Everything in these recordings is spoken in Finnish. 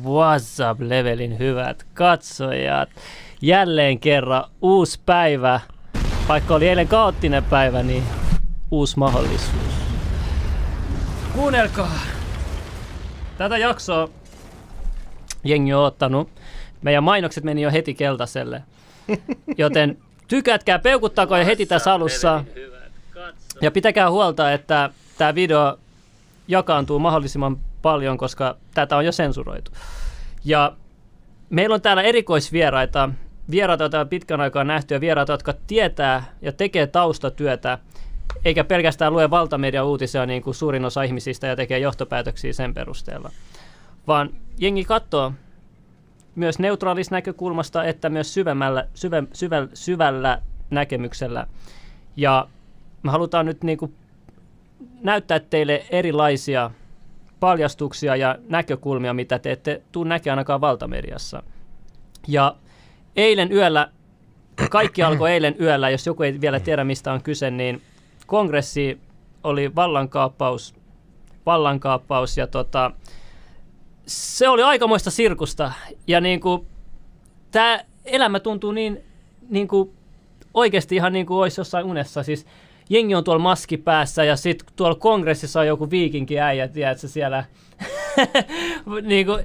What's up levelin hyvät katsojat? Jälleen kerran uusi päivä. Vaikka oli eilen kaoottinen päivä, niin uusi mahdollisuus. Kuunnelkaa! Tätä jaksoa jengi on ottanut. Meidän mainokset meni jo heti keltaiselle. Joten tykätkää, peukuttaako jo heti tässä alussa. Ja pitäkää huolta, että tämä video jakaantuu mahdollisimman paljon, koska tätä on jo sensuroitu. Ja meillä on täällä erikoisvieraita, vieraita, joita on pitkän aikaa nähty ja vieraita, jotka tietää ja tekee taustatyötä, eikä pelkästään lue valtamedian uutisia niin kuin suurin osa ihmisistä ja tekee johtopäätöksiä sen perusteella. Vaan jengi katsoo myös neutraalista näkökulmasta, että myös syvemmällä, syvä, syvä, syvällä näkemyksellä. Ja me halutaan nyt niin kuin näyttää teille erilaisia paljastuksia ja näkökulmia, mitä te ette tule näkemään ainakaan valtamediassa. Ja eilen yöllä, kaikki alkoi eilen yöllä, jos joku ei vielä tiedä mistä on kyse, niin kongressi oli vallankaappaus, vallankaappaus ja tota, se oli aikamoista sirkusta. Ja niin kuin, tämä elämä tuntuu niin, niin kuin, oikeasti ihan niin kuin olisi jossain unessa. Siis jengi on tuolla maski päässä ja sitten tuolla kongressissa on joku viikinki äijä, tiedätkö, siellä. niin kuin,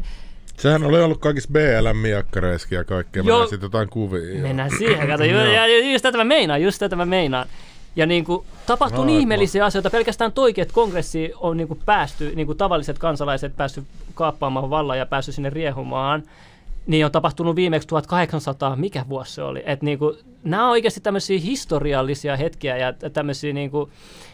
Sehän oli ollut kaikissa BLM-miakkareiskin ja kaikkea. Joo. Mennään sitten jotain kuvia. Mennään siihen, kato. Ju- ja just tätä mä meinaan, just tätä mä meinaan. Ja niin kuin, tapahtuu niin ihmeellisiä asioita. Pelkästään toikin, että kongressi on niin kuin päästy, niin kuin tavalliset kansalaiset päästy kaappaamaan vallan ja päästy sinne riehumaan. Niin on tapahtunut viimeksi 1800, mikä vuosi se oli. Et niin kuin, nämä on oikeasti tämmöisiä historiallisia hetkiä ja tämmöisiä niin kuin,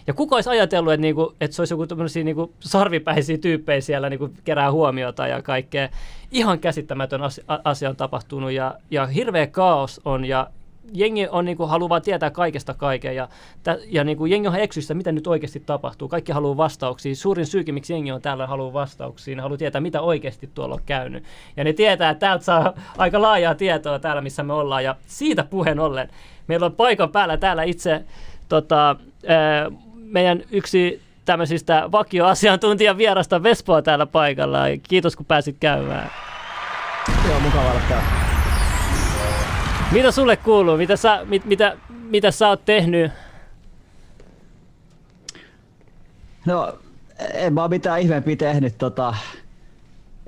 ja kuka olisi ajatellut, että, niin kuin, että se olisi joku tämmöisiä niin kuin sarvipäisiä tyyppejä siellä niin kuin kerää huomiota ja kaikkea. Ihan käsittämätön asia on tapahtunut ja, ja hirveä kaos on ja jengi on niin kuin, haluaa tietää kaikesta kaiken ja, tä, ja niin kuin, jengi on eksyistä, mitä nyt oikeasti tapahtuu. Kaikki haluaa vastauksia. Suurin syykin, miksi jengi on täällä haluaa vastauksia, ne haluaa tietää, mitä oikeasti tuolla on käynyt. Ja ne tietää, että täältä saa aika laajaa tietoa täällä, missä me ollaan. Ja siitä puheen ollen, meillä on paikan päällä täällä itse tota, ää, meidän yksi tämmöisistä vakioasiantuntijan vierasta Vespoa täällä paikalla. Kiitos, kun pääsit käymään. Joo, mukava olla täällä. Mitä sulle kuuluu? Mitä sä, mit, mitä, mitä sä oot tehnyt? No, en mä oo mitään ihmeempiä tehnyt. Tota,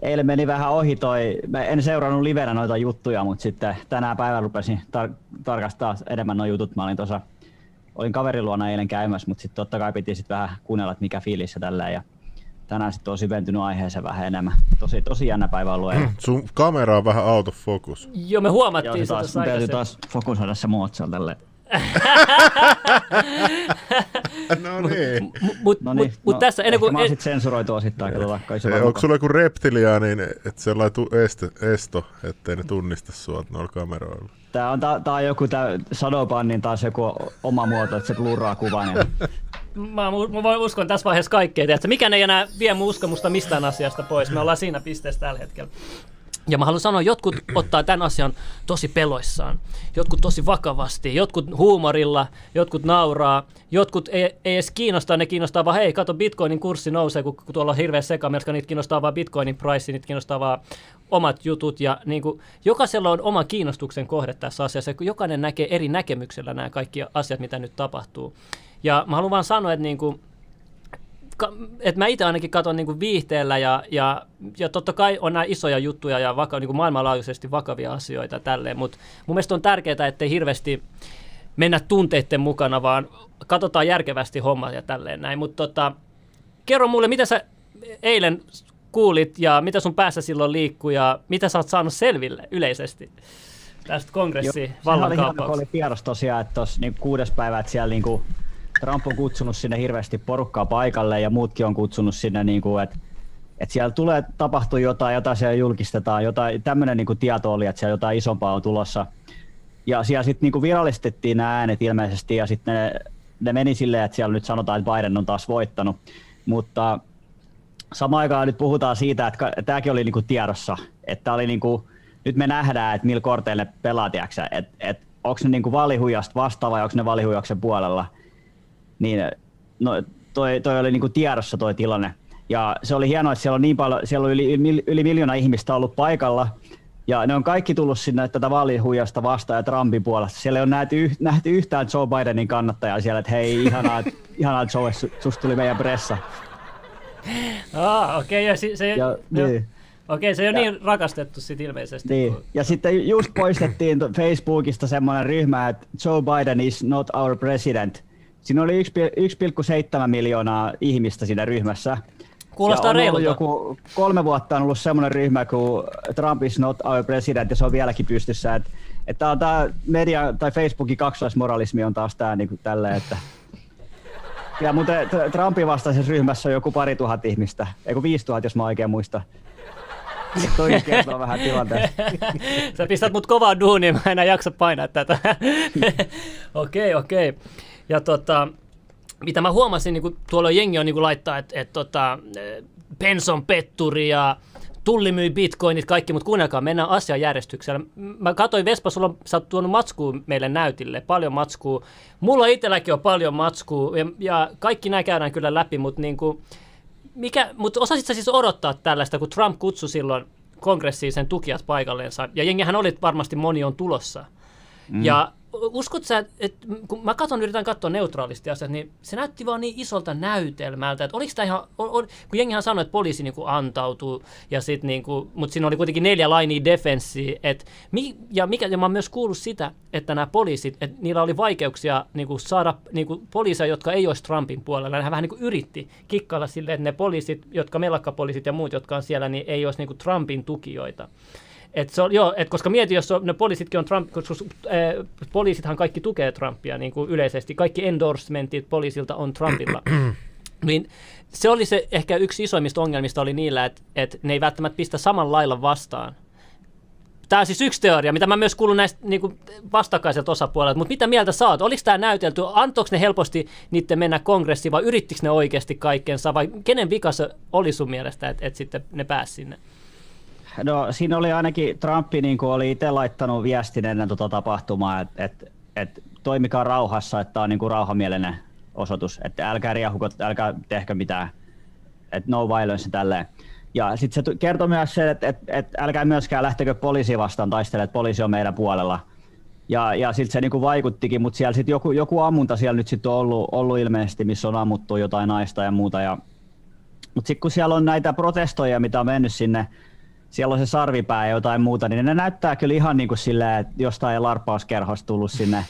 eilen meni vähän ohi toi, mä en seurannut livenä noita juttuja, mutta sitten tänään päivän rupesin tar- tarkastaa enemmän nuo jutut. Mä olin tuossa, olin kaverin luona eilen käymässä, mutta sitten totta kai piti sitten vähän kuunnella, että mikä fiilis ja tälleen. Ja tänään sitten on syventynyt aiheeseen vähän enemmän. Tosi, tosi jännä päivä ollut. Sun kamera on vähän out of focus. Joo, me Joo, huomattiin se se taas, mun täytyy taas fokusoida se Mozart tälleen. No niin. Mut, mut, No mut, niin, mut no, tässä ennen kuin... Mä oon sit sensuroitu osittain, katsotaan kai se onko sulla joku reptilia, niin että sellainen tu- este, esto, ettei ne tunnista sua noilla kameroilla? Tää on, tää, tää on joku tää Shadowbannin taas joku oma muoto, että se blurraa kuvan. Ja Mä, mä voin uskon tässä vaiheessa kaikkea, tiedätkö? Mikään ei enää vie mun uskomusta mistään asiasta pois. Me ollaan siinä pisteessä tällä hetkellä. Ja mä haluan sanoa, jotkut ottaa tämän asian tosi peloissaan, jotkut tosi vakavasti, jotkut huumorilla, jotkut nauraa, jotkut ei, ei edes kiinnostaa, ne kiinnostaa vaan, hei, kato, bitcoinin kurssi nousee, kun, kun tuolla on hirveä sekamelska, niitä kiinnostaa vaan bitcoinin price, niitä kiinnostaa vaan omat jutut, ja niin kuin, jokaisella on oma kiinnostuksen kohde tässä asiassa, kun jokainen näkee eri näkemyksellä nämä kaikki asiat, mitä nyt tapahtuu. Ja mä haluan vaan sanoa, että niin kuin, ka- että mä itse ainakin katson niin viihteellä ja, ja, ja totta kai on nämä isoja juttuja ja vaka, niin maailmanlaajuisesti vakavia asioita tälleen, mutta mun mielestä on tärkeää, ettei hirveästi mennä tunteiden mukana, vaan katsotaan järkevästi homma ja tälleen näin. Mutta tota, kerro mulle, mitä sä eilen kuulit ja mitä sun päässä silloin liikkuu ja mitä sä oot saanut selville yleisesti tästä kongressi Sehän oli hieno, oli tiedossa tosiaan, että tuossa niin kuudes päivä, että siellä niin Trump on kutsunut sinne hirveästi porukkaa paikalle ja muutkin on kutsunut sinne, niin kuin, että, että siellä tulee tapahtua jotain, jotain siellä julkistetaan, jotain, tämmöinen niin tieto oli, että siellä jotain isompaa on tulossa. Ja siellä sitten niin virallistettiin nämä äänet ilmeisesti ja sitten ne, ne meni silleen, että siellä nyt sanotaan, että Biden on taas voittanut. Mutta samaan aikaan nyt puhutaan siitä, että tämäkin oli niinku tiedossa, että oli niinku, nyt me nähdään, että millä korteilla ne pelaa, että et, onko ne niinku valihuijasta vastaan vai onko ne valihuijaksen puolella. Niin, no, toi, toi oli niinku tiedossa toi tilanne. Ja se oli hienoa, että siellä on niin paljon, siellä on yli, yli, miljoona ihmistä ollut paikalla, ja ne on kaikki tullut sinne tätä vaalihuijasta vastaan ja Trumpin puolesta. Siellä ei ole nähty, nähty yhtään Joe Bidenin kannattajaa siellä, että hei, ihanaa, ihanaa Joe, susta tuli meidän pressa. Ah, okei, okay, ja se, Ja, jo, niin. okei, se ei ole niin rakastettu sit ilmeisesti. Niin. kun- Ja sitten just poistettiin Facebookista semmoinen ryhmä, että Joe Biden is not our president. Siinä oli 1,7 miljoonaa ihmistä siinä ryhmässä. Kuulostaa reilulta. joku kolme vuotta on ollut semmoinen ryhmä kuin Trump is not our president, ja se on vieläkin pystyssä. Että että on tämä media tai Facebookin kaksoismoralismi on taas tämä niin tälleen, että ja muuten Tr- Trumpin vastaisessa ryhmässä on joku pari tuhat ihmistä, ei kun viisi tuhat, jos mä oikein muistan. Et Toikin kertoo vähän tilanteesta. Sä pistät mut kovaa duunia, mä en enää jaksa painaa tätä. Okei, okei. Ja tota, mitä mä huomasin, niin kun tuolla jengi on niin kun laittaa, että et, tota, Penson petturi ja Tulli myi bitcoinit, kaikki, mutta kuunnelkaa, mennään asiajärjestyksellä. Mä katsoin Vespa, sulla on, sä oot tuonut matskua meille näytille, paljon matskua. Mulla itselläkin on paljon matskua ja, ja kaikki nämä käydään kyllä läpi, mutta niin kuin, mikä, mutta osasit sä siis odottaa tällaista, kun Trump kutsui silloin kongressiin sen tukijat paikalleensa, ja jengihän oli varmasti moni on tulossa. Mm. Ja uskot sä, että kun mä katson, yritän katsoa neutraalisti asiat, niin se näytti vaan niin isolta näytelmältä, että oliko tämä ihan, o, o, kun jengihän sanoi, että poliisi niinku antautuu, ja sit niinku, mutta siinä oli kuitenkin neljä lainia defenssiä, että mi, ja, mikä, ja mä oon myös kuullut sitä, että nämä poliisit, että niillä oli vaikeuksia niinku saada niinku poliiseja, jotka ei olisi Trumpin puolella, hän vähän niinku yritti kikkailla silleen, että ne poliisit, jotka melakkapoliisit ja muut, jotka on siellä, niin ei olisi niinku Trumpin tukijoita. Et se on, joo, et koska mieti, jos on, ne poliisitkin on Trump, koska äh, poliisithan kaikki tukee Trumpia niin kuin yleisesti. Kaikki endorsementit poliisilta on Trumpilla. niin se oli se ehkä yksi isoimmista ongelmista oli niillä, että, että ne ei välttämättä pistä saman lailla vastaan. Tämä on siis yksi teoria, mitä mä myös kuulun näistä niin kuin vastakkaiselta osapuolelta, mutta mitä mieltä sä oot? Oliko tämä näytelty, antoiko ne helposti niiden mennä kongressiin vai yrittikö ne oikeasti kaikkensa vai kenen vika se oli sun mielestä, että, että sitten ne pääsi sinne? No siinä oli ainakin Trumpi niin kuin oli itse laittanut viestin ennen tuota tapahtumaa, että et, et, toimikaa rauhassa, että tämä on niin kuin rauhamielinen osoitus, että älkää riahuko, älkää tehkö mitään, että no violence tälleen. Ja sitten se kertoi myös se, että et, et älkää myöskään lähtekö poliisi vastaan taistelemaan, että poliisi on meidän puolella. Ja, ja sitten se niinku vaikuttikin, mutta siellä sitten joku, joku ammunta siellä nyt sitten on ollut, ollut ilmeisesti, missä on ammuttu jotain naista ja muuta. Ja, mutta sitten kun siellä on näitä protestoja, mitä on mennyt sinne, siellä on se sarvipää ja jotain muuta, niin ne näyttää kyllä ihan niin kuin silleen, että jostain larppauskerhosta tullut sinne.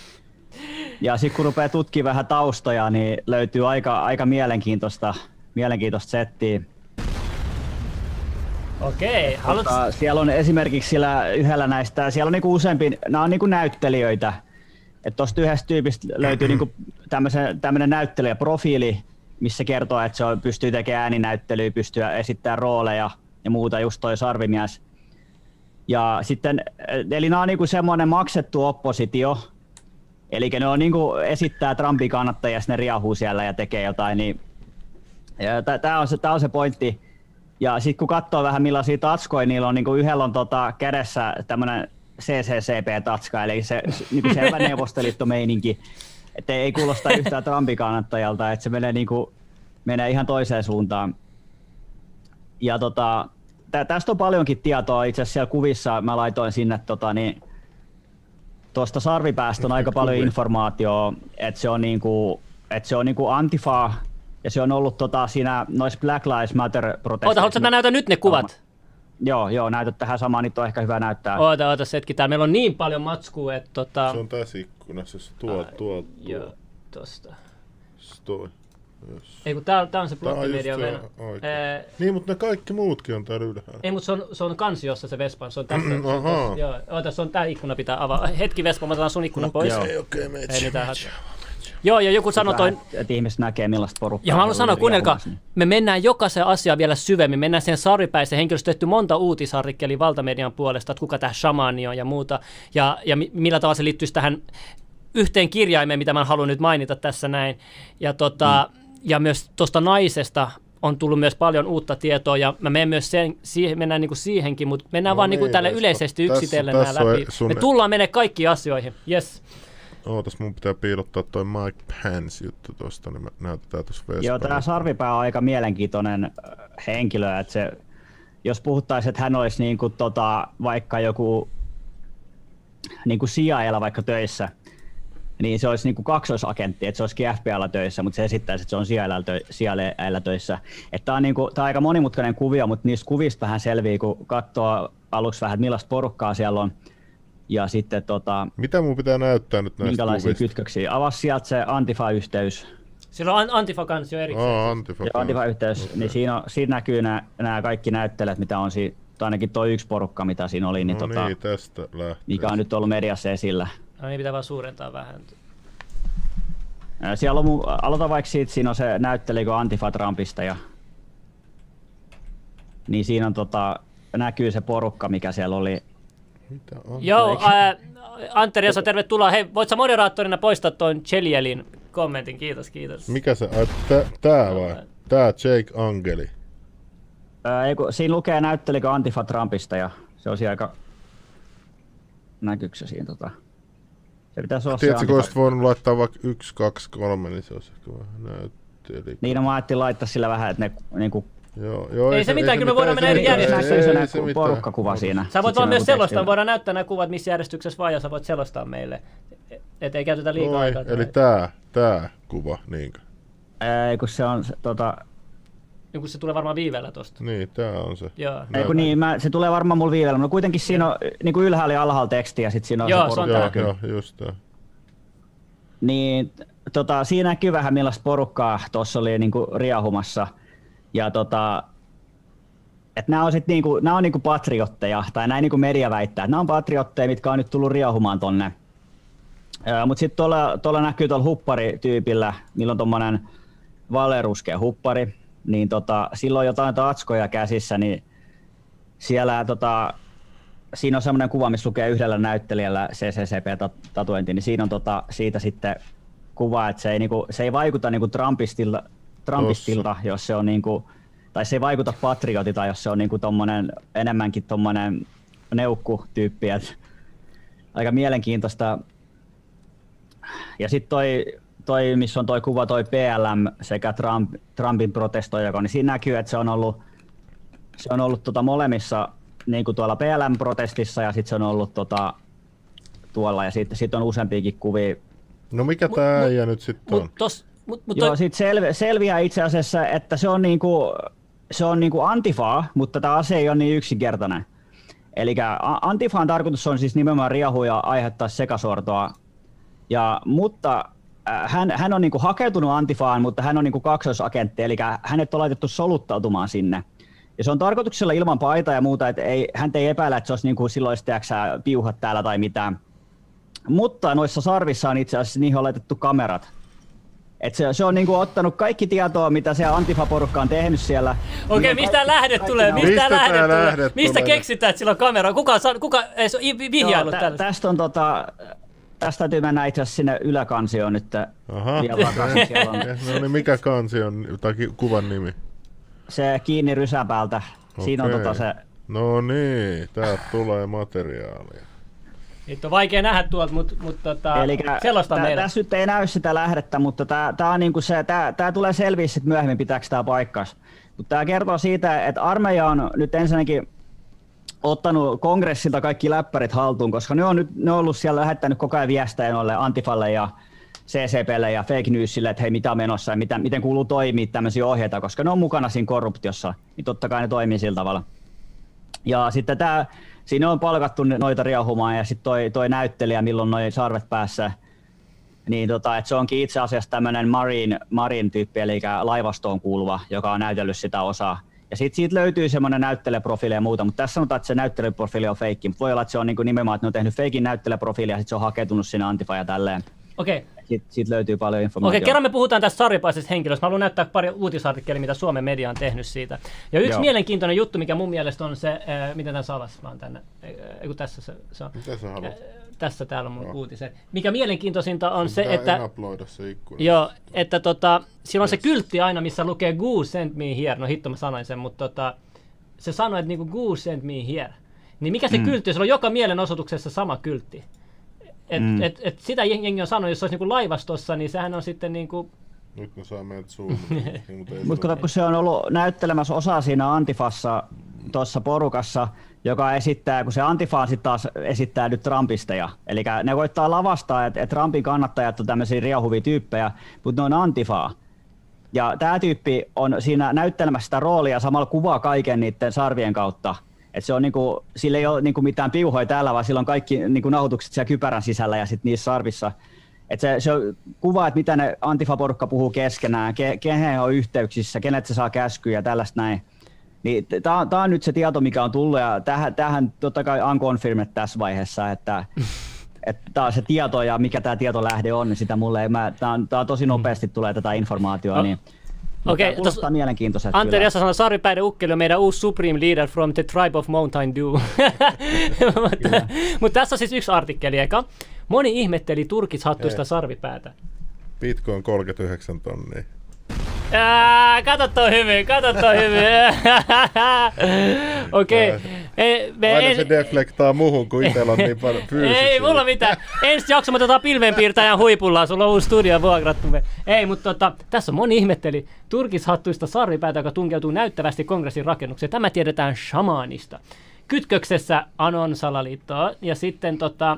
Ja sitten kun rupeaa tutkimaan vähän taustoja, niin löytyy aika, aika mielenkiintoista, mielenkiintoista settiä. Okei, haluatko... Mutta siellä on esimerkiksi sillä yhdellä näistä, siellä on niinku useampi, nämä on niinku näyttelijöitä. Että tuosta yhdestä tyypistä löytyy niinku tämmöinen näyttelijäprofiili, missä kertoo, että se on, pystyy tekemään ääninäyttelyä, pystyy esittämään rooleja ja muuta, just toi sarvimies. Ja sitten, eli nämä on niinku semmoinen maksettu oppositio, eli ne on niinku esittää Trumpin kannattajia, ne riahuu siellä ja tekee jotain, niin tämä on, se, tää on se pointti. Ja sitten kun katsoo vähän millaisia tatskoja niillä on, niin kuin yhdellä on tota, kädessä tämmöinen CCCP-tatska, eli se niin selvä neuvostoliittomeininki, että ei kuulosta yhtään Trumpin kannattajalta, että se menee, niin kuin, menee ihan toiseen suuntaan. Ja tota, tä, tästä on paljonkin tietoa, itse asiassa siellä kuvissa mä laitoin sinne tota, niin, tuosta sarvipäästä on aika paljon informaatiota, että se on, niinku, että se on niinku antifa ja se on ollut tota, siinä noissa Black Lives Matter-protesteissa. Oota, haluatko, että mä näytän nyt ne kuvat? Joo, joo, näytät tähän samaan, niin on ehkä hyvä näyttää. Oota, oota hetki. Täällä meillä on niin paljon matskua, että tota... Se on tässä ikkunassa, se tuo, tuo, tuo. Joo, tosta. Toi. Yes. Ei kun tää, tää on se Tää on just blokkimedia. se. Ää, Niin, mutta ne kaikki muutkin on täällä ylhäällä. ei, mutta se on, se on kansiossa se Vespan. Se on tässä. se on Ahaa. tossa. Joo, oota, se on tää ikkuna pitää avaa. Hetki Vespa, mä otan sun ikkuna pois. Okei, okei, mitään hätää. Joo, ja joku sanoi toi, että ihmiset näkee millaista porukkaa. Ja mä haluan sanoa, kuunnelkaa, me mennään jokaisen asiaan vielä syvemmin. Mennään sen sarvipäisen henkilöstö tehty monta uutisartikkeliä valtamedian puolesta, että kuka tämä shamani on ja muuta. Ja, ja mi- millä tavalla se liittyisi tähän yhteen kirjaimeen, mitä mä haluan nyt mainita tässä näin. Ja, tota, mm. Ja myös tuosta naisesta on tullut myös paljon uutta tietoa, ja mä menen myös sen, siihen, mennään niinku siihenkin, mutta mennään No vaan niinku niin, tälle yleisesti yksitellen tässä läpi. sun- Me tullaan menee kaikkiin asioihin, yes. ootas, mun pitää piilottaa toi Mike Pence juttu tosta, niin me näytetään tuossa Vesparissa. Joo, tämä Sarvipää on aika mielenkiintoinen äh, henkilö, että se, jos puhuttaisiin, että hän olisi niin kuin, tota, vaikka joku niin kuin CIA vaikka töissä, niin se olisi niin kuin kaksoisagentti, että se olisikin FBIlla töissä, mutta se esittäisi, että se on CIA töissä. Tämä on, niin kuin, tämä on aika monimutkainen kuvio, mutta niistä kuvista vähän selviää, kun katsoo aluksi vähän, että millaista porukkaa siellä on. Ja sitten tota, Mitä mun pitää näyttää nyt näistä minkälaisia kuvista? kytköksiä. Avaa sieltä se Antifa-yhteys. Sillä on Antifa kanssa jo erikseen. Aa, Antifa. Ja Antifa-yhteys, niin siinä, on, siinä näkyy nämä, nämä kaikki näyttelijät, mitä on siinä, tai ainakin tuo yksi porukka, mitä siinä oli, niin, No tota, niin, tästä lähtee. mikä on nyt ollut mediassa esillä. No niin, pitää vaan suurentaa vähän. Siellä on, mu- aloita vaikka siitä, siinä on se näyttelijä Antifa Trumpista ja niin siinä on tota, näkyy se porukka, mikä siellä oli. Mitä on? Joo, ää, Antteri Esa, tervetuloa. Hei, voit sä moderaattorina poistaa tuon Chelielin kommentin? Kiitos, kiitos. Mikä se? Ai, tä, tää vai? Tää Jake Angeli. Ää, ei, kun, siinä lukee näyttelijä Antifa Trumpista ja se on aika... Näkyykö se siinä tota? Se pitäisi olla Tiedätkö, se kun olisit voinut laittaa vaikka 1, 2, 3, niin se olisi ehkä vähän näytteli. Niin, no, mä ajattelin laittaa sillä vähän, että ne niinku, Joo, joo, Ei se mitään, kyllä me voidaan mennä eri mitään, se ei näkyy se mitään. porukkakuva siinä. Sä voit vaan myös selostaa, tekstillä. voidaan näyttää nämä kuvat missä järjestyksessä vaan, ja sä voit selostaa meille. Et ei käytetä liikaa Oi, aikaa. eli tää, tää kuva, niinkö? Ei, kun se on se, tota, Niin kun se tulee varmaan viiveellä tosta. Niin, tää on se. Joo. Ei kun niin, mä, se tulee varmaan mulla viivellä, mutta kuitenkin siinä on niin kuin ylhäällä ja alhaalla teksti ja sitten siinä on Joo, se se on porukka. Joo, joo, just tää. Niin, tota, siinä näkyy vähän millaista porukkaa tuossa oli niinku riahumassa. Ja tota, että nämä on, sit niinku, nää on niinku patriotteja, tai näin niinku media väittää, että nämä on patriotteja, mitkä on nyt tullut riahumaan tonne. Mutta sitten tuolla, tuolla näkyy tuolla hupparityypillä, millä on tuommoinen vaaleruskea huppari, niin tota, silloin jotain tatskoja käsissä, niin siellä tota, siinä on semmoinen kuva, missä lukee yhdellä näyttelijällä CCCP-tatuointi, niin siinä on tota, siitä sitten kuva, että se ei, niinku, se ei vaikuta niinku Trumpistilta, Trumpistilta jos se on niinku, tai se ei vaikuta patriotilta, jos se on niinku tommonen, enemmänkin tommonen neukkutyyppi, et aika mielenkiintoista. Ja sitten toi, toi, missä on toi kuva, toi PLM sekä Trump, Trumpin protestoijako, niin siinä näkyy, että se on ollut, se on ollut tota molemmissa niin kuin tuolla PLM-protestissa ja sitten se on ollut tota, tuolla ja sitten sit on useampiakin kuvia. No mikä mut- äijä nyt sitten on? Mut, tos, mut, mut Joo, toi, sitten selvi, selviää itse asiassa, että se on niinku, se on niinku antifaa, mutta tämä ase ei ole niin yksinkertainen. Eli antifaan tarkoitus on siis nimenomaan riahuja ja aiheuttaa sekasortoa. Ja, mutta hän, hän on niinku hakeutunut antifaan, mutta hän on niinku kaksoisagentti, eli hänet on laitettu soluttautumaan sinne. Ja se on tarkoituksella ilman paita ja muuta, että ei, hän ei epäile, että se olisi niinku silloin tiedätkö, piuhat täällä tai mitään. Mutta noissa sarvissa on itse asiassa niihin on laitettu kamerat. Et se, se on niinku ottanut kaikki tietoa, mitä se Antifa-porukka on tehnyt siellä. Okei, Niin on mistä kaikki- lähde kaikki tulee? Mistä, Mistä lähde tää tulee? lähde Mistä tulee? keksitään, että sillä on kamera? Kuka, kuka ei se on vihjailu tällä? tä, tästä on tota, tästä täytyy mennä itse asiassa sinne yläkansioon nyt Aha. No niin, mikä kansi on, tai kuvan nimi? se kiinni rysäpäältä. Siinä on tota se, No niin, täältä tulee materiaalia. Nyt on vaikea nähdä tuolta, mutta mut, tota, Eli selosta meille. tässä nyt ei näy sitä lähdettä, mutta tää, tää on niinku se, tää, tää tulee selviä sit myöhemmin, pitääkö tämä paikkas. Mutta tämä kertoo siitä, että armeija on nyt ensinnäkin ottanut kongressilta kaikki läppärit haltuun, koska ne on nyt ne on ollut siellä lähettänyt koko ajan viestejä noille Antifalle ja CCPlle ja fake newsille, että hei mitä on menossa ja mitä, miten kuuluu toimia tämmöisiä ohjeita, koska ne on mukana siinä korruptiossa, niin totta kai ne toimii sillä tavalla. Ja sitten tää, siinä on palkattu noita riahumaan ja sitten toi, toi näyttelijä, milloin noin sarvet päässä, niin tota, et se onkin itse asiassa tämmöinen marine, marine tyyppi, eli laivastoon kuuluva, joka on näytellyt sitä osaa. Ja sitten siitä löytyy semmoinen näyttelijäprofiili ja muuta, mutta tässä sanotaan, että se näyttelijäprofiili on feikki. Voi olla, että se on niinku nimenomaan, että ne on tehnyt feikin näyttelijäprofiili ja sitten se on hakeutunut sinne Antifa ja tälleen. Okei, Siitä, siitä löytyy paljon Okei, informaatiota. kerran me puhutaan tästä sarjapaisesta henkilöstä. Mä haluan näyttää pari uutisartikkelia, mitä Suomen media on tehnyt siitä. Ja yksi Joo. mielenkiintoinen juttu, mikä mun mielestä on se, äh, miten tämän salas vaan tänne, äh, kun tässä se, se on. Mitä sä haluat? Äh, tässä täällä on mun Joo. uutisen. Mikä mielenkiintoisinta on se, että... se. Joo, että tota, siellä on se kyltti aina, missä lukee Goo sent me here. No hitto mä sanoin sen, mutta tota, se sanoi, että niinku Goo sent me here. Niin mikä se mm. kyltti, on? se on joka mielenosoituksessa sama kyltti. Et, mm. et, et sitä jengi on sanonut, jos se olisi niinku laivastossa, niin sehän on sitten niinku Nyt ne saa meidät zoomata. mutta kato, kun se on ollut näyttelemässä osa siinä Antifassa tuossa porukassa, joka esittää, kun se Antifa sitten taas esittää nyt Trumpisteja. Eli ne koittaa lavastaa, että et Trumpin kannattajat on tämmöisiä riahuvia tyyppejä, mutta ne on Antifaa. Ja tämä tyyppi on siinä näyttelemässä sitä roolia samalla kuvaa kaiken niiden sarvien kautta. Et se on niinku, sillä ei ole niinku mitään piuhoja täällä, vaan sillä on kaikki niinku nauhoitukset siellä kypärän sisällä ja sitten niissä sarvissa. Et se, se kuva, että mitä ne Antifa-porukka puhuu keskenään, ke, kehen he on yhteyksissä, kenet se saa käskyjä ja tällaista näin. Niin tämä on, nyt se tieto, mikä on tullut, ja tähän, tähän totta kai unconfirmed tässä vaiheessa, että että tämä on se tieto ja mikä tämä tietolähde on, niin sitä mulle ei, mä, tää on, tää on tosi nopeasti tulee tätä informaatiota, No, niin okei, okay, kuulostaa mielenkiintoiselta Anteri kyllä. Jassa sanoi, Sarvipäiden ukkeli on meidän uusi Supreme Leader from the Tribe of Mountain Dew. mutta, mutta tässä on siis yksi artikkeli eka. Moni ihmetteli turkishattuista Ei. sarvipäätä. Bitcoin 39 tonnia. Ää, kato toi hyvin, kato toi hyvin. Okei. Okay. Ei, me Aina en- se deflektaa muuhun, kun itsellä on niin paljon fyysisiä. Ei mulla mitään. Ensi jakso me otetaan pilvenpiirtäjän huipulla, sulla on uusi studio vuokrattu. me. Ei, mutta tota, tässä on moni ihmetteli turkishattuista sarvipäätä, joka tunkeutuu näyttävästi kongressin rakennukseen. Tämä tiedetään shamaanista. Kytköksessä Anon salaliittoa ja sitten tota,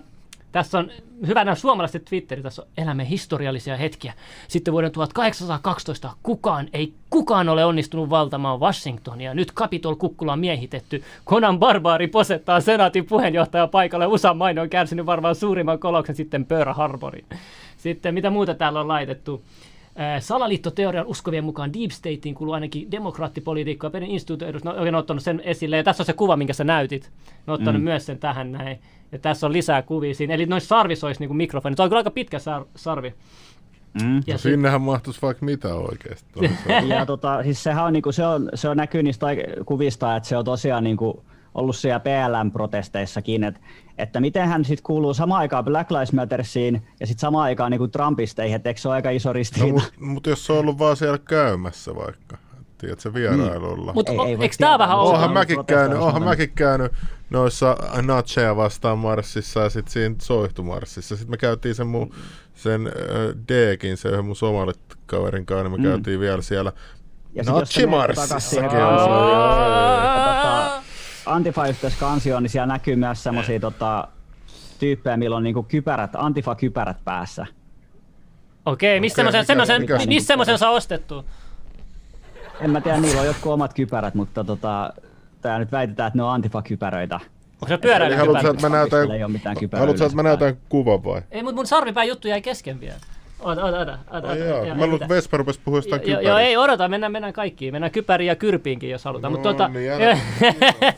tässä on hyvänä suomalaisten Twitteri, tässä on elämme historiallisia hetkiä. Sitten vuoden 1812 kukaan, ei kukaan ole onnistunut valtamaan Washingtonia. Nyt Capitol kukkula on miehitetty. Conan Barbaari posettaa senaatin puheenjohtaja paikalle. USA maine on kärsinyt varmaan suurimman koloksen sitten Pearl Harborin. Sitten mitä muuta täällä on laitettu? Ää, Salaliittoteorian uskovien mukaan Deep Stateen kuuluu ainakin demokraattipolitiikkaa. Perin instituutin edustus, no, oikein ottanut sen esille. Ja tässä on se kuva, minkä sä näytit. Ne on ottanut mm. myös sen tähän näin. Ja tässä on lisää kuvia siinä. Eli noissa sarvissa olisi niin mikrofoni. Tuo on kyllä aika pitkä sar- sarvi. Mm. Ja No sit- sinnehän mahtuisi vaikka mitä oikeesti. toisaalta. Ja tota, siis sehän on, niinku, se, on, se on näkyy niistä kuvista, että se on tosiaan niinku, ollut siellä PLM-protesteissakin, että, että miten hän sitten kuuluu samaan aikaan Black Lives Mattersiin ja sitten samaan aikaan niinku Trumpisteihin, että eikö se ole aika iso No, ristiriita? mutta mut jos se on ollut vaan siellä käymässä vaikka, tiedätkö, vierailulla. Mutta Ei- ei voi eikö tämä vähän? Oonhan ollut mäkin käynyt, oonhan mukana. mäkin käynyt noissa natseja vastaan marssissa ja sitten siinä soihtumarssissa. Sitten me käytiin sen mun, sen äh, Deekin, se yhden mun somalikaverin kanssa, niin me käytiin vielä siellä Ja sit jos on tota, Antifa-yhteys kansioon, niin siellä näkyy myös semmoisia tota, tyyppejä, millä on niinku kypärät, Antifa-kypärät päässä. Okei, mistä Okei, semmoisen, mistä semmoisen saa ostettu? En mä tiedä, niillä on jotkut omat kypärät, mutta tota, tää nyt väitetään, että ne on Antifa-kypäröitä. Onko se pyöräilykypärä? haluatko, että mä näytän, haluatko, että mä näytän kuvan vai? Ei, mutta mun sarvipään juttu jäi kesken vielä. Ota, ota, ota. ota, Ai ota. jaa, Joo, mä ei luulen, että Vespa rupesi puhua jostain Joo, joo, ei odota, mennään, mennään kaikkiin. Mennään kypäriin ja kyrpiinkin, jos halutaan. No Mutta tota, niin,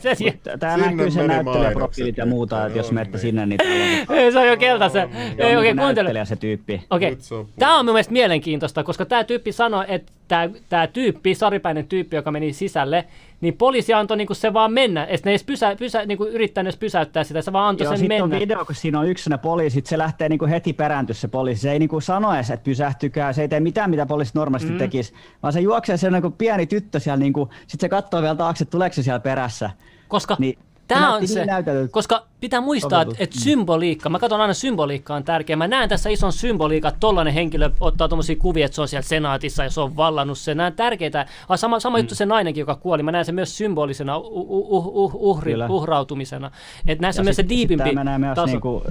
se, Tää näkyy sen meni näyttelijäprofiilit ja muuta, että jos No menette niin. sinne, niin täällä on, ei, se on jo keltaisen. Ei on oikein niinku kuuntele. se tyyppi. Okei, se on tämä on mun mielestä mielenkiintoista, koska tämä tyyppi sanoi, että tämä, tämä tyyppi, saripäinen tyyppi, joka meni sisälle, niin poliisi antoi niinku se vaan mennä. Että ne ei edes pysä, pysä, niinku yrittänyt edes pysäyttää sitä, se vaan antoi Joo, sen sitten mennä. on video, kun siinä on yksi sellainen poliisi, sit se lähtee niinku heti perääntyä se poliisi. Se ei niinku sano edes, että pysähtykää, se ei tee mitään, mitä poliisi normaalisti mm. tekisi, vaan se juoksee sellainen kuin pieni tyttö siellä, niinku, sitten se katsoo vielä taakse, tuleeko se siellä perässä. Koska Niin, tämä on se, koska pitää muistaa, että et symboliikka, mä katson aina symboliikka on tärkeä. Mä näen tässä ison symboliikka, että tollainen henkilö ottaa tuommoisia kuvia, että se on siellä senaatissa ja se on vallannut sen. Nämä tärkeitä. Ah, sama, sama juttu se nainenkin, joka kuoli. Mä näen sen myös symbolisena uh, uh, uh, uh, uhri, Kyllä. uhrautumisena. Että näissä on myös se sit- diipimpi tää menee myös taso. niinku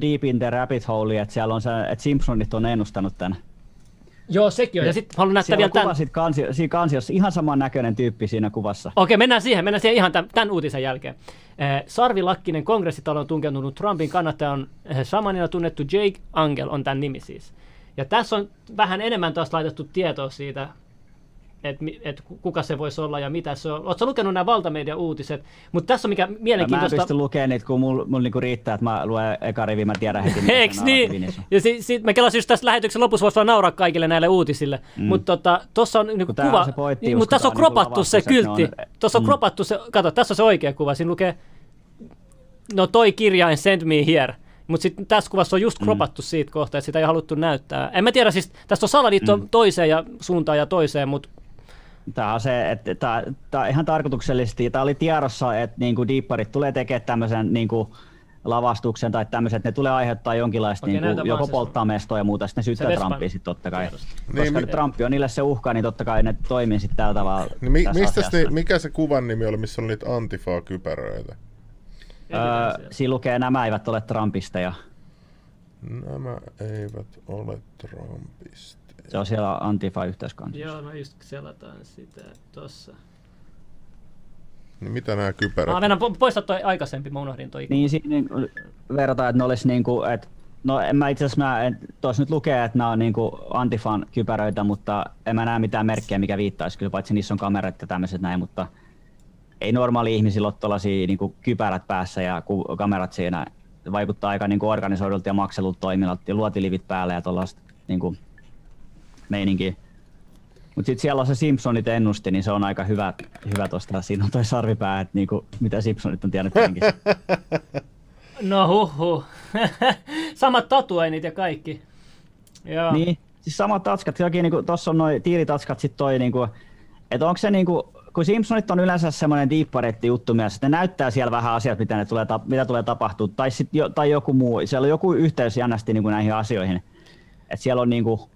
deep in the rabbit hole, että siellä on se, että Simpsonit on ennustanut tämän. Joo, sekin on. Ja sitten haluan näyttää vielä kuva tämän. sit kansi, siinä kansiossa, ihan saman näköinen tyyppi siinä kuvassa. Okei, mennään siihen. Mennään siihen ihan tämän, tämän uutisen jälkeen. Eh, Sarvi Lakkinen kongressitalo on tunkeutunut Trumpin kannattaja on eh, samanina tunnettu Jake Angel on tämän nimi siis. Ja tässä on vähän enemmän taas laitettu tietoa siitä, että et kuka se voisi olla ja mitä se on. Oletko lukenut nämä valtamedian uutiset? Mutta tässä on mikä Mä en mielenkiintoista. pysty lukemaan niitä, kun mulla mul niinku riittää, että mä luen eka rivi, mä tiedän heti, mitä Eiks niin? Ja si, si, mä kelasin just tässä lähetyksen lopussa, voisi vaan nauraa kaikille näille uutisille. Mm. Mutta tota, tuossa on niinku tää kuva, niin, mutta tässä on niinku kropattu se kyltti. Tuossa on Mm. kropattu se, kato, tässä on se oikea kuva. Siinä lukee, no toi kirjain send me here. Mutta sitten tässä kuvassa on just Mm. kropattu siitä kohtaa, että sitä ei haluttu näyttää. En mä tiedä, siis tässä on salaliitto mm. toiseen ja suuntaan ja toiseen, mutta Tämä on se, että tämä, tämä ihan tarkoituksellisesti, tämä oli tiedossa, että niinku diipparit tulee tekemään tämmöisen niinku, lavastuksen tai tämmöiset, ne tulee aiheuttaa jonkinlaista Okei, niin kuin, joko se polttaa mestoa ja muuta, sitten ne syyttää Trumpia sitten totta kai. tiedosto. Koska Niin, niin, mi- Trump on niille se uhka, niin totta kai ne toimii sitten tällä tavalla Niin mi- mistä se, mikä se kuvan nimi oli, missä oli niitä Antifa-kypäröitä? Öö, siinä lukee, nämä eivät ole Trumpista ja Nämä eivät ole Trumpista. Se on siellä Antifa-yhteiskannassa. Joo, no just selataan sitä tossa. Niin mitä nämä kypärät? Mä mennään po- poista toi aikaisempi, mä unohdin toi. Niin, siinä niin, verrataan, että ne olisi niin kuin, että No en mä itse asiassa, mä, en- tuossa nyt lukee, että nämä on niinku Antifan kypäröitä, mutta en mä näe mitään merkkejä, mikä viittaisi kyllä, paitsi niissä on kamerat ja tämmöiset näin, mutta ei normaali ihmisillä ole tuollaisia niinku kypärät päässä ja ku, kamerat siinä. Vaikuttaa aika niinku organisoidulta ja makselulta toiminnalta ja luotilivit päällä ja tuollaista niinku meininkiä. Mutta sitten siellä on se Simpsonit ennusti, niin se on aika hyvä, hyvä tuosta. Siinä on toi sarvipää, että niinku, mitä Simpsonit on tiennyt penkissä. No huhhuh. Samat tatuoinnit ja kaikki. Joo. Niin, siis samat tatskat, jokin niinku, tossa on noin tiilitatskat sit toi niinku, että onko se niinku, kun Simpsonit on yleensä semmoinen diipparetti juttu myös, että ne näyttää siellä vähän asiat, mitä, ne tulee, mitä tulee tapahtua, tai, sit jo, tai joku muu, siellä on joku yhteys jännästi niinku näihin asioihin, että siellä on niinku,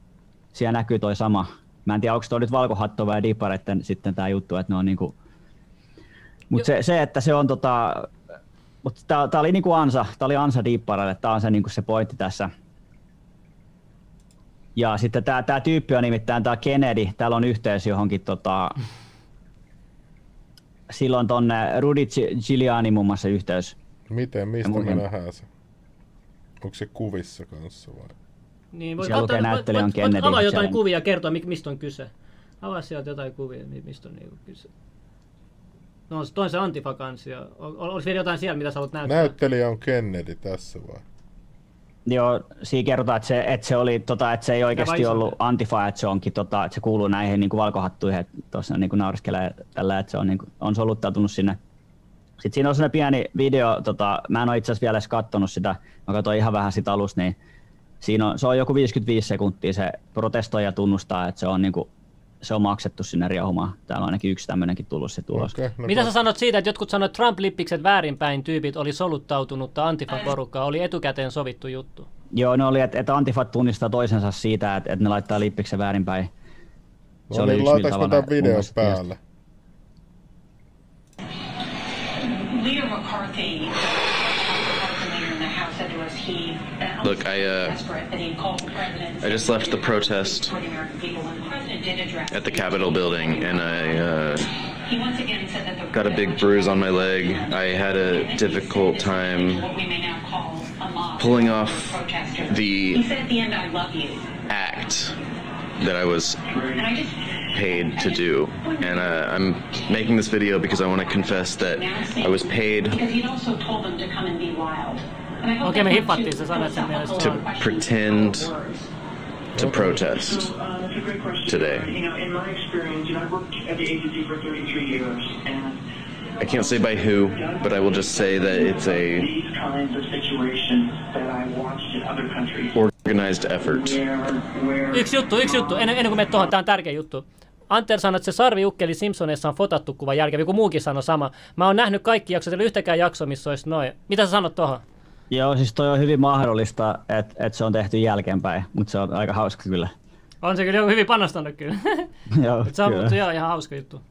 siellä näkyy toi sama, mä en tiedä, onko toi nyt valkohatto vai diippareitten sitten tämä juttu, että ne on niinku, mutta se, se, että se on tota, mutta tää, tää oli niinku ansa, tää oli ansa diippareille, tää on se, niinku se pointti tässä. Ja sitten tämä tää tyyppi on nimittäin tämä Kennedy, täällä on yhteys johonkin tota, silloin tonne Rudy Gi- Giuliani muun muassa yhteys. Miten, mistä me nähdään se? Onko se kuvissa kanssa vai? Niin, voit, Siellä lukee ottaa- näyttelijä on voit, avaa jotain on- kuvia ja kertoa, mistä on kyse. Avaa sieltä jotain kuvia, mi- mistä on niinku kyse. No, toin se Antifa-kansio. Ol- Olisi vielä jotain siellä, mitä sä haluat näyttää? Näyttelijä on Kennedy tässä vai? Joo, siinä kerrotaan, että se, että se, oli, tota, että se ei oikeasti ollut antifa, että se onkin, tota, että se kuuluu näihin niin kuin valkohattuihin, että tuossa niin nauriskelee tällä, että se on, niin kuin, on soluttautunut sinne. Sitten siinä on sellainen pieni video, tota, mä en ole itse asiassa vielä edes kattonut sitä, mä katsoin ihan vähän sitä alusta, niin siinä on, se on joku 55 sekuntia, se protestoi ja tunnustaa, että se on, niin kuin, se on maksettu sinne riehumaan. Täällä on ainakin yksi tämmöinenkin tullut se tulos. Okei, no Mitä to- sä sanot siitä, että jotkut sanoivat, että Trump-lippikset väärinpäin tyypit oli soluttautunutta Antifa-porukkaa, oli etukäteen sovittu juttu. Joo, ne oli, että, että Antifat tunnistaa toisensa siitä, että, että ne laittaa lippiksen väärinpäin. Se No oli niin, yksi, laitaanko tämän videon päälle? Leader McCarthy, leader in the House, said to us he Look, I, uh, desperate that he called the president. I just left the protest for the American people, and the president did address at the Capitol building, and I uh, He once again said that the got a big bruise on my leg. I had a difficult time what we may now call a mob pulling off protester. the He said at the end, "I love you," act that I was and I just paid to do. And uh, I'm making this video because I want to confess that I was paid because he'd also told them to come and be wild. Okei, me too se sana sen mielestä. to pretend to protest today. You know, in my experience, you know, I've worked at the agency for 33 years, and I can't say by who, but I will just say that it's a organized effort. Yksi juttu, yksi juttu, ennen, ennen kuin menet tuohon, tämä on tärkeä juttu. Anter sanoi, että se sarviukkeli Simpsoneissa on fotattu kuva jälkeen, joku muukin sanoi sama. Mä oon nähnyt kaikki jaksot, ei yhtäkään jaksoa, missä olisi noin. Mitä sä sanot tuohon? Joo, siis toi on hyvin mahdollista, että, että se on tehty jälkeenpäin, mutta se on aika hauska kyllä. On se kyllä hyvin panostanut kyllä. Joo, se on kyllä. mutta joo, ihan hauska juttu.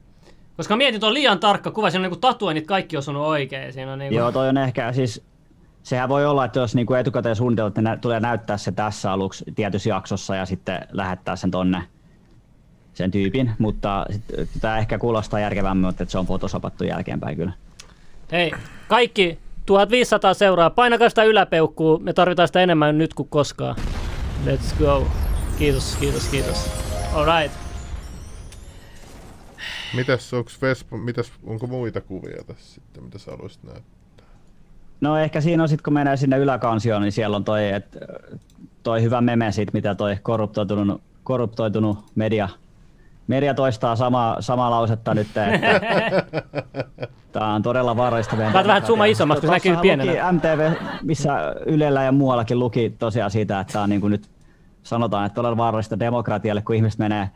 Koska mietin, että on liian tarkka kuva, siinä on niinku tatuoinnit kaikki osunut oikein. Siinä on niinku... Joo, toi on ehkä siis, sehän voi olla, että jos niinku etukäteen suunniteltu, että nä- tulee näyttää se tässä aluksi tietyssä jaksossa ja sitten lähettää sen tonne sen tyypin, mutta tämä ehkä kuulostaa järkevämmin, että se on photosopattu jälkeenpäin kyllä. Hei, kaikki 1500 seuraa, painakaa sitä yläpeukkuu, me tarvitaan sitä enemmän nyt kuin koskaan. Let's go. Kiitos, kiitos, kiitos. Alright. Mitäs, onks Vespa, mitäs, onko muita kuvia tässä sitten, mitä sä haluaisit näyttää? No ehkä siinä on sitten, kun menee sinne yläkansioon, niin siellä on toi, et, toi hyvä meme siitä, mitä toi korruptoitunut, korruptoitunut media, media toistaa sama, samaa lausetta nyt, että Tämä on todella vaarallista meidän Laita vähän demokratialle. isommaksi, kun se näkyy pienenä. Luki MTV, missä Ylellä ja muuallakin luki tosiaan siitä, että tämä on niin kuin nyt sanotaan, että todella vaarallista demokratialle, kun ihmiset menee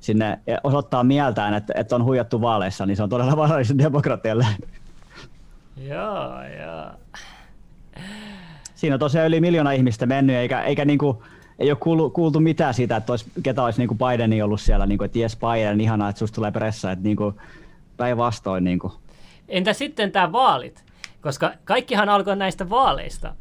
sinne ja osoittaa mieltään, että, että on huijattu vaaleissa, niin se on todella vaarallista demokratialle. Joo, joo. siinä on tosiaan yli miljoona ihmistä mennyt, eikä, eikä niinku, ei ole kuultu, kuultu mitään siitä, että olisi, ketä olisi niinku Bideni ollut siellä, niinku, että jes Biden, ihanaa, että susta tulee pressa, että niinku, päinvastoin. Niinku. Entä sitten tämä vaalit? Koska kaikkihan alkoi näistä vaaleista.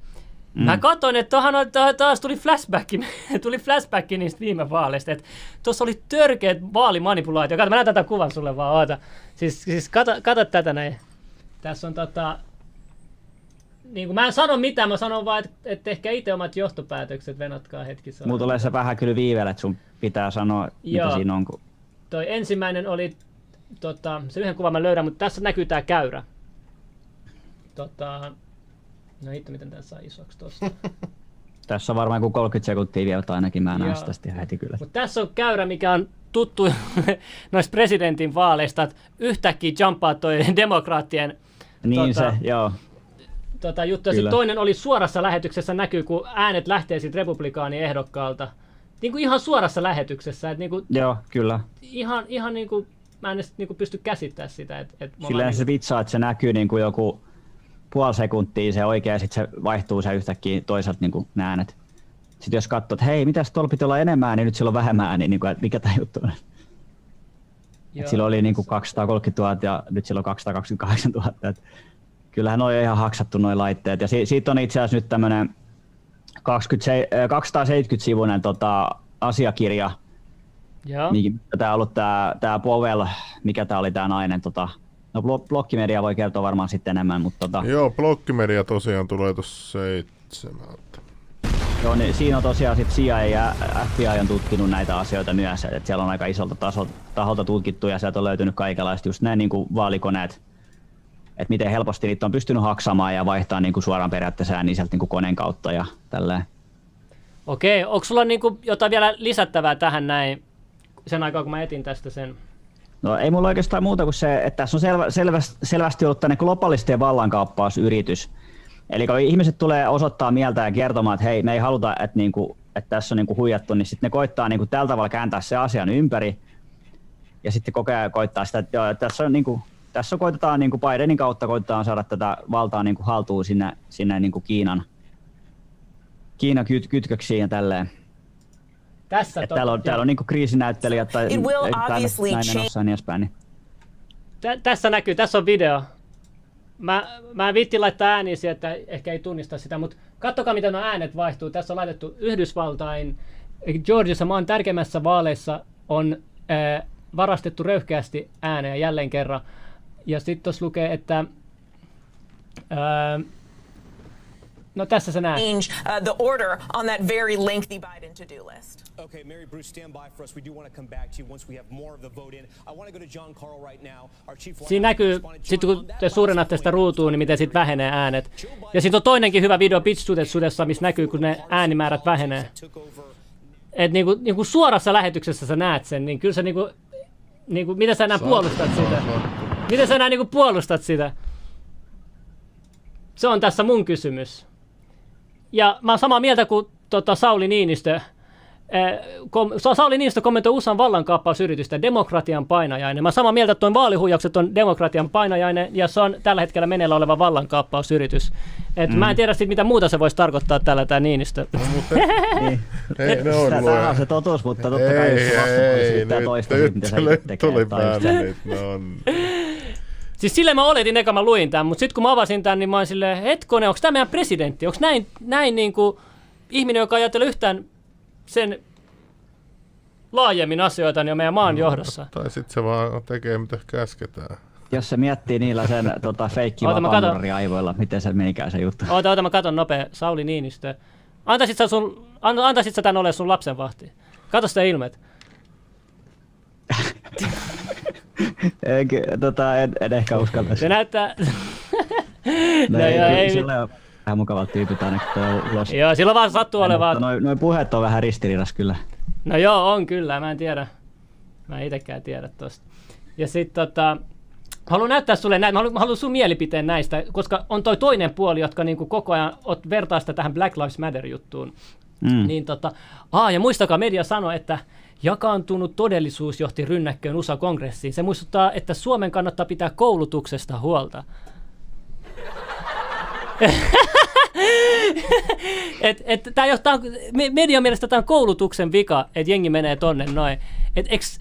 Mm. Mä katsoin, että tuohan on- tuohon taas tuli flashback, tuli flashback niistä viime vaaleista. Että tuossa oli törkeät vaalimanipulaatio. Kato, mä näytän tämän kuvan sulle vaan, oota. Siis, siis kato, kato tätä näin. Tässä on tota... Niin kuin, mä en sano mitään, mä sanon vaan, että, että ehkä itse omat johtopäätökset, venatkaa hetki. Mulla tulee se vähän kyllä viiveellä, että sun pitää sanoa, Joo. mitä siinä on. Kun... Toi ensimmäinen oli, tota, se yhden kuvan mä löydän, mutta tässä näkyy tää käyrä. Tota, no hitto, miten tän saa isoksi tossa. Tässä on varmaan kuin 30 sekuntia vielä, tai ainakin mä näen sitä heti kyllä. Mutta tässä on käyrä, mikä on tuttu noista presidentin vaaleista, että yhtäkkiä jumppaa toi demokraattien Niin tota, se, joo. Tota, juttu. Ja sitten toinen oli suorassa lähetyksessä näkyy, kun äänet lähtee siitä republikaaniehdokkaalta. Niin kuin ihan suorassa lähetyksessä. Että niin kuin, Joo, kyllä. ihan, ihan niin kuin, mä en edes niin kuin pysty käsittämään sitä. Että, että me ollaan Silleen niin se vitsaa, että se näkyy niin kuin joku puoli sekuntia se oikea, ja sitten se vaihtuu se yhtäkkiä toisaalta niin kuin ne äänet. Sitten jos katsoo, että hei, mitäs tuolla piti olla enemmän, niin nyt sillä on vähemmän ääniä, niin kuin, että mikä tämä juttu on. Joo. Et silloin oli niin kuin 230 000 ja nyt sillä on 228 000. Et kyllähän noi on ihan haksattu noi laitteet. Ja si- siitä on itse asiassa nyt tämmöinen 270-sivuinen tota, asiakirja, Joo. niin, tämä on ollut tämä, tämä Powell, mikä tämä oli tämä nainen, tota, no blo- blokkimedia voi kertoa varmaan sitten enemmän, mutta tota, Joo, blokkimedia tosiaan tulee tuossa seitsemältä. joo, niin siinä on tosiaan sit CIA ja FBI on tutkinut näitä asioita myös, että siellä on aika isolta tasolta, taholta tutkittu ja sieltä on löytynyt kaikenlaista just näin niin kuin vaalikoneet, että miten helposti niitä on pystynyt haksamaan ja vaihtaa niin kuin suoraan periaatteessa ääniä sieltä niin kuin koneen kautta ja tälleen. Okei, onko sulla niinku jotain vielä lisättävää tähän näin, sen aikaa kun mä etin tästä sen? No ei mulla oikeastaan muuta kuin se, että tässä on selvä, selvästi, selvästi ollut tänne globalistien vallankaappausyritys. Eli kun ihmiset tulee osoittaa mieltä ja kertomaan, että hei, me ei haluta, että, niinku, että tässä on niinku huijattu, niin sitten ne koittaa niinku tällä tavalla kääntää se asian ympäri. Ja sitten koko ajan koittaa sitä, että joo, että tässä, on niinku, tässä koitetaan niinku Bidenin kautta koitetaan saada tätä valtaa niinku haltuun sinne, sinne niinku Kiinan, Kiinan kyt, kytköksiin ja tälleen. Tässä Et täällä on, täällä on niinku kriisinäyttelijät tai näin ja niin edespäin. Niin. Tä- tässä näkyy, tässä on video. Mä, mä en viitti laittaa ääniä siihen, että ehkä ei tunnista sitä, mutta kattokaa miten nuo äänet vaihtuu. Tässä on laitettu Yhdysvaltain, Georgiassa maan tärkeimmässä vaaleissa on äh, varastettu röyhkeästi ääneen jälleen kerran. Ja sitten tuossa lukee, että äh, no tässä sä näet. change uh, the order on that very lengthy Biden to-do list. Okay, Mary Bruce, stand by for us. We do want to come back to you once we have more of the vote in. I want to go to John Carl right now, our chief. Siinä näkyy, sit kun te suurennatte sitä ruutua, niin miten sitten vähenee äänet. Ja sitten on toinenkin hyvä video Pitch Sudessa, missä näkyy, kun ne äänimäärät vähenee. Et niinku, niinku suorassa lähetyksessä sä näet sen, niin kyllä sä niinku, niinku miten sä enää puolustat sitä? Miten sä enää niinku puolustat sitä? Se on tässä mun kysymys. Ja mä oon samaa mieltä kuin tota, Sauli Niinistö. Eh, kom, Sa- Sauli Niinistö kommentoi USAn vallankaappausyritystä demokratian painajainen. Mä oon samaa mieltä, että tuon vaalihuijaukset on demokratian painajainen ja se on tällä hetkellä meneillä oleva vallankaappausyritys. Et mm. Mä en tiedä sit, mitä muuta se voisi tarkoittaa tällä tämä Niinistö. Niin. Ei, ne on on se totuus, mutta totta kai Ei, jos se ei, nyt, toista, nyt, mitä se tuli, tekee. tuli päälle nyt, no on. Siis sille mä oletin, eka mä luin tämän, mutta sitten kun mä avasin tämän, niin mä olin silleen, hetkonen, onko tämä meidän presidentti? Onko näin, näin niin kuin ihminen, joka ajattelee yhtään sen laajemmin asioita, niin on meidän maan johdossa? Tai sitten se vaan tekee mitä käsketään. Jos se miettii niillä sen tota, feikki aivoilla, miten se menikään se juttu. Oota, oota, mä katon nopea. Sauli Niinistö. Antaisit sä, sun, an, antaisit sä tän ole sun lapsenvahti? Kato sitä ilmet. Eikä, tota, en, en, ehkä uskaltaisi. Se näyttää... No, no, joo, ei, Sillä on vähän mukavat tyypit aina, kun tuo ulos. joo, silloin vaan sattuu olemaan. Noin noi puheet on vähän ristiriidassa kyllä. No joo, on kyllä, mä en tiedä. Mä en itekään tiedä tosta. Ja sit tota, haluan näyttää sulle näin, mä haluan, mä haluan sun mielipiteen näistä, koska on toi toinen puoli, jotka niinku koko ajan ot, vertaa sitä tähän Black Lives Matter-juttuun. Mm. Niin tota, aa, ja muistakaa, media sanoi, että jakaantunut todellisuus johti rynnäkköön USA-kongressiin. Se muistuttaa, että Suomen kannattaa pitää koulutuksesta huolta. et, et, tää johtaa, me- median mielestä tämä on koulutuksen vika, että jengi menee tonne noin. Et, eks,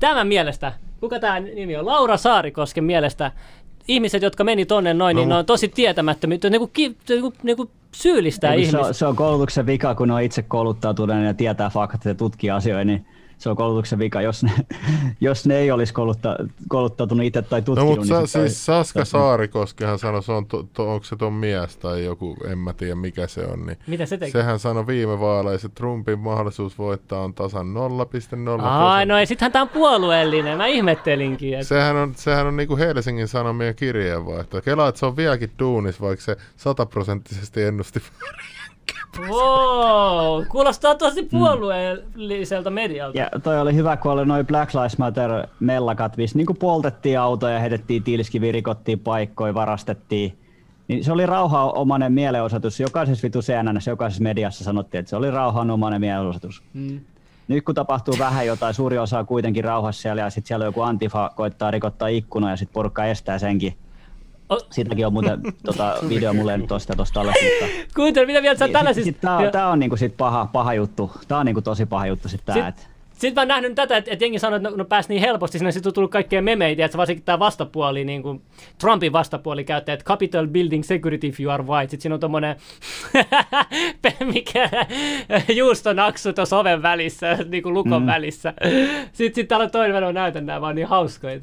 tämän mielestä, kuka tämä nimi on? Laura Saarikosken mielestä, ihmiset, jotka meni tonne noin, No, niin ne on tosi tietämättömiä, niinku, niinku, niinku syyllistää se, ihmisiä. on, se on koulutuksen vika, kun ne on itse kouluttautuneet ja tietää faktat ja tutkii asioita, niin se on koulutuksen vika. Jos ne, jos ne ei olisi koulutta, kouluttautunut itse tai No tutkinut, mutta niin sa, siis Saska toi- Saarikoskehan sanoi, se on to, to, onko se ton mies tai joku, en mä tiedä mikä se on. Niin Mitä se teki? Sehän sanoi viime vaaleissa, että Trumpin mahdollisuus voittaa on tasan 0,0 Ai, no ei, sittenhän tämä on puolueellinen. Mä ihmettelinkin. Että... Sehän on, sehän on niinku Helsingin Sanomien kirjeenvaihto. Kelaa, että se on vieläkin duunis, vaikka se sataprosenttisesti ennusti. Wow, kuulostaa tosi puolueelliselta medialta. Ja toi oli hyvä, kun oli noin Black Lives Matter mellakat, missä niin poltettiin autoja, heitettiin tiiliskiviä, rikottiin paikkoja, varastettiin. Niin se oli rauhanomainen mielenosoitus. Jokaisessa vitu CNNssä, jokaisessa mediassa sanottiin, että se oli rauhanomainen mielenosoitus. Mm. Nyt kun tapahtuu vähän jotain, suuri osa on kuitenkin rauhassa siellä ja sitten siellä joku antifa koittaa rikottaa ikkunoja ja sitten porukka estää senkin. O- Siitäkin on muuten tota, video mulle nyt tosta tosta alas, mutta Kuuntele, mitä mieltä sä tällaisista... Tää, on- tää on niinku sit paha, paha juttu. Tää on niinku tosi paha juttu sit tää, Sit- et Sitten mä oon nähnyt tätä, että, että jengi sanoo, että no, no pääsi niin helposti, sinne sitten on tullut kaikkea memeitä, että varsinkin tämä vastapuoli, niin kuin Trumpin vastapuoli käyttää, että Capitol Building Security if you are white. Sitten siinä on tommonen, mikä juustonaksu tuossa oven välissä, niin kuin lukon mm. välissä. Sitten sit täällä on toinen, mä en näytän nää, vaan niin hauskoja.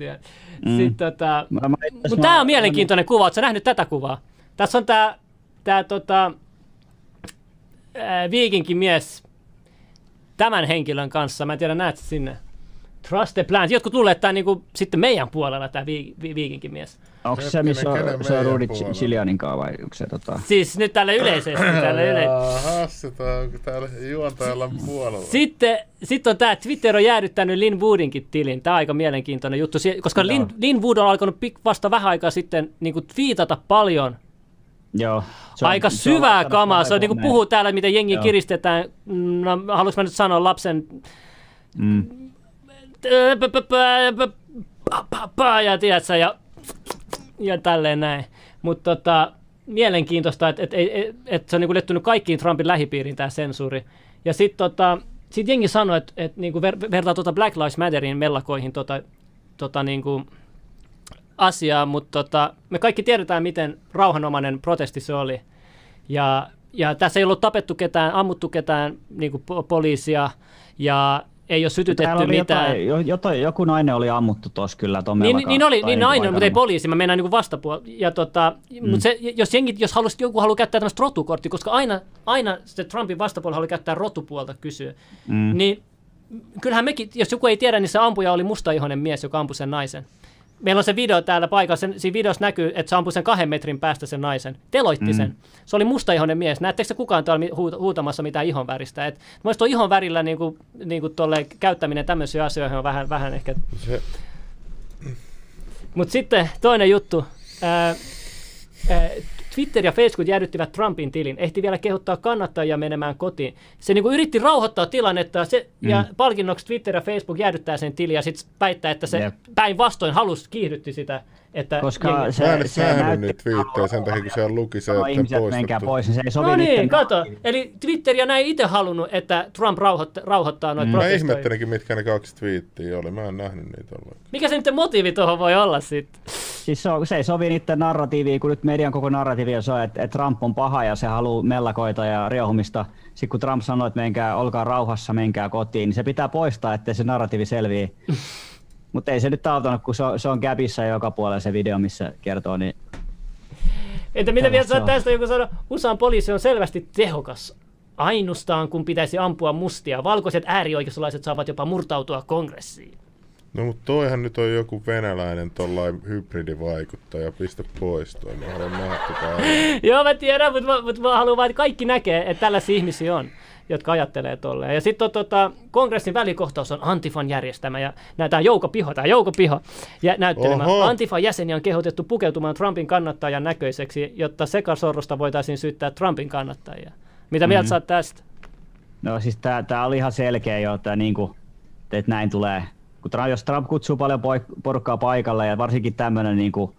Mm. Sitten tota, Mä- mä- mutta mä- tämä on mielenkiintoinen kuva, ootko sä nähnyt tätä kuvaa? Tässä on tää, tää tota, ää, viikinkimies tämän henkilön kanssa. Mä en tiedä, näet sinne. Trust the plan. Jotkut luulee, että tämä on niinku sitten meidän puolella tämä vi- vi- viikinkimies. Onko se, missä on, se on Rudy? Chilianin kanssa vai onko se tota... Siis nyt tälle yleisesti. Tälle yle... Jaha, sitä onko täällä juontajalla puolella. Sitten sit on tämä, Twitter on jäädyttänyt Lin Woodinkin tilin. Tämä on aika mielenkiintoinen juttu, koska Lin, Lin Wood on alkanut vasta vähän aikaa sitten niin twiitata paljon Joo. se on- aika se on syvää kamaa. Se on niin kuin puhuu täällä, miten jengi Joo. kiristetään. No, haluaisinko mä nyt sanoa lapsen... Mm. Ja tiedätkö, ja, ja tälleen näin. Mutta tota, mielenkiintoista, että et, et, et se on niinku lettynyt kaikkiin Trumpin lähipiiriin tämä sensuuri. Ja sitten tota, sit jengi sanoi, että et, niinku ver, vertaa tota Black Lives Matterin mellakoihin tota, tota, niinku, asiaa, mutta tota, me kaikki tiedetään, miten rauhanomainen protesti se oli. Ja, ja tässä ei ollut tapettu ketään, ammuttu ketään niin kuin po- poliisia ja ei ole sytytetty mitään. jotain, jo, jotain, joku nainen oli ammuttu tuossa kyllä Niin, mellakan- niin oli, niin aina, mutta ei poliisi, mä mennään niin vastapuolella. Ja tota, mm. mutta se, jos, jengi, jos halus, joku haluaa käyttää tämmöistä rotukorttia, koska aina, aina se Trumpin vastapuolella haluaa käyttää rotupuolta kysyä, Mm. niin kyllähän mekin, jos joku ei tiedä, niin se ampuja oli mustaihoinen mies, joka ampui sen naisen. Meillä on se video täällä paikalla, sen, siinä videossa näkyy, että se ampui sen kahden metrin päästä sen naisen. Teloitti Mm. sen. Se oli mustaihoinen mies. Näettekö se kukaan täällä huutamassa mitään ihon väristä? Et, Mielestäni tuo ihon värillä niin kuin, niin kuin käyttäminen tämmöisiin asioihin on vähän, vähän ehkä Se, mutta sitten toinen juttu. Ää, ää, Twitter ja Facebook jäädyttivät Trumpin tilin. Ehti vielä kehottaa kannattajia menemään kotiin. Se niinku yritti rauhoittaa tilannetta se, mm. ja palkinnoksi Twitter ja Facebook jäädyttää sen tilin ja sitten väittää, että se Jep. päinvastoin halus kiihdytti sitä. Että Koska jengi- se, mä en se näytti, niitä twiittejä sen takia, kun siellä luki se, että ihmiset, menkää poistettu. pois, niin se ei sovi No niin, kato. Eli Twitter ja näin itse halunnut, että Trump rauhoittaa, rauhoittaa noita Mä protestoja. ihmettelinkin, mitkä ne kaksi twiittiä oli. Mä en nähnyt niitä ollenkaan. Mikä se nyt motiivi tuohon voi olla sitten? Siis se, on, se ei sovi niiden narratiiviin, kun nyt median koko narratiivi on se, että, että Trump on paha ja se haluaa mellakoita ja riehumista. Sitten kun Trump sanoo, että menkää, olkaa rauhassa, menkää kotiin, niin se pitää poistaa, ettei se narratiivi selviä. Mutta ei se nyt auttanut, kun se on, se on Gabissa joka puolella se video, missä kertoo, niin Entä mitä sä on. tästä, joku sanoi, USAn poliisi on selvästi tehokas. Ainustaan kun pitäisi ampua mustia. Valkoiset äärioikeisolaiset saavat jopa murtautua kongressiin. No mutta toihan nyt on joku venäläinen tollain hybridivaikuttaja. Pistä pois toi. Mä haluan nähdä tätä. Joo, mä tiedän, mutta mä, mutta mä haluan vaan, että kaikki näkee, että tällaisia ihmisiä on, jotka ajattelee tolleen. Ja sitten tota, kongressin välikohtaus on Antifan järjestämä ja näitä Jouko Piho, tämä Jouko Piho ja näyttelemään. Oho. Antifan jäseniä on kehotettu pukeutumaan Trumpin kannattajan näköiseksi, jotta sekasorrosta voitaisiin syyttää Trumpin kannattajia. Mitä mieltä mm-hmm. oot tästä? No siis tää, tää oli ihan selkeä jo, että, niinku, että näin tulee. Kun Trump, jos Trump kutsuu paljon porukkaa paikalle ja varsinkin tämmönen niinku,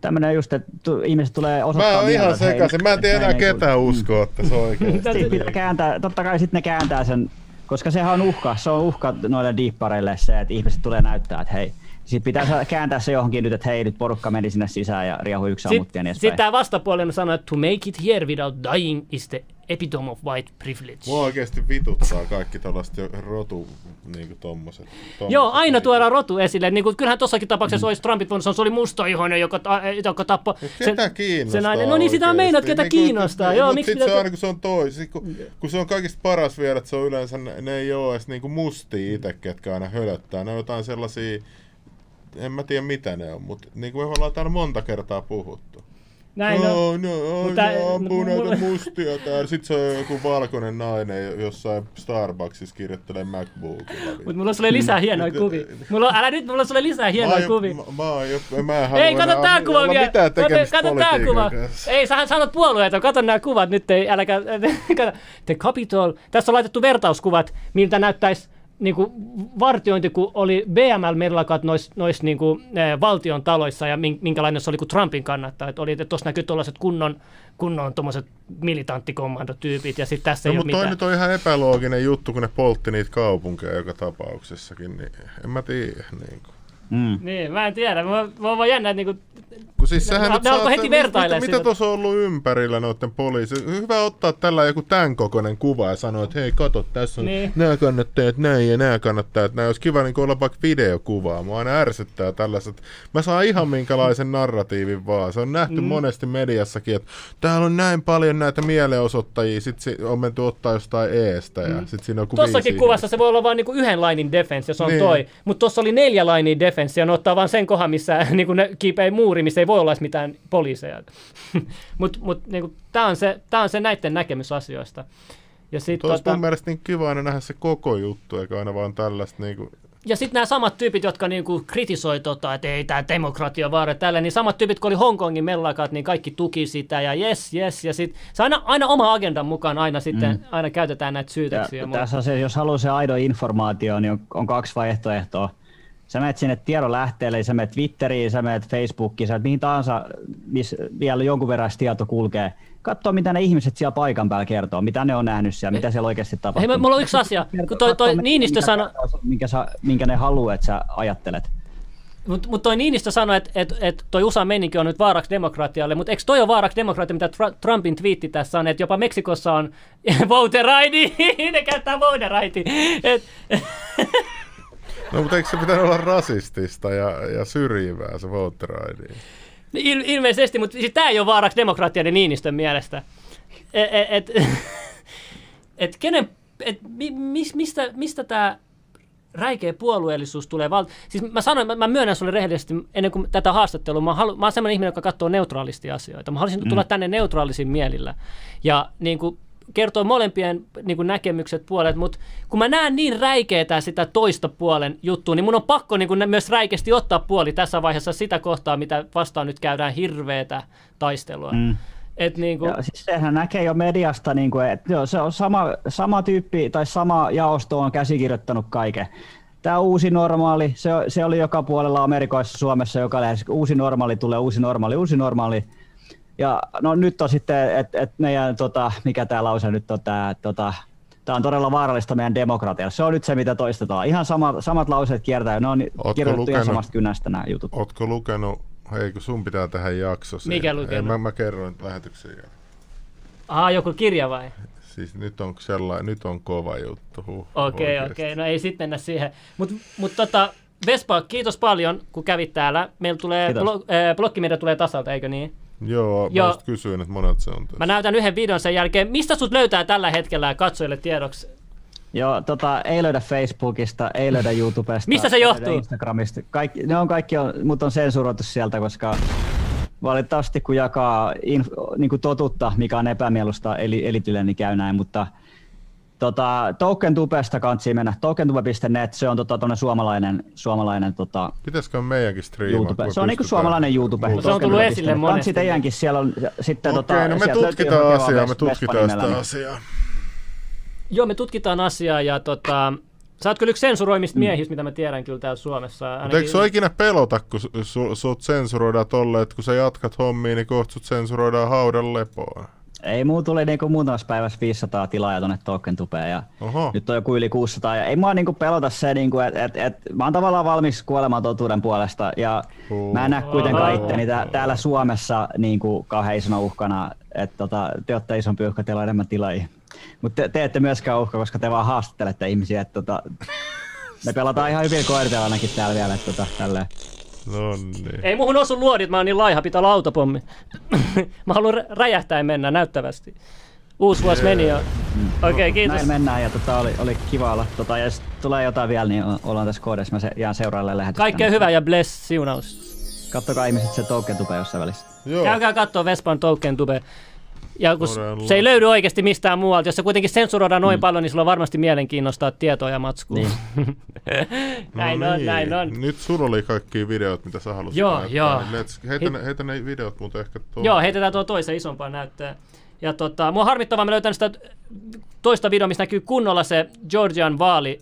tämmönen just, että ihmiset tulee Mä osoittaa oon mieltä, ihan sekaisin. Mä en tiedä enää ketään uskoa, että se oikein. Sitten pitää kääntää, totta kai sitten ne kääntää sen, koska sehän on uhka, se on uhka noille diippareille se, että ihmiset tulee näyttää, että hei, sitten pitää kääntää se johonkin nyt, että hei, nyt porukka meni sinne sisään ja riehui yksi ja niin Sitten edespäin. tämä vastapuolinen sanoi, että to make it here without dying is the epitome of white privilege. Mua oikeesti vituttaa kaikki tällaiset rotu niinku tommoset. tommoset Joo, aina niinku. tuodaan rotu esille. Niin kuin, kyllähän tuossakin tapauksessa olisi Trumpit voinut sanoa, se oli musta-ihoinen, joka, ta- joka tappoi. Ketä kiinnostaa se nainen. No niin, sitä on meinannut, ketä Niinku, kiinnostaa. Joo, mut miksi se pitää... on aina kun se on toisi, kun, kun se on kaikista paras vielä, että se on yleensä, ne, ne ei ole edes niinku mustia itse, ketkä aina hölöttää. Ne on jotain sellaisia, en mä tiedä mitä ne on, mutta niin kuin me ollaan täällä monta kertaa puhuttu. Näin no, on. no, Mutta- no, ne ampuu mut- näitä mustia täällä. Sitten se on joku valkoinen nainen jossain Starbucksissa kirjoittelee MacBookilla. Mutta mulla sulle lisää hienoja kuvia. Mulla, on- älä nyt, mulla sulle lisää Mä hienoja kuvia. Mä, mä, mä en halua Ei, kato tää kuva vielä. Kato, tekemistä kato tää politiikan kuva. kanssa. Ei, sähän sanot puolueita. Kato nämä kuvat nyt. Ei, äläkä, kato. The Capitol. Tässä on laitettu vertauskuvat, miltä näyttäisi niinku vartiointi, kun oli BML-mellakat noissa nois, niinku, eh, valtion taloissa ja min- minkälainen se oli, kun Trumpin kannattaa. Et oli, että tuossa näkyy tuollaiset kunnon, kunnon tommoset militanttikommandotyypit ja sitten tässä No, ei ole mutta toi mitään. nyt on ihan epälooginen juttu, kun ne poltti niitä kaupunkeja joka tapauksessakin, niin en mä tiedä. Niin kuin. Mm. Niin, mä en tiedä. Mä, mä vaan jännä, että niinku, Kun siis sehän Ne- nyt ne alkoi saa- heti vertailemaan Mitä, mitä tuossa on ollut ympärillä noiden poliisi? Hyvä ottaa tällä joku tämän kokoinen kuva ja sanoa, että hei kato, tässä on Niin. nämä kannattajat näin ja nämä kannattajat näin. Olisi kiva niin olla vaikka videokuvaa. Mua aina ärsyttää tällaiset. Mä saan ihan minkälaisen narratiivin vaan. Se on nähty mm. monesti mediassakin, että täällä on näin paljon näitä mielenosoittajia. Sitten si- on menty ottaa jostain eestä ja mm. sitten siinä on joku Tossakin kuvassa se voi olla vain niinku yhden lainin defense, jos on niin. Niin. toi. Mutta tuossa oli neljä lainin defense ja ne ottaa vaan sen kohan, missä niinku ne kiipeää muuri, missä ei voi olla mitään poliiseja. Mutta mut, niinku, tämä on, se, tää on se näiden näkemys asioista. Ja sitten Olisi tota, mun mielestä niin kiva aina nähdä se koko juttu, eikä aina vaan tällaista niin kuin, ja sit nämä samat tyypit, jotka niinku kritisoi, tota, että ei tämä demokratia vaara tällä, niin samat tyypit, kun oli Hongkongin mellakat, niin kaikki tuki sitä ja yes, yes. Ja sit, se aina, aina oma agendan mukaan aina sitten, mm. aina käytetään näitä syytöksiä. ja muuta. tässä on se, jos haluaa se aito informaatio, niin on, on kaksi vaihtoehtoa. Sä menet sinne tiedon lähteelle, sä menet Twitteriin, sä menet Facebookiin, sä menet mihin tahansa, missä vielä jonkun verran tieto kulkee. Katso, mitä ne ihmiset siellä paikan päällä kertoo, mitä ne on nähnyt siellä, mitä siellä oikeasti tapahtuu. Hei, mulla on yksi asia. Kun toi, toi Katso, Niinistö sanoi, Minkä, sä, minkä ne haluaa, että sä ajattelet. Mutta mut toi Niinistö sanoi, että et, et toi USA meininki on nyt vaaraksi demokratialle, mutta eikö toi ole vaaraksi demokratia, mitä Tr- Trumpin twiitti tässä on, että jopa Meksikossa on voter ID, ne käyttää voter ID. Et, No mutta eikö se pitänyt olla rasistista ja, ja syrjivää se voter ID? il, ilmeisesti, mutta siis tämä ei ole vaaraksi demokratialle Niinistön mielestä. Et, et, et, et kenen, et, mi, mis, mistä, mistä tämä räikeä puolueellisuus tulee val... Siis mä sanoin, mä, mä myönnän sulle rehellisesti ennen kuin tätä haastattelua, mä, halu, mä oon semmoinen ihminen, joka katsoo neutraalisti asioita. Mä haluaisin mm. tulla tänne neutraalisin mielillä. Ja niin kuin, kertoo molempien niin kuin näkemykset puolet, mutta kun mä näen niin räikeätä sitä toista puolen juttua, niin mun on pakko niin kuin, myös räikeästi ottaa puoli tässä vaiheessa sitä kohtaa, mitä vastaan nyt käydään hirveätä taistelua. Mm. Et niin kuin, Ja siis sehän näkee jo mediasta, niin kuin, että joo, se on sama, sama tyyppi tai sama jaosto on käsikirjoittanut kaiken. Tämä uusi normaali, se, se oli joka puolella Amerikoissa, Suomessa, joka lähes uusi normaali tulee, uusi normaali, uusi normaali. Ja no nyt on sitten, että et meidän, tota, mikä tämä lause nyt on, tämä, tota, tämä on todella vaarallista meidän demokratialle. Se on nyt se, mitä toistetaan. Ihan sama, samat lauseet kiertää, ne on Ootko kirjoitettu ihan lukenut- samasta kynästä nämä jutut. Ootko lukenut, hei kun sun pitää tehdä jakso. Mikä Ei, lukenut? mä, mä kerroin lähetyksen jälkeen. aha, joku kirja vai? Siis nyt on sellainen, nyt on kova juttu. Huh, Okei, oikeesti. okei, no ei sitten mennä siihen. Mutta mut tota, Vespa, kiitos paljon, kun kävit täällä. Meillä tulee, blo, äh, blokkimedia tulee tasalta, eikö niin? Joo, Joo. mä kysyin, että monet se on tässä. Mä näytän yhden videon sen jälkeen. Mistä sut löytää tällä hetkellä katsojille tiedoksi? Joo, tota, ei löydä Facebookista, ei löydä YouTubesta. Mistä se johtuu? Instagramista. Kaikki, ne on kaikki, on, mut on sensuroitu sieltä, koska valitettavasti kun jakaa inf, niin kuin totutta, mikä on epämielusta eli, elitille, niin käy näin, mutta tota, TokenTubesta kansi mennä. TokenTube.net, se on tota, suomalainen, suomalainen tota, Pitäisikö meidänkin striimaa? YouTube. Se on niinku suomalainen YouTube. Se on tullut esille Kansi monesti. teidänkin siellä on sitten Okei, tota, no me tutkitaan asiaa, me tutkitaan sitä niin- asiaa. Joo, me tutkitaan asiaa ja tota, Sä oot kyllä yksi sensuroimista miehistä, mitä mä tiedän kyllä täällä Suomessa. Mutta Ainakin- eikö sua ikinä pelota, kun su, su, sut sensuroidaan tolleen, että kun sä jatkat hommiin, niin kohta sut sensuroidaan haudan lepoa? Ei muu tuli niinku muutamassa päivässä 500 tilaa tonne Token Tubeen ja Oho. nyt on joku yli 600 ja ei mua niinku pelota se, niinku, että et, et, mä oon tavallaan valmis kuolemaan totuuden puolesta ja Huh. mä en näe kuitenkaan itteni tää, täällä Suomessa niinku kauhean isona uhkana, että tota, te olette isompi uhka, teillä on enemmän tilaajia. Mutta te, te ette myöskään uhka, koska te vaan haastattelette ihmisiä, että tota, me pelataan ihan hyvin koirteella ainakin täällä vielä, että tota, tälleen. No niin. Ei muhun osu luodit, mä oon niin laiha, pitää olla autopommi. mä haluan rä- räjähtäen mennä näyttävästi. Uusi vuosi meni jo. Okei, okay, kiitos. Näin mennään ja tota, oli, oli kiva olla. Tota, ja jos tulee jotain vielä, niin ollaan tässä koodissa. Mä se, jään seuraajalle lähetystä. Kaikkea hyvää ja bless, siunaus. Kattokaa ihmiset se token tube jossain välissä. Joo. Käykää kattoo Vespan Token Tube. Ja kun Todella. se ei löydy oikeasti mistään muualta, jos se kuitenkin sensuroidaan noin paljon, niin sulla on varmasti mielenkiinnosta tietoa ja matskua. Niin. näin no on, niin. näin on. Nyt sulla oli kaikki videot, mitä sä halusit Joo, näyttää, joo. Let's, heitä, ne, heitä ne videot muuten ehkä tuohon. Joo, heitetään tuo toisen isompaan näyttöön. Ja tota, mua harmittavaa, mä löytän sitä toista videoa, missä näkyy kunnolla se Georgian vaali,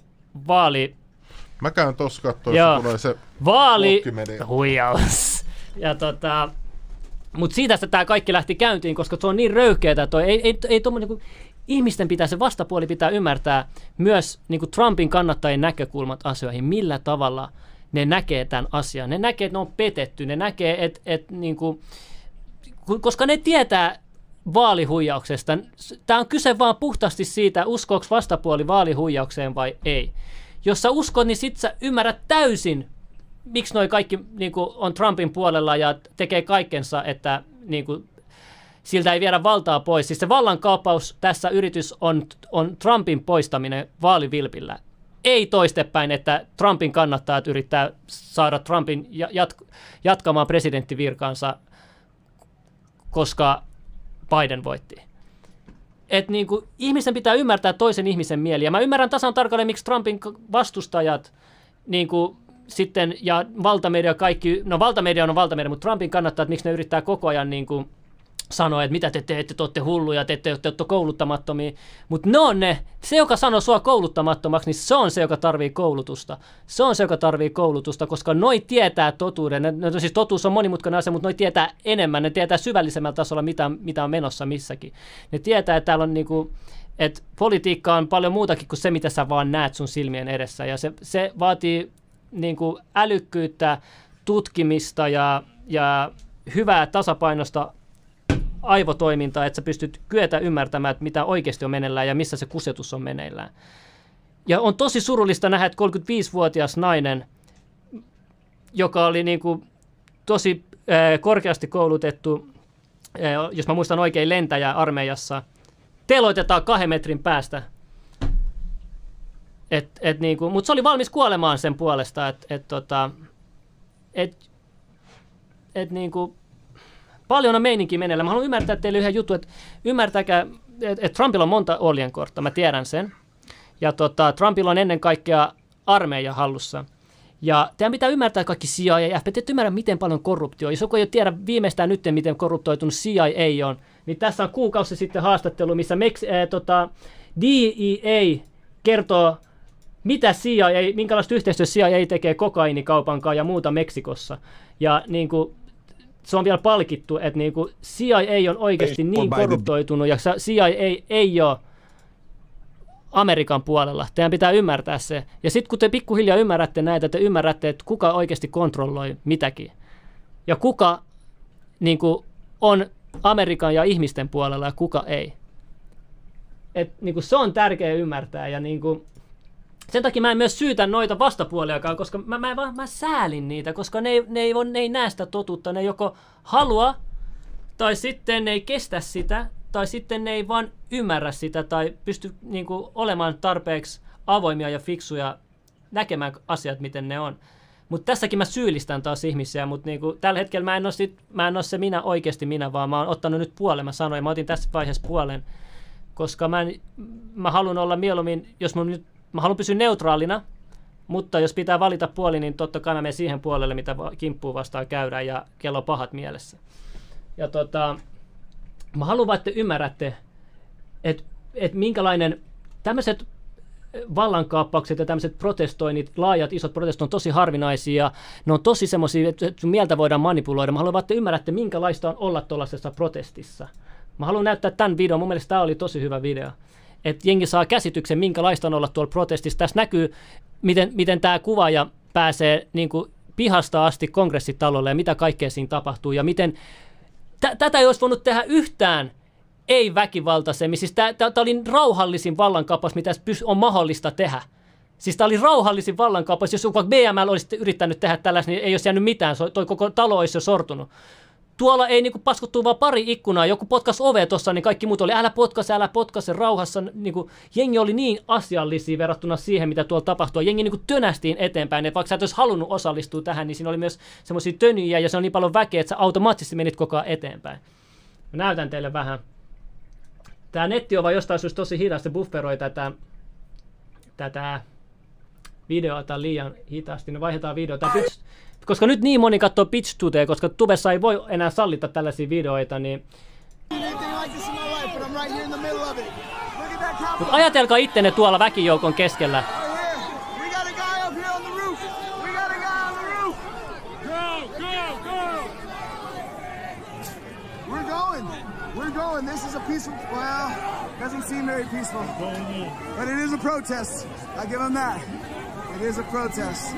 vaali, Mä käyn tossa jos tulee se vaali, huijaus. Ja tota, mutta siitä sitten tämä kaikki lähti käyntiin, koska se on niin röyhkeetä toi. Ei, ei, ei tommonen, niinku, ihmisten pitää, se vastapuoli pitää ymmärtää myös niinku Trumpin kannattajien näkökulmat asioihin, millä tavalla ne näkee tämän asian. Ne näkee, että ne on petetty, ne näkee, että et, niinku, ku- koska ne tietää vaalihuijauksesta. Tämä on kyse vaan puhtaasti siitä, uskooko vastapuoli vaalihuijaukseen vai ei. Jos sä uskot, niin sit sä ymmärrät täysin, miksi noi kaikki niin kuin, on Trumpin puolella ja tekee kaikkensa, että niin kuin, siltä ei viedä valtaa pois. Siis se vallankaappaus tässä yritys on, on Trumpin poistaminen vaalivilpillä. Ei toistepäin, että Trumpin kannattajat yrittää saada Trumpin ja- jat- jatkamaan presidenttivirkaansa, koska Biden voitti. Et niinku, ihmisen pitää ymmärtää toisen ihmisen mieli. Ja mä ymmärrän tasan tarkalleen, miksi Trumpin vastustajat niinku, sitten, ja valtamedia kaikki, no valtamedia on valtamedia, mutta Trumpin kannattaa, että miksi ne yrittää koko ajan niin kuin, sanoa, että mitä te teette, te olette hulluja, te, te, te olette kouluttamattomia. Mutta ne on ne, se joka sanoo sua kouluttamattomaksi, niin se on se, joka tarvii koulutusta. Se on se, joka tarvii koulutusta, koska noi tietää totuuden. Ne, no, siis totuus on monimutkainen asia, mutta noi tietää enemmän, ne tietää syvällisemmällä tasolla, mitä, mitä on menossa missäkin. Ne tietää, että täällä on niinku, että politiikka on paljon muutakin kuin se, mitä sä vaan näet sun silmien edessä. Ja se, se vaatii niin kuin älykkyyttä, tutkimista ja, ja hyvää tasapainosta aivotoimintaa, että sä pystyt kyetä ymmärtämään, että mitä oikeasti on meneillään ja missä se kusetus on meneillään. Ja on tosi surullista nähdä, että 35-vuotias nainen, joka oli niin kuin tosi äh, korkeasti koulutettu, äh, jos mä muistan oikein, lentäjä armeijassa, teloitetaan kahden metrin päästä et, et niinku, mutta se oli valmis kuolemaan sen puolesta, että et, tota, et, et niinku, paljon on meininki meneillä. Mä haluan ymmärtää teille yhden jutun, että ymmärtäkää, että et Trumpilla on monta oljenkortta, mä tiedän sen. Ja tota, Trumpilla on ennen kaikkea armeija hallussa. Ja teidän pitää ymmärtää kaikki CIA ja FB, te ymmärrä, miten paljon korruptio. Jos joku ei tiedä viimeistään nyt, miten korruptoitunut CIA on, niin tässä on kuukausi sitten haastattelu, missä Meks, äh, tota, DEA kertoo, mitä CIA, minkälaista yhteistyötä CIA tekee kokainikaupan kanssa ja muuta Meksikossa. Ja niin kuin, se on vielä palkittu, että niin kuin CIA on oikeasti niin korruptoitunut ja CIA ei, ei ole Amerikan puolella. Teidän pitää ymmärtää se. Ja sitten kun te pikkuhiljaa ymmärrätte näitä, te ymmärrätte, että kuka oikeasti kontrolloi mitäkin. Ja kuka niin kuin, on Amerikan ja ihmisten puolella ja kuka ei. Et, niin kuin, se on tärkeää ymmärtää. Ja niin kuin, sen takia mä en myös syytä noita vastapuoliakaan, koska mä, mä, mä, mä säälin niitä, koska ne ne, ei, ne ei näe sitä totuutta. Ne joko halua, tai sitten ne ei kestä sitä, tai sitten ne ei vaan ymmärrä sitä, tai pysty niin kuin, olemaan tarpeeksi avoimia ja fiksuja näkemään asiat, miten ne on. Mutta tässäkin mä syyllistän taas ihmisiä, mutta niinku, tällä hetkellä mä en, ole sit, mä en ole se minä oikeasti minä, vaan mä oon ottanut nyt puolen. Mä sanoin, mä otin tässä vaiheessa puolen, koska mä, en, mä haluan olla mieluummin, jos mun nyt, mä haluan pysyä neutraalina, mutta jos pitää valita puoli, niin totta kai mä menen siihen puolelle, mitä kimppuun vastaan käydään ja kello pahat mielessä. Ja tota, mä haluan vaan, että te ymmärrätte, että et minkälainen tämmöiset vallankaappaukset ja tämmöiset protestoinnit, laajat isot protestit on tosi harvinaisia. Ne on tosi semmoisia, että sun mieltä voidaan manipuloida. Mä haluan vaan, että ymmärrätte, minkälaista on olla tuollaisessa protestissa. Mä haluan näyttää tämän videon. Mun mielestä tämä oli tosi hyvä video. Että jengi saa käsityksen, minkälaista on olla tuolla protestissa. Tässä näkyy, miten, miten tämä kuvaaja pääsee niin kuin pihasta asti kongressitalolle ja mitä kaikkea siinä tapahtuu ja miten Tä- tätä ei olisi voinut tehdä yhtään ei väkivaltaisemmin. Siis tämä oli rauhallisin vallankaappaus, mitä on mahdollista tehdä. Siis tämä oli rauhallisin vallankaappaus. Jos vaikka BML olisi yrittänyt tehdä tällaista, niin ei olisi jäänyt mitään. Toi koko talo olisi jo sortunut. Tuolla ei niinku paskuttu vaan pari ikkunaa. Joku potkas ove tuossa, niin kaikki muut oli älä potkase, älä potkase rauhassa. Niinku, jengi oli niin asiallisia verrattuna siihen, mitä tuolla tapahtui. Jengi niinku tönästiin eteenpäin. Et vaikka sä et olisi halunnut osallistua tähän, niin siinä oli myös semmoisia tönyjä ja se on niin paljon väkeä, että sä automaattisesti menit koko ajan eteenpäin. Mä näytän teille vähän. Tämä netti on vaan jostain syystä tosi hidas, se bufferoi tätä, tätä videota liian hitaasti. No vaihdetaan videota. Pitch, koska nyt niin moni katsoo Pitch Today, koska Tubessa ei voi enää sallita tällaisia videoita, niin mutta ajatelkaa ittenne tuolla väkijoukon keskellä. Going. This is a peaceful. Well, doesn't seem very peaceful. But it is a protest. I give him that. It is a protest.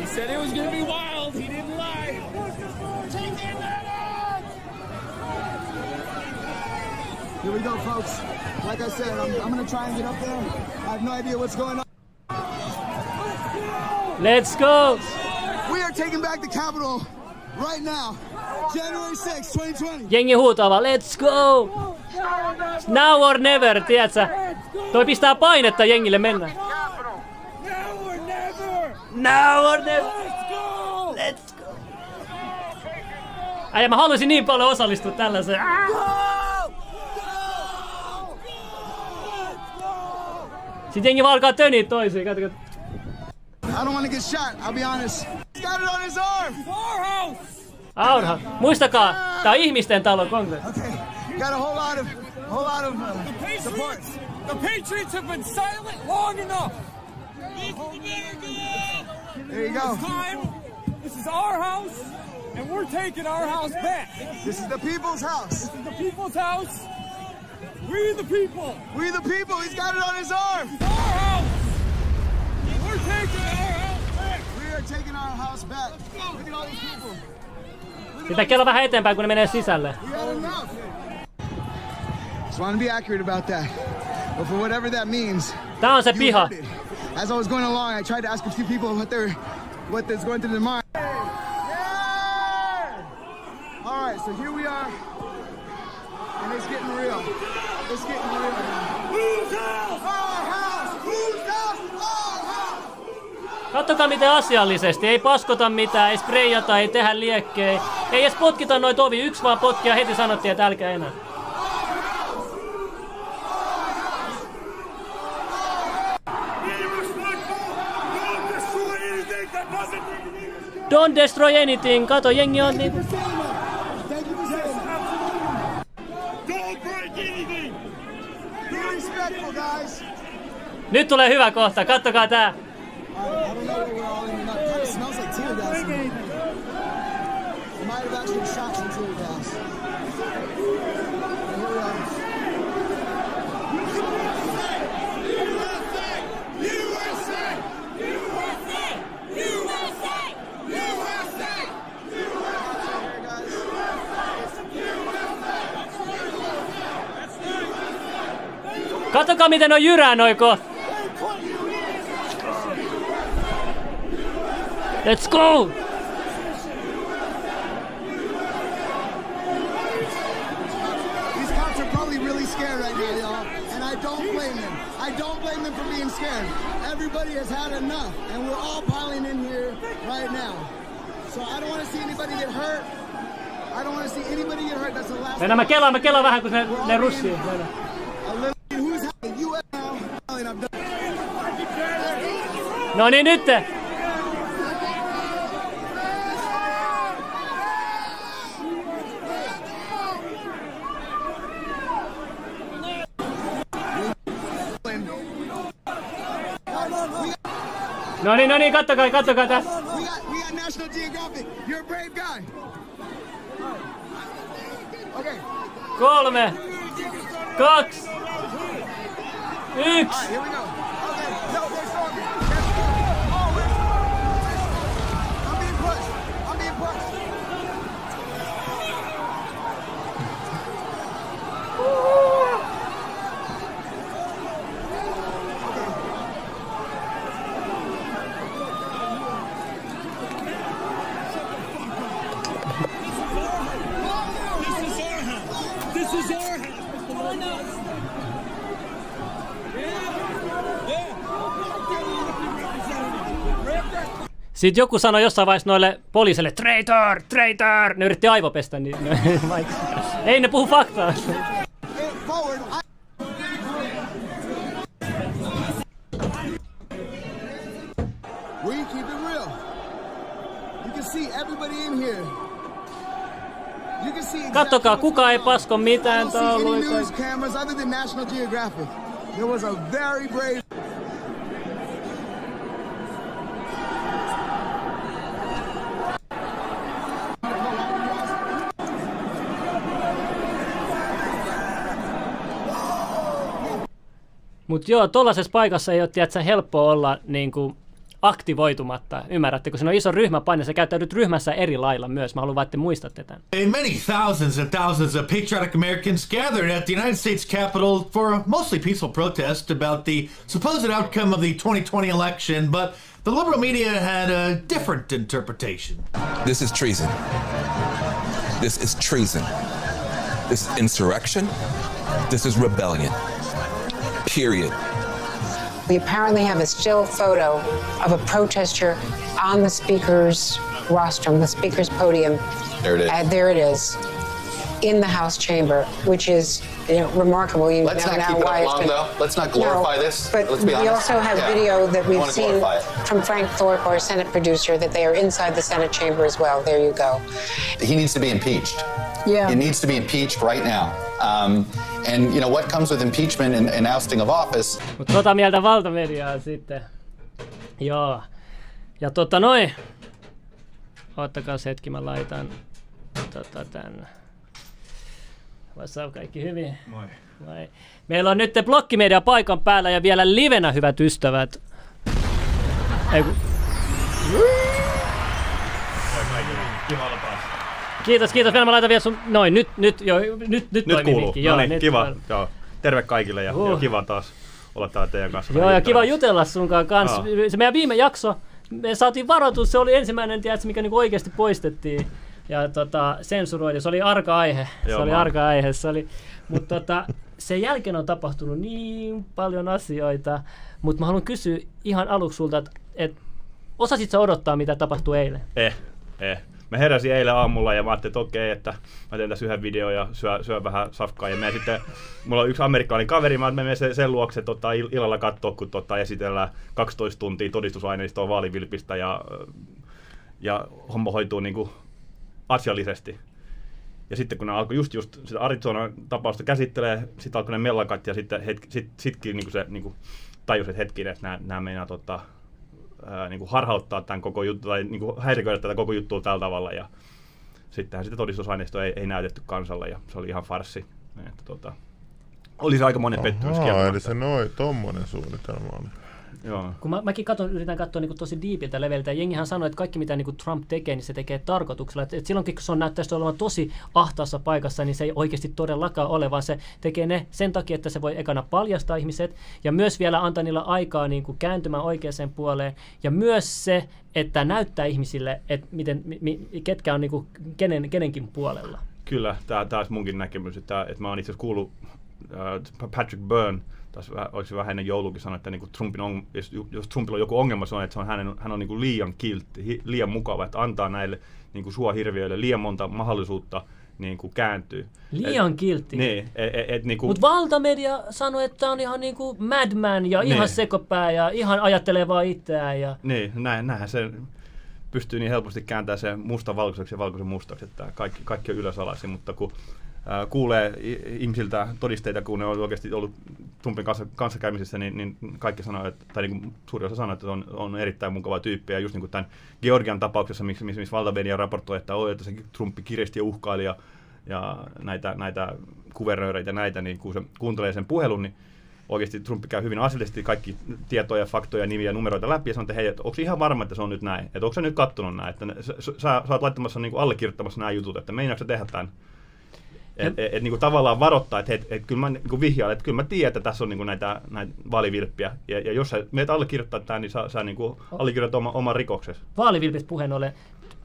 He said it was gonna be wild. He didn't lie. Here we go, folks. Like I said, I'm, I'm going to try and get up there. I have no idea what's going on. Let's go! We are taking back the Capitol right now. January 6, 2020. Jengi huutaa vaan, let's go! Now or never, tiedätkö? Toi pistää painetta jengille mennä. Now or never. Let's go. Let's go. Äijä, mä haluaisin niin paljon osallistua tällaiseen. Sitten jengi vaan alkaa töniä toisiin. Katso. I don't want to get shot, I'll be honest. He's got it on his arm. Our house. Aurha, muistakaa, tää on ihmisten talo kongressi. Okay, got a whole lot of, whole lot of uh, support. Patriots. The Patriots have been silent long enough. There you go. It's time. This is our house, and we're taking our house back. This is the people's house. This is the people's house. We the people. We the people. He's got it on his arm. It's our house. We're taking our house back. We are taking our house back. Look at all these people. Pitää kello vähän eteenpäin, kun ne menee sisälle. We had enough. Just want to be accurate about that. But for whatever that means, Tää on se you piha. Heard it. As I was going along, I tried to ask a few people what they're, what is going through their mind. All right, so here we are, and it's getting real. It's getting real. Whose house? Our house. Whose house? Our house. Kattokaa miten asiallisesti, ei paskota mitään, ei spreijata, ei tehdä liekkejä, ei edes potkita noita ovi, yksi vaan potki ja heti sanottiin, että älkää enää. Don't destroy anything, kato jengi on niin... Nyt tulee hyvä kohta, kattokaa tää. Might have actually shot some tear gas. But here we are. Kattokaa miten on jyrää noi kohta. Let's go! These cops are probably really scared right now, y'all. And I don't blame them. I don't blame them for being scared. Everybody has had enough. And we're all piling in here right now. So I don't want to see anybody get hurt. I don't want to see anybody get hurt. That's the last Mennään mä kelaan, mä kelaan vähän kun ne, ne russii. Mennään. A little, who's the US now? And I'm done. No niin nyt! No niin, no niin, kattokaa, kattokaa tässä. We got, we got National Geographic. You're a brave guy. Okay. Kolme, kaksi, yksi. Here we go. Okay. No, Sitten joku sanoi jossain vaiheessa noille poliisille, traitor, traitor, ne yritti aivopestä, niin ei ne puhu faktaa. We keep it real. You can see everybody in here. You can see Kattokaa, kuka ei pasko mitään tauluita. There was a very brave Mutta joo, tuollaisessa paikassa ei ole tiedätkö, helppoa olla niin kuin, aktivoitumatta. Ymmärrätte, kun siinä on iso ryhmä paine, sä käyttäydyt ryhmässä eri lailla myös. Mä haluan vaan, että te muistatte tämän. And many thousands and thousands of patriotic Americans gathered at the United States Capitol for a mostly peaceful protest about the supposed outcome of the 2020 election, but the liberal media had a different interpretation. This is treason. This is treason. This is insurrection. This is rebellion. Period. We apparently have a still photo of a protester on the speaker's rostrum, the speaker's podium. There it is. Uh, there it is, in the House chamber, which is you know, remarkable. You Let's know not now keep it why up it's long, been- though. Let's not glorify No, this. But Let's be we honest. also have Yeah. video that we've wanna seen from Frank Thorpe, our Senate producer, that they are inside the Senate chamber as well. There you go. He needs to be impeached. Yeah. He needs to be impeached right now. Um, and you know what comes with impeachment and, and ousting of office? Mutta tota mieltä valtamediaa sitten. Joo. Ja tota noin. Ottakaa hetki, mä laitan tota tän. What's up, kaikki hyvin? Moi. Moi. Meillä on nyt blokkimedia paikan päällä ja vielä livenä, hyvät ystävät. Ei. Kiva olla taas. kiitos, kiitos. Vielä mä laitan vielä sun... Noin, nyt, nyt, jo, nyt, nyt, Nyt toimii kuuluu. mikki. No niin, nyt kiva. toimii. Joo. Terve kaikille ja, Uh. ja kiva taas olla täällä teidän kanssa. Joo, ja kiva jutella sun kanssa. Joo. Se meidän viime jakso, me saatiin varoitus, se oli ensimmäinen, tiedätkö, mikä niinku oikeasti poistettiin ja tota, sensuroitiin. Se oli arka aihe. Joo, se oli mä- arka aihe. Se oli, mutta tota, sen jälkeen on tapahtunut niin paljon asioita, mutta mä haluan kysyä ihan aluksi sulta, että et, osasit sä odottaa, mitä tapahtui eilen? Eh, eh. Mä heräsin eilen aamulla ja mä ajattelin, että okei, että mä teen tässä yhden videon ja syön, syön vähän safkaa. Ja mä sitten, mulla on yksi amerikkalainen kaveri, mä menen sen, sen luokse tota, ill- illalla katsoa, kun tota, esitellään 12 tuntia todistusaineistoa vaalivilpistä ja, ja homma hoituu niin kuin asiallisesti. Ja sitten kun ne alkoi just, just sitä Arizonan tapausta käsittelee, sitten alkoi ne mellakat ja sitten hetki, sit, sitkin niin kuin se niin kuin tajusi, että hetkinen, että nämä, nämä meinaa tota, ää, niin kuin harhauttaa tämän koko juttu, tai niin kuin häiriköidä tätä koko juttua tällä tavalla. Ja sittenhän sitä todistusaineistoa ei, ei näytetty kansalle ja se oli ihan farssi. Että, tota, oli se aika monen pettymys Ahaa, eli se noin, tommonen suunnitelma oli. Joo. Kun mä, mäkin katon, yritän katsoa niin tosi diipiltä leveliltä, ja jengihän sanoi, että kaikki mitä niin Trump tekee, niin se tekee tarkoituksella. Et, et silloinkin, kun se on näyttäisi olevan tosi ahtaassa paikassa, niin se ei oikeasti todellakaan ole, vaan se tekee ne sen takia, että se voi ekana paljastaa ihmiset, ja myös vielä antaa niillä aikaa niin kuin kääntymään oikeaan puoleen, ja myös se, että näyttää ihmisille, että miten, mi, mi, ketkä on niin kuin kenen, kenenkin puolella. Kyllä, tämä olisi munkin näkemys, että, että mä oon itse asiassa kuullut äh, Patrick Byrne, taas oliko se vähän ennen joulukin sanoi, että niin kuin Trumpin on, jos, jos Trumpilla on joku ongelma, se on, että se on hänen, hän on niin kuin liian kiltti, hi, liian mukava, että antaa näille niin kuin suohirviöille liian monta mahdollisuutta niin kuin kääntyy. Liian kiltti. Niin, et, et, et, niin kuin, Mutta valtamedia sanoi, että tämä on ihan niin kuin madman ja ihan Niin. sekopää ja ihan ajattelee vaan itseään. Ja... Niin, näin, näinhän se pystyy niin helposti kääntämään se musta valkoiseksi ja valkoisen mustaksi, että kaikki, kaikki on ylösalaisin, mutta kun kuulee ihmisiltä todisteita, kun ne on oikeasti ollut Trumpin kanssa, kanssakäymisissä, niin, niin kaikki sanoo, että, tai niin suuri osa sanoo, että on, on erittäin mukava tyyppi. Ja just niin kuin tämän Georgian tapauksessa, missä, missä, missä valtamedia raportoi, että, oi, että se Trumpi kiristi ja uhkaili ja, ja näitä, näitä kuvernööreitä ja näitä, niin kun se kuuntelee sen puhelun, niin oikeasti Trump käy hyvin asiallisesti kaikki tietoja, faktoja, nimiä ja numeroita läpi ja sanoo, että hei, että onko ihan varma, että se on nyt näin? Että onko sä nyt kattonut näin? Että sä, sä, sä oot laittamassa niin allekirjoittamassa nämä jutut, että meinaatko tehdä tämän? Että et, et, niin kuin tavallaan varoittaa, että et, et, kyllä mä niin vihjaan, että kyllä mä tiedän, että tässä on niin kuin näitä, näitä vaalivilppiä. Ja, ja jos sä meet allekirjoittaa tämän, niin sä, sä niin kuin allekirjoitat oma, oman rikoksesi. Vaalivilpistä puheen ollen.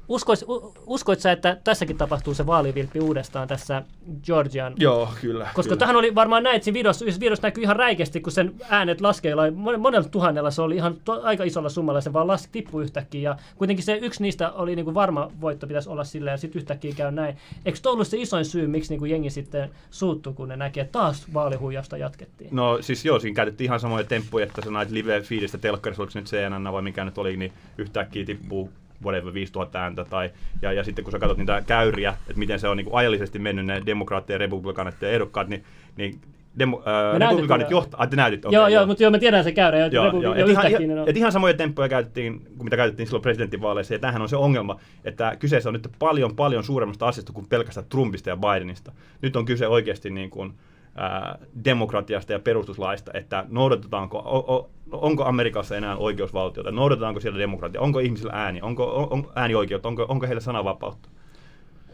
Uskois, uskoit sä, että tässäkin tapahtuu se vaalivilppi uudestaan tässä Georgian? Joo, kyllä. Koska kyllä. tähän oli varmaan näin, että siinä videossa, videossa näkyy ihan räikeästi, kun sen äänet laskee, monella tuhannella se oli ihan to, aika isolla summalla, se vaan laski, tippui yhtäkkiä. Ja kuitenkin se yksi niistä oli niin kuin varma voitto pitäisi olla sillä ja sitten yhtäkkiä käy näin. Eikö tuo ollut se isoin syy, miksi niin kuin jengi sitten suuttuu, kun ne näkee, että taas vaalihuijausta jatkettiin? No siis joo, siinä käytettiin ihan samoja temppuja, että se näitä live-feedistä telkkarissa, oliko se nyt CNN vai mikä nyt oli, niin yhtäkkiä tippuu whatever, 5000 ääntä. Tai, ja, ja sitten kun sä katsot niitä käyriä, että miten se on niin kuin ajallisesti mennyt ne demokraattien ja republikaanit ja ehdokkaat, niin, niin demo, äh, republikaanit johtaa, että näytit. Okay, joo, joo, mutta joo, me tiedän se käyrä. Joo, joo, joo. Et ihan, ihan, et ihan samoja temppuja käytettiin, kuin mitä käytettiin silloin presidentinvaaleissa, ja tämähän on se ongelma, että kyseessä on nyt paljon, paljon suuremmasta asiasta kuin pelkästään Trumpista ja Bidenista. Nyt on kyse oikeasti niin kuin, ää, demokratiasta ja perustuslaista, että noudatetaanko, o, o, onko Amerikassa enää oikeusvaltiota, noudatetaanko siellä demokratia, onko ihmisillä ääni, onko on, äänioikeutta, onko, onko heillä sananvapautta.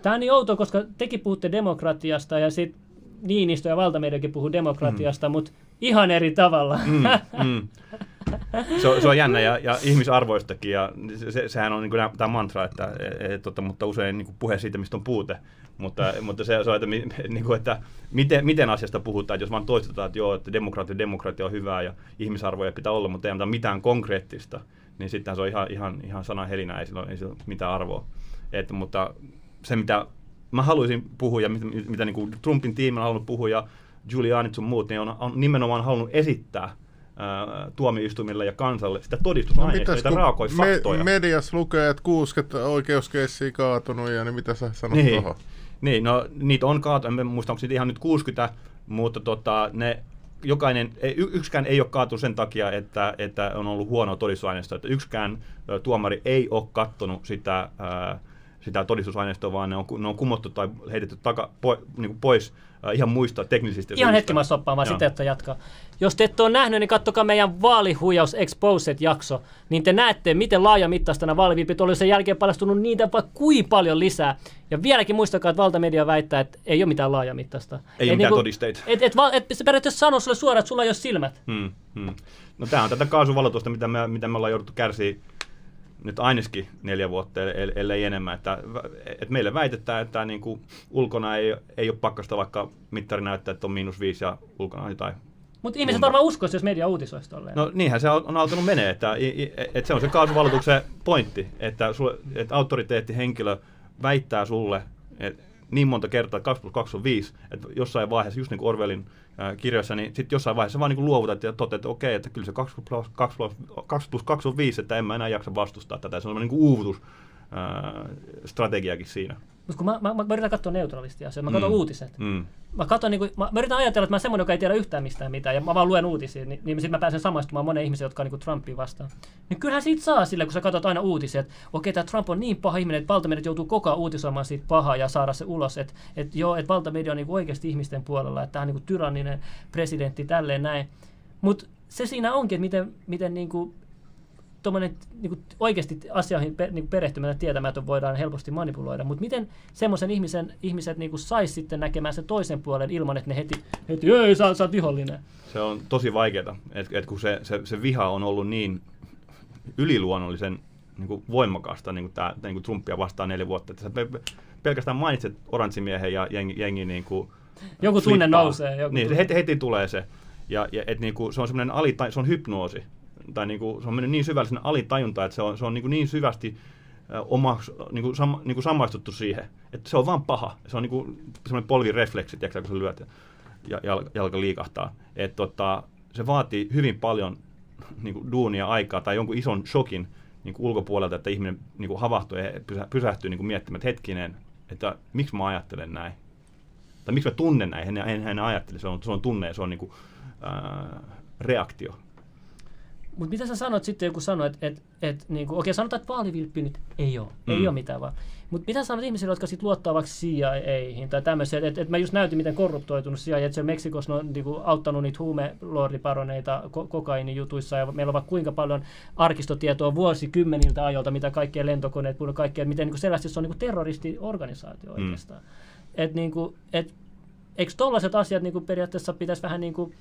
Tämä on niin outo, koska tekin puhutte demokratiasta ja sitten Niinistö ja valtamediakin puhuu demokratiasta, mm. mutta ihan eri tavalla. Mm, mm. Se, on, se on jännä ja, ja ihmisarvoistakin ja se, sehän on niin kuin tämä mantra, että, et, et, mutta usein niin kuin puhe siitä, mistä on puute. Mutta, mutta se, se on, että, niin kuin, että miten, miten asiasta puhutaan, että jos vaan toistetaan, että joo, että demokratia, demokratia on hyvää ja ihmisarvoja pitää olla, mutta ei mitään, mitään konkreettista, niin sitten se on ihan, ihan, ihan sana helinä, ei sillä, ei sillä mitään arvoa. Et, mutta se, mitä mä haluaisin puhua ja mitä, mitä niin kuin Trumpin tiimi on halunnut puhua ja Giuliani sun muut, niin on, on nimenomaan halunnut esittää tuomioistuimille ja kansalle sitä todistusaineistoa, no, raakoja me, faktoja. Medias lukee, että 60 oikeuskeissiä kaatunut ja niin mitä sä sanot niin. tuohon? Niin, no niitä on kaatunut, en muista onko niitä ihan nyt 60, mutta tota, ne jokainen, yksikään ei ole kaatu sen takia, että, että on ollut huonoa todistusaineistoa, että yksikään tuomari ei ole kattonut sitä, ää, sitä todistusaineistoa, vaan ne on, ne on kumottu tai heitetty taka, po, niin pois äh, ihan muista teknisistä Ihan hetki mä soppaan vaan sitä, että jatkaa. Jos te ette ole nähnyt, niin kattokaa meidän vaalihuijaus Exposed-jakso, niin te näette, miten laajamittaista nämä vaalivilpit oli sen jälkeen paljastunut niitä vaikka kuin paljon lisää. Ja vieläkin muistakaa, että valtamedia väittää, että ei ole mitään laajamittaista. Ei et ole mitään niinku, todisteita. Et, et, et, et se periaatteessa sanoo sulle suoraan, että sulla ei ole silmät. Hmm, hmm. No tämä on tätä kaasuvalotusta, mitä me, mitä me ollaan jouduttu kärsiä nyt ainakin neljä vuotta, ellei enemmän. Että, että meille väitetään, että niin kuin ulkona ei, ei ole pakkasta, vaikka mittari näyttää, että on miinus viisi ja ulkona jotain mutta ihmiset varmaan uskoisi, jos media uutisoisi tolleen. No niinhän se on, on alkanut menee, että, että se on se kaasuvalotuksen pointti, että, sulle, että autoriteettihenkilö väittää sulle että niin monta kertaa, että 2 plus 2 on 5, että jossain vaiheessa, just niin kuin Orwellin kirjassa, niin sitten jossain vaiheessa vaan niin luovutat ja toteat, että okei, että kyllä se 2 plus 2, plus, 2 plus 2 on 5, että en mä enää jaksa vastustaa tätä. Se on niin kuin uuvutus strategiakin siinä. Mutta kun mä, mä, mä, mä yritän katsoa neutraalisti asioita, mä katson mm. uutiset. Mm. Mä, katson, niin kuin, mä, mä, yritän ajatella, että mä semmoinen, joka ei tiedä yhtään mistään mitään, ja mä vaan luen uutisia, niin, niin sitten mä pääsen samaistumaan monen ihmisen, jotka on niin Trumpia vastaan. Niin kyllähän siitä saa sille, kun sä katsot aina uutisia, että okei, tämä Trump on niin paha ihminen, että valtamediat joutuu koko ajan uutisoimaan siitä pahaa ja saada se ulos, että, että joo, että valtamedia on niin oikeasti ihmisten puolella, että tämä on niin tyranninen presidentti, tälleen näin. Mutta se siinä onkin, että miten, miten niin kuin tuommoinen niin oikeasti asioihin per, niin perehtymättä tietämätön voidaan helposti manipuloida, mutta miten semmoisen ihmisen, ihmiset niin sais sitten näkemään sen toisen puolen ilman, että ne heti, heti ei, sä, sä oot vihollinen. Se on tosi vaikeaa, että et kun se, se, se viha on ollut niin yliluonnollisen niin kuin voimakasta niin kuin tämä, niin kuin Trumpia vastaan neljä vuotta, että sä pelkästään mainitset oranssimiehen ja jengi, jengi niin kuin Joku tunne flippaa. nousee. Joku niin, tunne. Heti, heti tulee se. Ja, ja et niin kuin, se on semmoinen alita, se on hypnoosi tai niin kuin, se on mennyt niin syvälle sinne alitajuntaan, että se on, se on niin, kuin niin syvästi omaks, niin kuin, sam, niin kuin samaistuttu siihen, että se on vaan paha. Se on niin semmoinen polvirefleksi, tiedätkö, kun sä lyöt ja jalka, jalka liikahtaa. Et, tota, se vaatii hyvin paljon niin kuin duunia aikaa tai jonkun ison shokin niin kuin ulkopuolelta, että ihminen niin kuin havahtuu ja pysähtyy niin kuin miettimään, että hetkinen, että miksi mä ajattelen näin. Tai miksi mä tunnen näin, en, en, en ajattele, se on, se on tunne ja se on niin kuin, ää, reaktio. Mutta mitä sä sanot sitten, joku sanoo, että et, et, niinku, okei sanotaan, että vaalivilppi nyt ei ole, mm. ei ole mitään vaan. Mutta mitä sanot ihmisille, jotka sitten luottaa vaikka CIAihin tai tämmöisiä, että et, et mä just näytin, miten korruptoitunut CIA, että se Meksikossa on niinku, auttanut niitä huumelordiparoneita ko- kokainijutuissa ja meillä on vaikka kuinka paljon arkistotietoa vuosikymmeniltä ajoilta, mitä kaikkea lentokoneet, kaikkea, miten niinku selvästi se on niinku terroristiorganisaatio Mm. oikeastaan. Et, niinku, et, eikö tollaiset asiat niinku periaatteessa pitäisi vähän niinku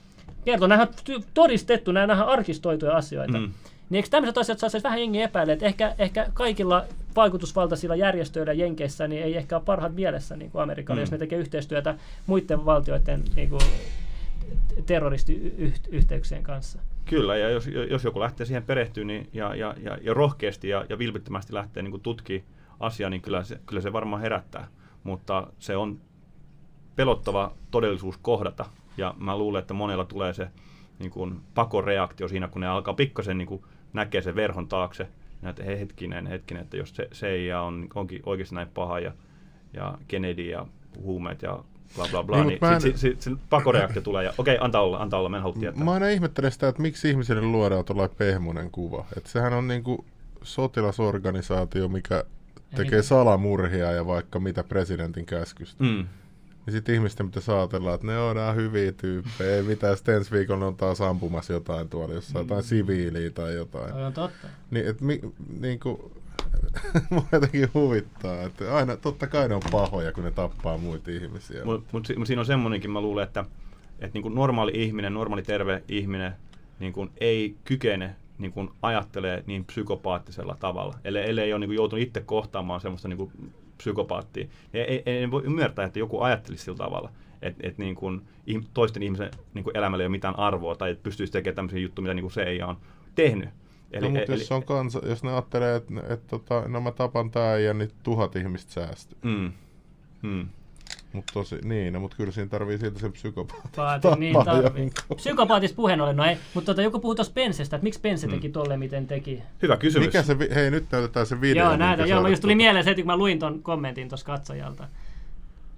kertoa, nämähän on todistettu, nämä on arkistoituja asioita. Mm. Niin eikö tämmöiset asiat saisi vähän jengi epäillä, että ehkä, ehkä kaikilla vaikutusvaltaisilla järjestöillä Jenkeissä niin ei ehkä ole parhaat mielessä niin kuin Amerikalla, Mm. jos ne tekee yhteistyötä muiden valtioiden niin kuin, terroristiyhteyksien kanssa. Kyllä, ja jos, jos joku lähtee siihen perehtyä niin, ja, ja, ja, ja rohkeasti ja, ja vilpittömästi lähtee niin tutkimaan asiaa, niin kyllä se, kyllä se varmaan herättää. Mutta se on pelottava todellisuus kohdata, ja mä luulen, että monella tulee se niin kuin, pakoreaktio siinä, kun ne alkaa pikkasen niin kuin, näkee sen verhon taakse, ja että hei, hetkinen, hetkinen, että jos se CIA on, onkin oikeasti näin paha, ja, ja Kennedy ja huumeet ja bla bla bla, Niin, niin, niin en- sit, sit, sit, pakoreaktio tulee, ja okei, antaa olla, antaa olla, mä en halua tietää. Mä aina ihmettelen sitä, että miksi ihmisille luodaan tuollainen pehmonen kuva. Että sehän on niinku sotilasorganisaatio, mikä tekee niin. salamurhia ja vaikka mitä presidentin käskystä. Mm. Ja sitten ihmisten pitäisi ajatella, että ne on nämä hyviä tyyppejä, ei mitään, sitten ensi viikolla on taas ampumassa jotain tuolla, jossain jotain siviiliä tai jotain. On totta. Niin, et mi, niinku, mua jotenkin huvittaa, että aina, totta kai ne on pahoja, kun ne tappaa muita ihmisiä. Mutta mut, mut siinä on semmoinenkin, mä luulen, että, että niin kuin normaali ihminen, normaali terve ihminen niin kuin ei kykene niin kuin ajattelee niin psykopaattisella tavalla, ellei, ellei ole niin kuin joutunut itse kohtaamaan semmoista niin kuin psykopaattia. Ei, ei, ei voi ymmärtää, että joku ajattelisi sillä tavalla, että et niin kuin toisten ihmisen niin kuin elämällä ei ole mitään arvoa tai että pystyisi tekemään tämmöisiä juttuja, mitä niin kuin se ei on tehnyt. Eli, no, mutta jos, on kansa, jos ne ajattelee, että et, tota, no mä tapan tää ja niin tuhat ihmistä säästyy. Mm. Mm. Mutta tosi, niin, no, mutta kyllä siinä tarvii siltä sen psykopaatti. Paati, niin tarvii. Psykopaatista puheen ollen, no ei, mutta tota, joku puhui tuossa Pensestä, että miksi Pense teki tolleen, miten teki. Hyvä kysymys. Mikä se, hei nyt näytetään se video. Joo, sä Joo, just tuli tota- mieleen se, heti, kun mä luin ton kommentin tuossa katsojalta.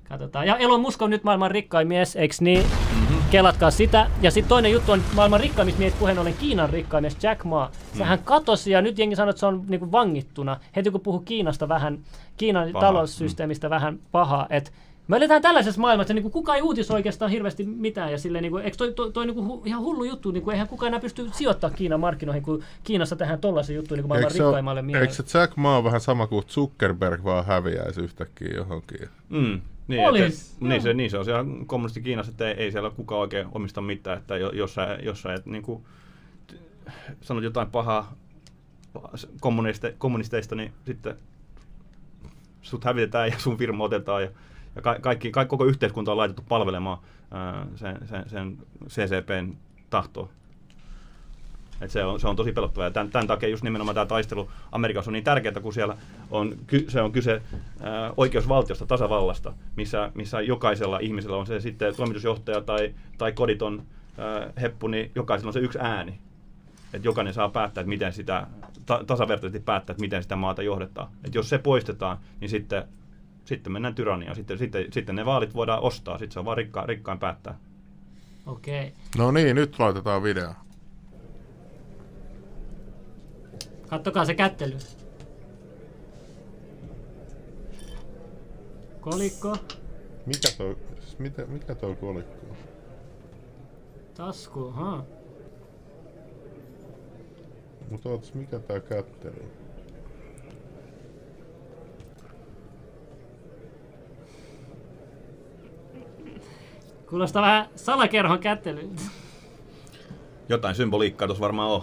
Katsotaan. Ja Elon Musk on nyt maailman rikkain mies, eiks niin? Mm-hmm. Kelatkaa sitä. Ja sitten toinen juttu on maailman rikkaimmista mies puheen ollen Kiinan rikkain mies Jack Ma. Sehän Mm. katosi ja nyt jengi sanoo, että se on niinku vangittuna. Heti kun puhuu Kiinasta vähän, Kiinan Paha. taloussysteemistä vähän pahaa, että me eletään tällaisessa maailmassa, että niinku kukaan ei uutisoi oikeastaan hirveästi mitään. Ja silleen, niinku, eikö toi, toi, toi niinku hu, ihan hullu juttu, niinku, eihän kukaan enää pysty sijoittaa Kiinan markkinoihin, kun Kiinassa tehdään tollaisen juttu niinku maailman Eikö rikkaimmalle miehelle. eikö se Jack Ma vähän sama kuin Zuckerberg vaan häviäisi yhtäkkiä johonkin? Mm. Niin, Olis, että, niin, se, niin se on siellä kommunisti Kiinassa, että ei, ei siellä kukaan oikein omista mitään, että jo- jos sä, jos sä et niin kuin, sanot jotain pahaa kommuniste, kommunisteista, niin sitten sut hävitetään ja sun firma otetaan ja, ja ka, kaikki, kaikki, koko yhteiskunta on laitettu palvelemaan ää, sen, sen, sen CCPn tahtoa. Et se, on, se on tosi pelottavaa. Tämän, tämän takia just nimenomaan tämä taistelu Amerikassa on niin tärkeää, kun siellä on, ky, se on kyse ää, oikeusvaltiosta, tasavallasta, missä, missä jokaisella ihmisellä on se sitten toimitusjohtaja tai, tai koditon ää, heppu, niin jokaisella on se yksi ääni. Että jokainen saa päättää, että miten sitä, ta, tasavertaisesti päättää, että miten sitä maata johdetaan. Et jos se poistetaan, niin sitten, sitten mennään tyranniaan. Sitten, sitten, sitten ne vaalit voidaan ostaa, sitten se on vaan rikka, rikkain päättää. Okei. Okay. No niin, nyt laitetaan video. Kattokaa se kättely. Kolikko, Mikä toi, mitä, mikä toi kolikko on? tasku, ha. Mutta mikä tää kättely Kuulostaa vähän salakerhon kättelyltä. Jotain symboliikkaa tuossa varmaan on.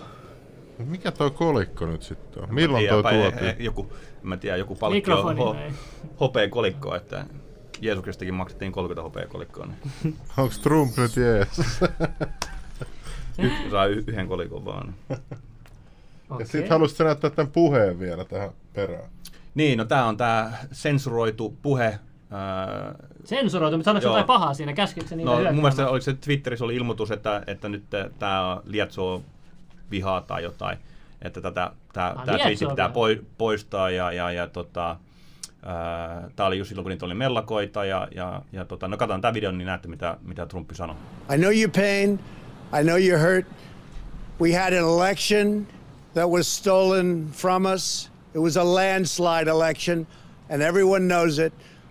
Mikä toi kolikko nyt sitten on? Mä Milloin pa- tuotiin? eh, Joku, en mä tiedä, joku palkkio Mikrofoni ho, hopea kolikkoa, että Jeesuksestakin maksettiin 30 hopea kolikkoa, niin Onks Trump nyt jees? yksi saa y- yhden kolikon vaan. Ja sit haluaisit näyttää tämän puheen vielä tähän perään. Niin, no tää on tää sensuroitu puhe. Ää, Sensuroitu, mutta sanoiko Joo. jotain pahaa siinä? Käskikö niitä No mun mielestä oliko se Twitterissä oli ilmoitus, että, että nyt tämä lietsoo vihaa tai jotain. Että tätä, tää, Ah, tää twiitti pitää poi, poistaa ja, ja, ja tota, Tämä oli just silloin, kun niitä oli mellakoita ja, ja, ja tota, no katsotaan tämä video, niin näette, mitä, mitä Trumpi sanoi. I know your pain. I know you're hurt. We had an election that was stolen from us. It was a landslide election, and everyone knows it,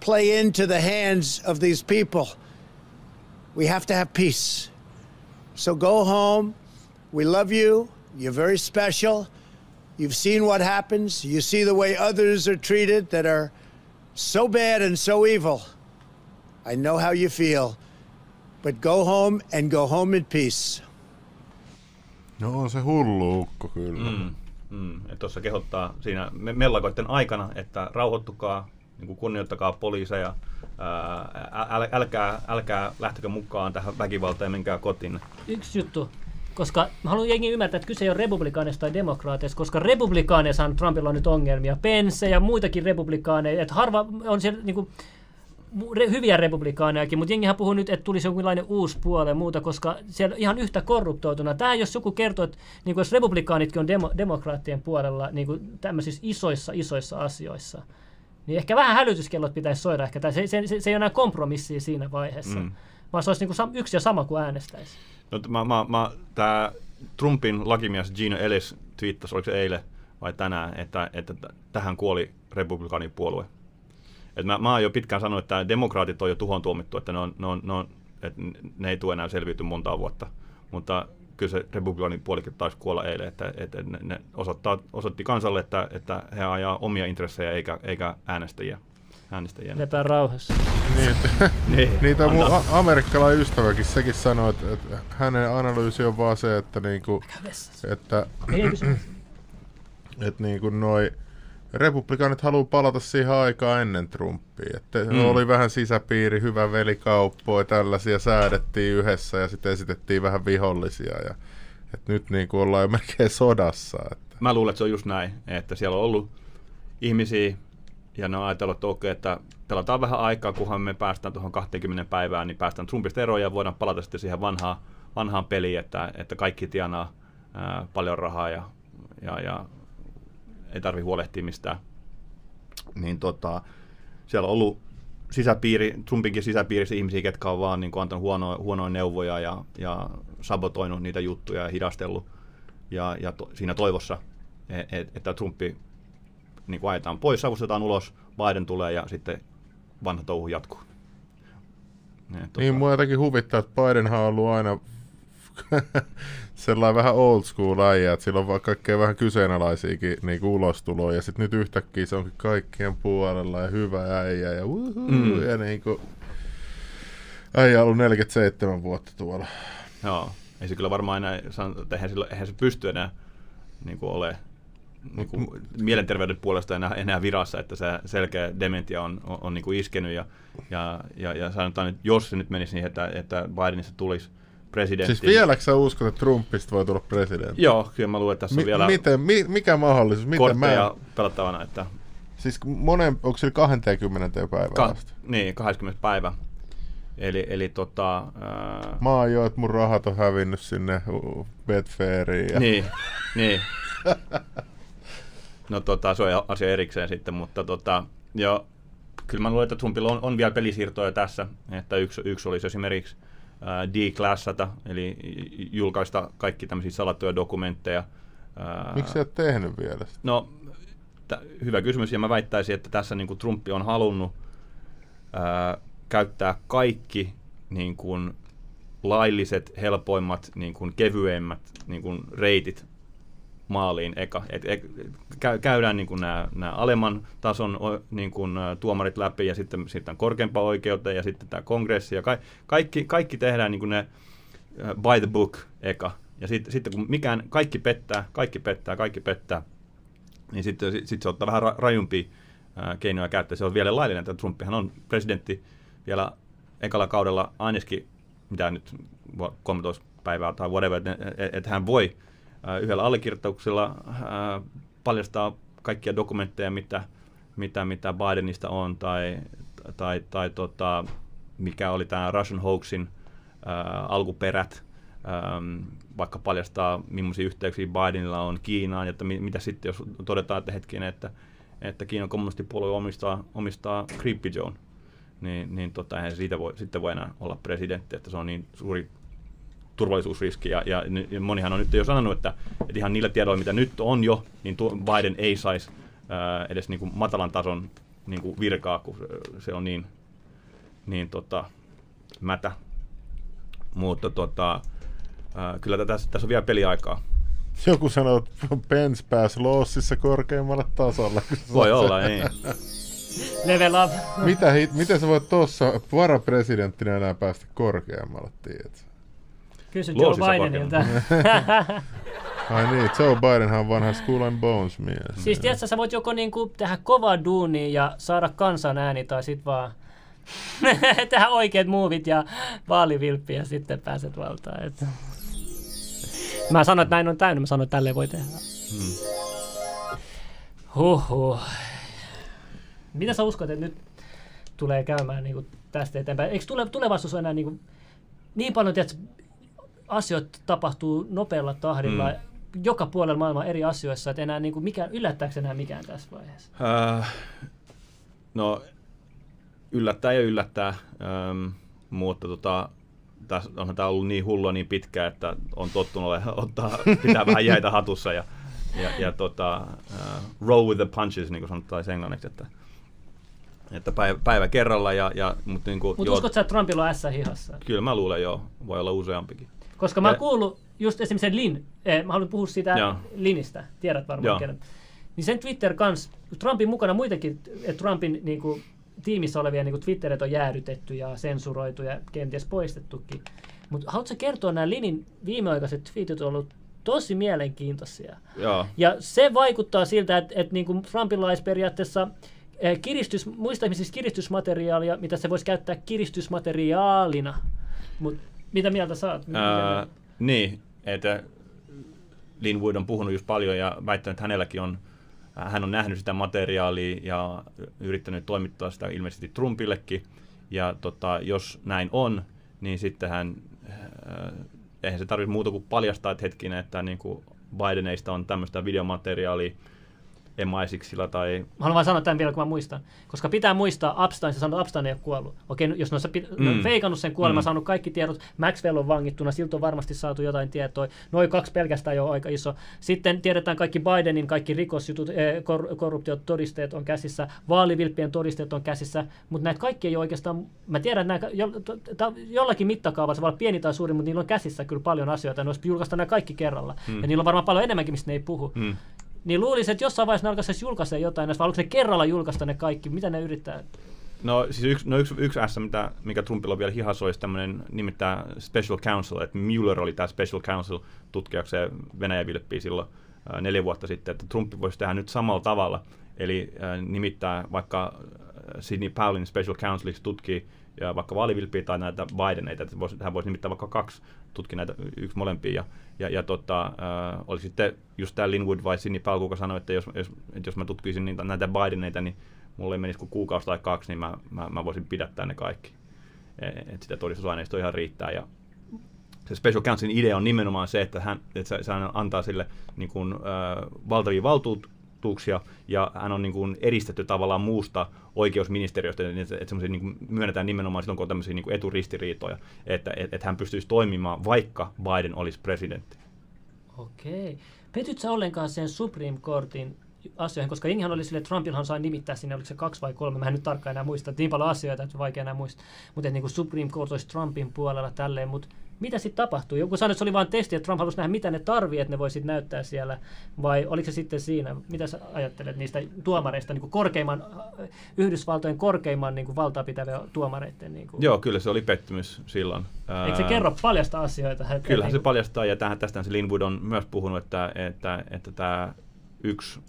play into the hands of these people. We have to have peace. So go home. We love you. You're very special. You've seen what happens. You see the way others are treated that are so bad and so evil. I know how you feel. But go home and go home in peace. No on se hullu ukko kyllä. Mm, mm. Tuossa kehottaa siinä me- mellakoiden aikana, että rauhoittukaa, niin kuin kunnioittakaa poliiseja, äl, älkää, älkää lähtekö mukaan tähän väkivaltaan ja menkää kotiin. Yksi juttu, koska mä haluan jengi ymmärtää, että kyse ei ole republikaaneista tai demokraateista, koska republikaaneissahan Trumpilla on nyt ongelmia. Pence ja muitakin republikaaneja, että harva on siellä niin kuin, re, hyviä republikaanejakin, mutta jengihän puhuu nyt, että tulisi jonkinlainen uusi puole ja muuta, koska siellä ihan yhtä korruptoituna. Tämä jos joku kertoo, että niin kuin jos republikaanitkin on demo, demokraattien puolella niin kuin tämmöisissä isoissa, isoissa asioissa, niin ehkä vähän hälytyskellot pitäisi soida. Ehkä. Se, se, se, se ei ole enää kompromissia siinä vaiheessa, Mm. vaan se olisi niin kuin yksi ja sama kuin äänestäisi. No, mä, mä, mä, tämä Trumpin lakimies Gino Ellis twiittasi, oliko se eilen vai tänään, että, että tähän kuoli republikaanipuolue. Et mä, mä oon jo pitkään sanonut, että demokraatit on jo tuhon tuomittu, että ne, on, ne, on, ne, on, että ne ei tule enää selviyty montaa vuotta. Mutta kyllä se republikaanipuolikin taisi kuolla eilen, että, että ne, ne osoittaa, osoitti kansalle, että, että he ajaa omia intressejä eikä, eikä äänestäjiä. äänestäjiä. Lepää rauhassa. Niin, että, Niin. niitä mun a- amerikkalainen ystäväkin, sekin sanoi, että, että hänen analyysi on vaan se, että niinku, että, kysy. että niinku noi republikaanit haluaa palata siihen aikaan ennen Trumpia. Että Mm. oli vähän sisäpiiri, hyvä velikauppoja, tällaisia säädettiin yhdessä ja sitten esitettiin vähän vihollisia. Ja, että nyt niinku ollaan jo melkein sodassa. Että. Mä luulen, että se on just näin, että siellä on ollut ihmisiä, ja ne on ajatellut, että okei, että pelataan vähän aikaa, kunhan me päästään tuohon 20 päivään, niin päästään Trumpista eroon ja voidaan palata sitten siihen vanhaan, vanhaan peliin, että, että kaikki tienaa ää, paljon rahaa ja, ja, ja ei tarvi huolehtia mistään. Niin tota, siellä on ollut sisäpiiri, Trumpinkin sisäpiirissä ihmisiä, ketkä on vaan niin kuin, antanut huonoja, huonoja neuvoja ja, ja sabotoinut niitä juttuja ja hidastellut ja, ja to, siinä toivossa, et, et, että Trumpi niin kuin ajetaan pois, savustetaan ulos, Biden tulee ja sitten vanha touhu jatkuu. Ja, tota, Niin mua jotenkin huvittaa, että Bidenhan on ollut aina sellainen vähän old school äijä, että sillä on kaikkea vähän kyseenalaisiakin niin ulostuloja, ja sitten nyt yhtäkkiä se onkin kaikkien puolella ja hyvä äijä, ja, uhuhu, Mm. ja niin kuin, äijä on ollut 47 vuotta tuolla. Joo, ei se kyllä varmaan enää, eihän, sillä, eihän se pysty enää niin kuin ole niin kuin, mielenterveyden puolesta enää, enää virassa, että se selkeä dementia on, on, on niin kuin iskenyt ja, ja, ja, ja sanotaan, että jos se nyt menisi niin, että, että Bidenista tulisi presidentti. Siis vieläkö sä uskot, että Trumpista voi tulla presidentti? Joo, kyllä mä luulen, että tässä on vielä miten, mi- mikä mahdollisuus? Miten mä... pelattavana, että Siis monen, onko sillä 20 päivää Ka- niin, 20 päivä. Eli, eli tota, ää, Mä oon jo, että mun rahat on hävinnyt sinne Betfairiin. Ja... Niin, niin. No tota, se on asia erikseen sitten, mutta tota, jo, kyllä mä luulen, että Trumpilla on, on vielä pelisiirtoja tässä, että yksi, yksi olisi esimerkiksi declassata, eli julkaista kaikki tämmöisiä salattuja dokumentteja. Miksi sä et tehnyt vielä sitä? No, t- hyvä kysymys, ja mä väittäisin, että tässä niin kuin Trumpi on halunnut ää, käyttää kaikki niin kuin, lailliset, helpoimmat, niin kuin, kevyemmät niin kuin, reitit maaliin eka. Et, et, käy, käydään niin nämä, alemman tason niin kuin, tuomarit läpi ja sitten, sitten korkeampaan oikeuteen ja sitten tämä kongressi. Ja ka, kaikki, kaikki tehdään niin ne ä, by the book eka. Ja sitten, sitten kun mikään, kaikki pettää, kaikki pettää, kaikki pettää, niin sitten sit, sit se ottaa vähän ra- ää, keinoja käyttöön. Se on vielä laillinen, että Trumpihan on presidentti vielä ekalla kaudella ainakin, mitä nyt 13 päivää tai whatever, että et, et hän voi äh, yhdellä allekirjoituksella paljastaa kaikkia dokumentteja, mitä, mitä, mitä Bidenista on, tai, tai, tai tota, mikä oli tämä Russian hoaxin äh, alkuperät, ähm, vaikka paljastaa, millaisia yhteyksiä Bidenilla on Kiinaan, että mi, mitä sitten, jos todetaan, että hetkinen, että, että Kiinan kommunistipuolue omistaa, omistaa Creepy Joe, niin, niin tota, siitä voi, sitten voi enää olla presidentti, että se on niin suuri turvallisuusriski. Ja, ja, ja monihan on nyt jo sanonut, että, että ihan niillä tiedoilla, mitä nyt on jo, niin Biden ei saisi ää, edes niin kuin matalan tason niin kuin virkaa, kun se- on niin, niin tota, mätä. Mutta tota, ää, kyllä tässä, tässä on vielä peliaikaa. Joku sanoo, että Pence pääsi lossissa korkeammalle tasolle. Voi olla, sen. niin. Level up. Mitä, hit, miten sä voit tuossa varapresidenttinä enää päästä korkeammalle, tiedät? Kysy Joe Bidenilta. Ai niin, Joe Bidenhan on vanha School and Bones mies. siis tiedätkö, sä voit joko niinku tehdä kovaa duunia ja saada kansan ääni, tai sit vaan tehdä oikeat muuvit ja vaalivilppi ja sitten pääset valtaan. Et. Mä sanoin, että näin on täynnä, mä sanoin, että tälleen voi tehdä. Hmm. Huhhuh. Mitä sä uskot, että nyt tulee käymään niin tästä eteenpäin? Eikö tule, tulevaisuus ole enää niin, kuin, niin paljon, tiedätkö, asioita tapahtuu nopealla tahdilla, Mm. joka puolella maailmaa eri asioissa, että enää niin kuin mikään, yllättääkö enää mikään tässä vaiheessa? Äh, no, yllättää ja yllättää, ähm, mutta tota, tässä onhan tämä ollut niin hullua niin pitkään, että on tottunut ole, ottaa, pitää vähän jäitä hatussa ja, ja, ja tota, uh, roll with the punches, niin kuin sanotaan englanniksi, että, että päivä, päivä kerralla. Ja, ja, mutta niin kuin, Mutta uskotko sä, että Trumpilla on S hihassa? Kyllä mä luulen joo, voi olla useampikin. Koska mä oon kuullut just esimerkiksi sen Lin, eh, mä haluan puhua siitä Joo. Linistä, tiedät varmaan kenen. Niin sen Twitter kans, Trumpin mukana muitakin, että Trumpin niin kuin, tiimissä olevia niin kuin Twitterit on jäädytetty ja sensuroitu ja kenties poistettukin. Mutta haluatko kertoa nämä Linin viimeaikaiset tweetit on ollut tosi mielenkiintoisia. Joo. Ja se vaikuttaa siltä, että, että niin kuin Trumpilla olisi periaatteessa eh, kiristys, muista ihmisistä kiristysmateriaalia, mitä se voisi käyttää kiristysmateriaalina. Mut mitä mieltä sä oot? Ää, niin, että Linwood on puhunut just paljon ja väittänyt, että hänelläkin on, hän on nähnyt sitä materiaalia ja yrittänyt toimittaa sitä ilmeisesti Trumpillekin. Ja tota, jos näin on, niin sitten hän, äh, eihän se tarvitse muuta kuin paljastaa, että hetkinen, että niin kuin Bideneista on tämmöistä videomateriaalia MI6 tai Mä haluan vaan sanoa tämän vielä, kun mä muistan. Koska pitää muistaa, Epstein, sä sanoit, että Epstein ei ole kuollut. Okei, no, jos ne on, pit- mm. Mm. feikannut sen kuoleman, Mm. saanut kaikki tiedot, Maxwell on vangittuna, siltä on varmasti saatu jotain tietoa. Noin kaksi pelkästään jo aika iso. Sitten tiedetään kaikki Bidenin, kaikki rikosjutut, eh, kor- korruptiot, todisteet on käsissä, vaalivilppien todisteet on käsissä, mutta näitä kaikki ei ole oikeastaan, mä tiedän, että nämä, jo, to, jollakin mittakaavalla, se voi olla pieni tai suuri, mutta niillä on käsissä kyllä paljon asioita, ne olisi julkaista nämä kaikki kerralla. Mm. Ja niillä on varmaan paljon enemmänkin, mistä ne ei puhu. Mm. Niin luulisin, että jossain vaiheessa ne alkaisi julkaista jotain, näistä, vai haluatko ne kerralla julkaista ne kaikki? Mitä ne yrittää? No siis yksi, no yksi, yksi S, mitä, mikä Trumpilla on vielä hihassa, olisi tämmöinen nimittäin Special Counsel, että Mueller oli tämä Special Counsel tutkijakseen Venäjän vilppiä silloin ää, neljä vuotta sitten, että Trump voisi tehdä nyt samalla tavalla, eli ää, nimittää vaikka ää, Sidney Powellin Special Counseliksi tutkii ja vaikka vaalivilppiä tai näitä Bideneita, että hän voisi nimittää vaikka kaksi tutki näitä, yksi molempia. Ja, ja, ja tota, äh, oli sitten just tämä Linwood vai Sidney Powell, kuka sanoi, että jos, jos, että jos mä tutkisin niitä, näitä Bideneita, niin mulle ei menisi kuin kuukausi tai kaksi, niin mä, mä, mä voisin pidättää ne kaikki. Että sitä todistusaineistoa ihan riittää. Ja se Special Counselin idea on nimenomaan se, että hän, että se antaa sille niin kuin, äh, valtavia valtuutuksia ja hän on niin kuin, eristetty tavallaan muusta oikeusministeriöstä, niin että, että niin kuin, myönnetään nimenomaan silloin, kun on tämmöisiä niin kuin eturistiriitoja, että että että hän pystyisi toimimaan, vaikka Biden olisi presidentti. Okei. Petyt sä ollenkaan sen Supreme Courtin asioihin, koska jengihän oli sille, että Trumpilhan sai nimittää sinne, oliko se kaksi vai kolme, mä en nyt tarkkaan enää muista, niin paljon asioita, että vaikea enää muistaa, mutta niin kuin Supreme Court olisi Trumpin puolella tälleen, mutta mitä sitten tapahtui? Joku sanoi, että se oli vain testi, että Trump halusi nähdä, mitä ne tarvii, että ne voisit näyttää siellä, vai oliko se sitten siinä? Mitä sä ajattelet niistä tuomareista, niin kuin korkeimman, Yhdysvaltojen korkeimman niin kuin valtaa pitävien tuomareiden? Niin kuin. Joo, kyllä se oli pettymys silloin. Eikö se kerro paljasta asioita? Että, Kyllähän se niin paljastaa, ja tähän, tästä se Linwood on myös puhunut, että, että, että tämä yksi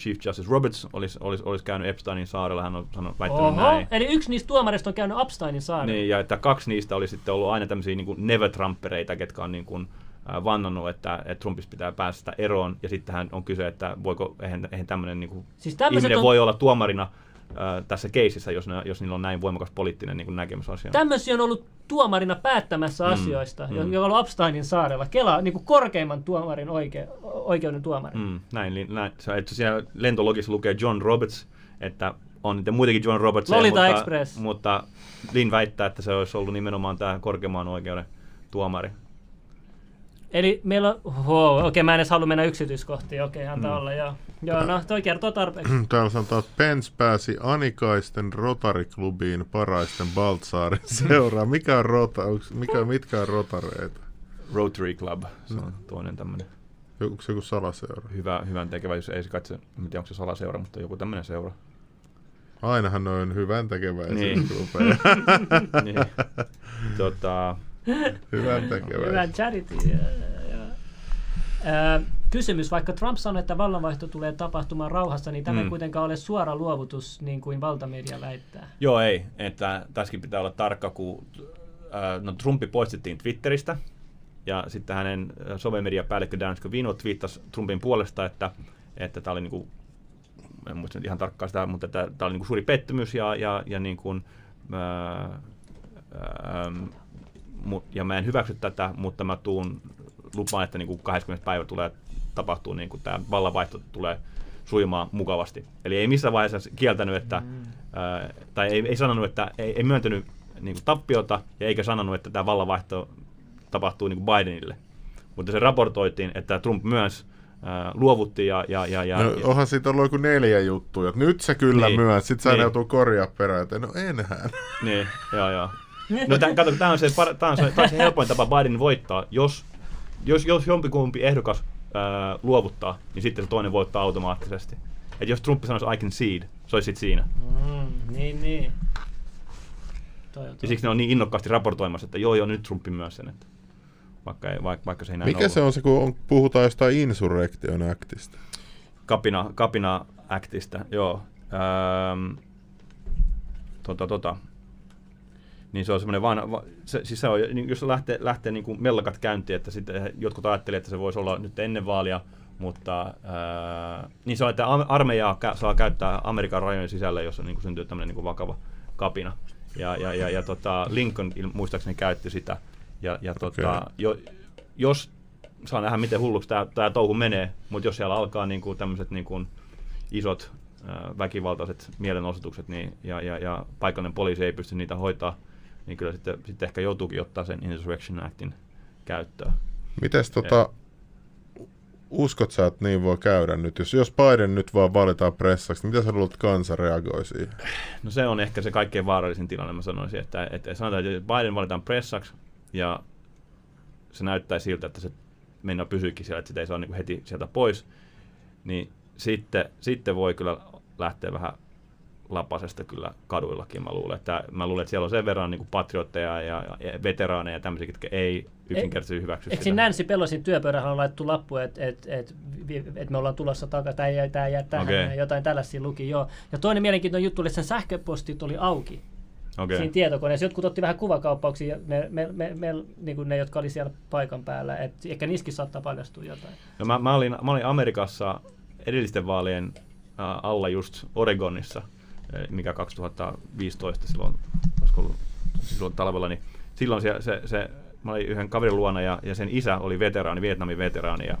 Chief Justice Roberts olisi, olisi, olisi käynyt Epsteinin saarella, hän on sanonut, väittänyt Oho, näin. eli yksi niistä tuomareista on käynyt Epsteinin saarella. Niin, ja että kaksi niistä oli sitten ollut aina tämmöisiä niin kuin never-trumpereita, ketkä on niin kuin, äh, vannannut, että, että Trumpista pitää päästä eroon, ja sittenhän on kyse, että voiko, eihän, eihän tämmöinen niin kuin, Siis ihminen on- voi olla tuomarina äh, tässä keisissä, jos, ne, jos niillä on näin voimakas poliittinen niin näkemys asiaan. Tämmöisiä on ollut tuomarina päättämässä Mm, asioista, mm. jo- joka on ollut Epsteinin saarella. Kela, niin kuin korkeimman tuomarin oike, oikeuden tuomari. Mm, näin, li- näin. Että siellä lentologissa lukee John Roberts, että on niitä muitakin John Roberts. Mutta, Express. mutta Lin väittää, että se olisi ollut nimenomaan tämä korkeimman oikeuden tuomari. Eli meillä on... Wow, okei, mä en edes halua mennä yksityiskohtiin. Okei, antaa Mm. olla, joo. Joo, no, toi kertoo tarpeeksi. Täällä sanotaan, että Pence pääsi Anikaisten Rotary-klubiin paraisten Baltsaarin seuraan. Mikä on rota, mikä, mitkä on rotareita? Rotary Club, se on toinen tämmöinen. Onko se joku salaseura? Hyvä, hyvän tekeväisyys, ei se katso, en tiedä onko se salaseura, mutta joku tämmöinen seura. Ainahan ne on hyvän tekeväisyysklubeja. niin. Tota, hyvän tekeväisyys. Hyvä charity. joo, joo. Ö, Kysymys, vaikka Trump sanoi, että vallanvaihto tulee tapahtumaan rauhassa, niin tämä ei Mm. kuitenkaan ole suora luovutus, niin kuin valtamedia väittää. Joo, ei. Että tässäkin pitää olla tarkka, kun äh, no, Trumpi poistettiin Twitteristä, ja sitten hänen äh, somemediapäällikkö Dan Scavino twiittasi Trumpin puolesta, että että tämä oli niinku, en muista nyt ihan tarkkaan sitä, mutta että tämä oli niinku suuri pettymys ja, ja, ja niin kuin, ää, ää, ja mä en hyväksy tätä, mutta mä tuun lupaan, että niin kuin 20. päivä tulee tapahtuu, niin kuin tämä vallanvaihto tulee sujumaan mukavasti. Eli ei missään vaiheessa kieltänyt, että, mm. ää, tai ei, ei sanonut, että ei, ei myöntänyt niin kuin tappiota, ja eikä sanonut, että tämä vallanvaihto tapahtuu niin kuin Bidenille. Mutta se raportoitiin, että Trump myös ää, luovutti ja... ja, ja, ja, No, onhan siitä ollut joku neljä juttua. että Nyt se kyllä Niin. myös. Sitten sä Niin. niin. joutuu korjaa perään, että no enhän. Niin, joo, joo. No tämän, kato, tämä on, se, tää on, se, on se helpoin tapa Biden voittaa. Jos, jos, jos jompikumpi ehdokas ää, luovuttaa, niin sitten se toinen voittaa automaattisesti. Et jos Trump sanoisi I can cede, se olisi sitten siinä. Mm, niin, niin. Toi Ja siksi ne on niin innokkaasti raportoimassa, että joo, joo, nyt Trumpi myös sen. Että vaikka, ei, vaikka, vaikka se ei näin Mikä ollut. se on se, kun on, puhutaan jostain Insurrection Actista? Kapina, kapina Actista, joo. Öö, tota, tota. Niin se on semmoinen vaan, va, se, siis se on, niin jos lähtee, lähtee niin kuin mellakat käyntiin, että sitten jotkut ajattelivat, että se voisi olla nyt ennen vaalia, mutta öö, niin se on, että armeijaa kä- saa käyttää Amerikan rajojen sisällä, jos on, niin kuin syntyy tämmöinen niin kuin vakava kapina. Ja, ja, ja, ja tota, Lincoln muistaakseni käytti sitä. Ja, ja tota, Okei. jo, jos saa nähdä, miten hulluksi tämä, tämä touhu menee, mutta jos siellä alkaa niin kuin tämmöiset niin kuin isot ää, väkivaltaiset mielenosoitukset niin, ja, ja, ja paikallinen poliisi ei pysty niitä hoitaa, niin kyllä sitten, sitten ehkä joutuukin ottaa sen Insurrection Actin käyttöön. Mites tota, uskot sä, että niin voi käydä nyt? Jos, jos Biden nyt vaan valitaan pressaksi, niin mitä sä luulet, kansa reagoi siihen? No se on ehkä se kaikkein vaarallisin tilanne, mä sanoisin, että, että sanotaan, että Biden valitaan pressaksi ja se näyttää siltä, että se mennä pysyykin siellä, että sitä ei saa niin heti sieltä pois, niin sitten, sitten voi kyllä lähteä vähän lapasesta kyllä kaduillakin, mä luulen. Että, mä luulen, että siellä on sen verran niin patriotteja ja, ja veteraaneja ja tämmöisiä, jotka ei yksinkertaisesti hyväksy Eikö sitä. siinä Nancy Pelosin työpöydähän on laittu lappu, että et, et, et me ollaan tulossa takaisin, tämä jää, tää jää tähän, ja jotain tällaisia luki, joo. Ja toinen mielenkiintoinen juttu oli, että sen sähköpostit oli auki Okei. siinä tietokoneessa. Jotkut otti vähän kuvakauppauksia, ja me, me, me, niin kuin ne, jotka oli siellä paikan päällä, että ehkä niissäkin saattaa paljastua jotain. No mä, mä, olin, mä olin Amerikassa edellisten vaalien alla just Oregonissa, mikä 2015 silloin, olisiko ollut silloin talvella, niin silloin se, se, se mä olin yhden kaverin luona ja, ja sen isä oli veteraani, Vietnamin veteraani ja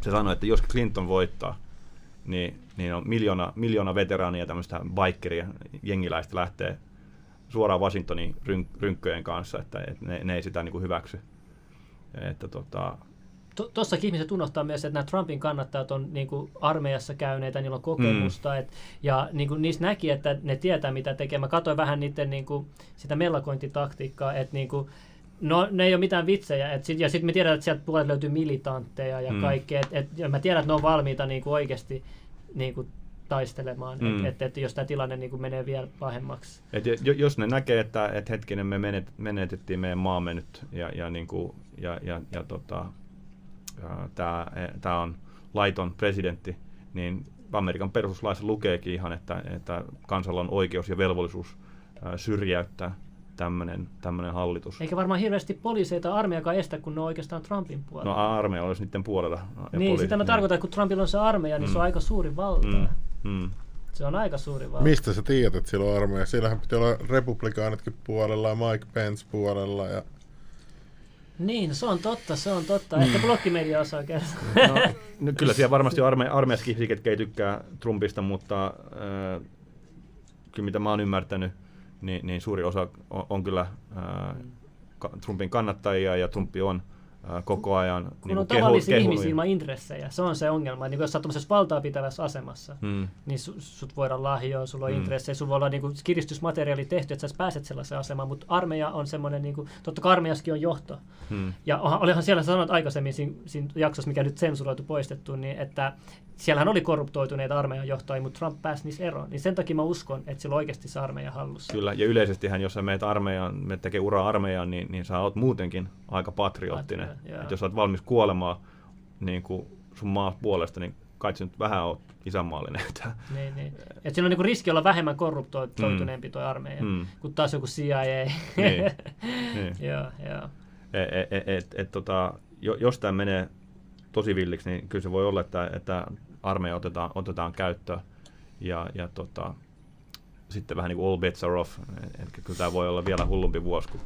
se sanoi, että jos Clinton voittaa, niin, niin on miljoona, miljoona veteraania tämmöistä bikeria, jengiläistä lähtee suoraan Washingtonin ryn, rynkköjen kanssa, että, että ne, ne ei sitä niin kuin hyväksy. Että tota, Tuossakin ihmiset unohtaa myös, että nämä Trumpin kannattajat on niin kuin armeijassa käyneitä, niillä on kokemusta, mm. et, ja niin kuin niissä näki, että ne tietää mitä tekee. Mä katsoin vähän niiden niin kuin, sitä mellakointitaktiikkaa, että niin kuin, no ne ei ole mitään vitsejä, et sit, ja sitten me tiedetään, että sieltä puolelta löytyy militantteja ja Mm. kaikkea, et, et, ja mä tiedän, että ne on valmiita niin kuin oikeasti niin kuin taistelemaan, mm. Että et, et, jos tämä tilanne niin kuin menee vielä pahemmaksi. Et jo- jos ne näkee, että, että hetkinen me menet, menetettiin meidän maamme nyt ja, ja, niin kuin, ja, ja, ja tota, tämä on laiton presidentti, niin Amerikan perustuslaissa lukeekin ihan, että, että kansalla on oikeus ja velvollisuus ää, syrjäyttää tämmöinen tämmöinen hallitus. Eikä varmaan hirveästi poliiseita armeijakaan estä, kun ne on oikeastaan Trumpin puolella. No armeija olisi niiden puolella. Ja niin, poliisi- sitä mä tarkoitan, että kun Trumpilla on se armeija, niin se on Mm. aika suuri valta. Mm, mm. Se on aika suuri valta. Mistä sä tiedät, että sillä on armeija? Siellähän pitää olla republikaanitkin puolella ja Mike Pence puolella. Ja... Niin, se on totta, se on totta. Ehkä blokkimedia osaa kertoa. No, no, kyllä siellä varmasti on arme, armeijassakin ihmisiä, ketkä ei tykkää Trumpista, mutta äh, kyllä mitä mä oon ymmärtänyt, niin, niin suuri osa on, on kyllä äh, Trumpin kannattajia ja Trumpi on äh, koko ajan kun niin on kuin tavallisia kehu- ihmisiä ilman intressejä, se on se ongelma. Niin jos sä oot valtaa pitävässä asemassa, Mm. niin su, sut voidaan lahjoa, sulla on Mm. intressejä, sulla voi olla niinku kiristysmateriaali tehty, että sä pääset sellaiseen asemaan, mutta armeija on semmoinen, niinku, totta kai armeijassakin on johto. Mm. Ja olihan siellä sanonut aikaisemmin siinä, siinä jaksossa, mikä nyt sensuroitu poistettu, niin että siellähän oli korruptoituneita armeijan johtajia, mutta Trump pääsi niissä eroon. Niin sen takia mä uskon, että sillä on oikeasti se armeija hallussa. Kyllä, ja yleisestihän, jos sä meet armeijaan, me tekee uraa armeijaan, niin, niin sä oot muutenkin aika patriottinen. Et jos oot valmis kuolemaan niin kuin sun maa puolesta, niin kai sä nyt vähän oot isänmaallinen. Niin, niin. Et siinä on niinku riski olla vähemmän korruptoituneempi tuo armeija, Mm. kuin taas joku CIA. Niin. niin. joo, joo. Et, et, et, et, tota, jo- jos tämä menee tosi villiksi, niin kyllä se voi olla, että, että armeija otetaan, otetaan käyttöön. Ja, ja tota, sitten vähän niin kuin all bets are off. Eli kyllä tämä voi olla vielä hullumpi vuosi kuin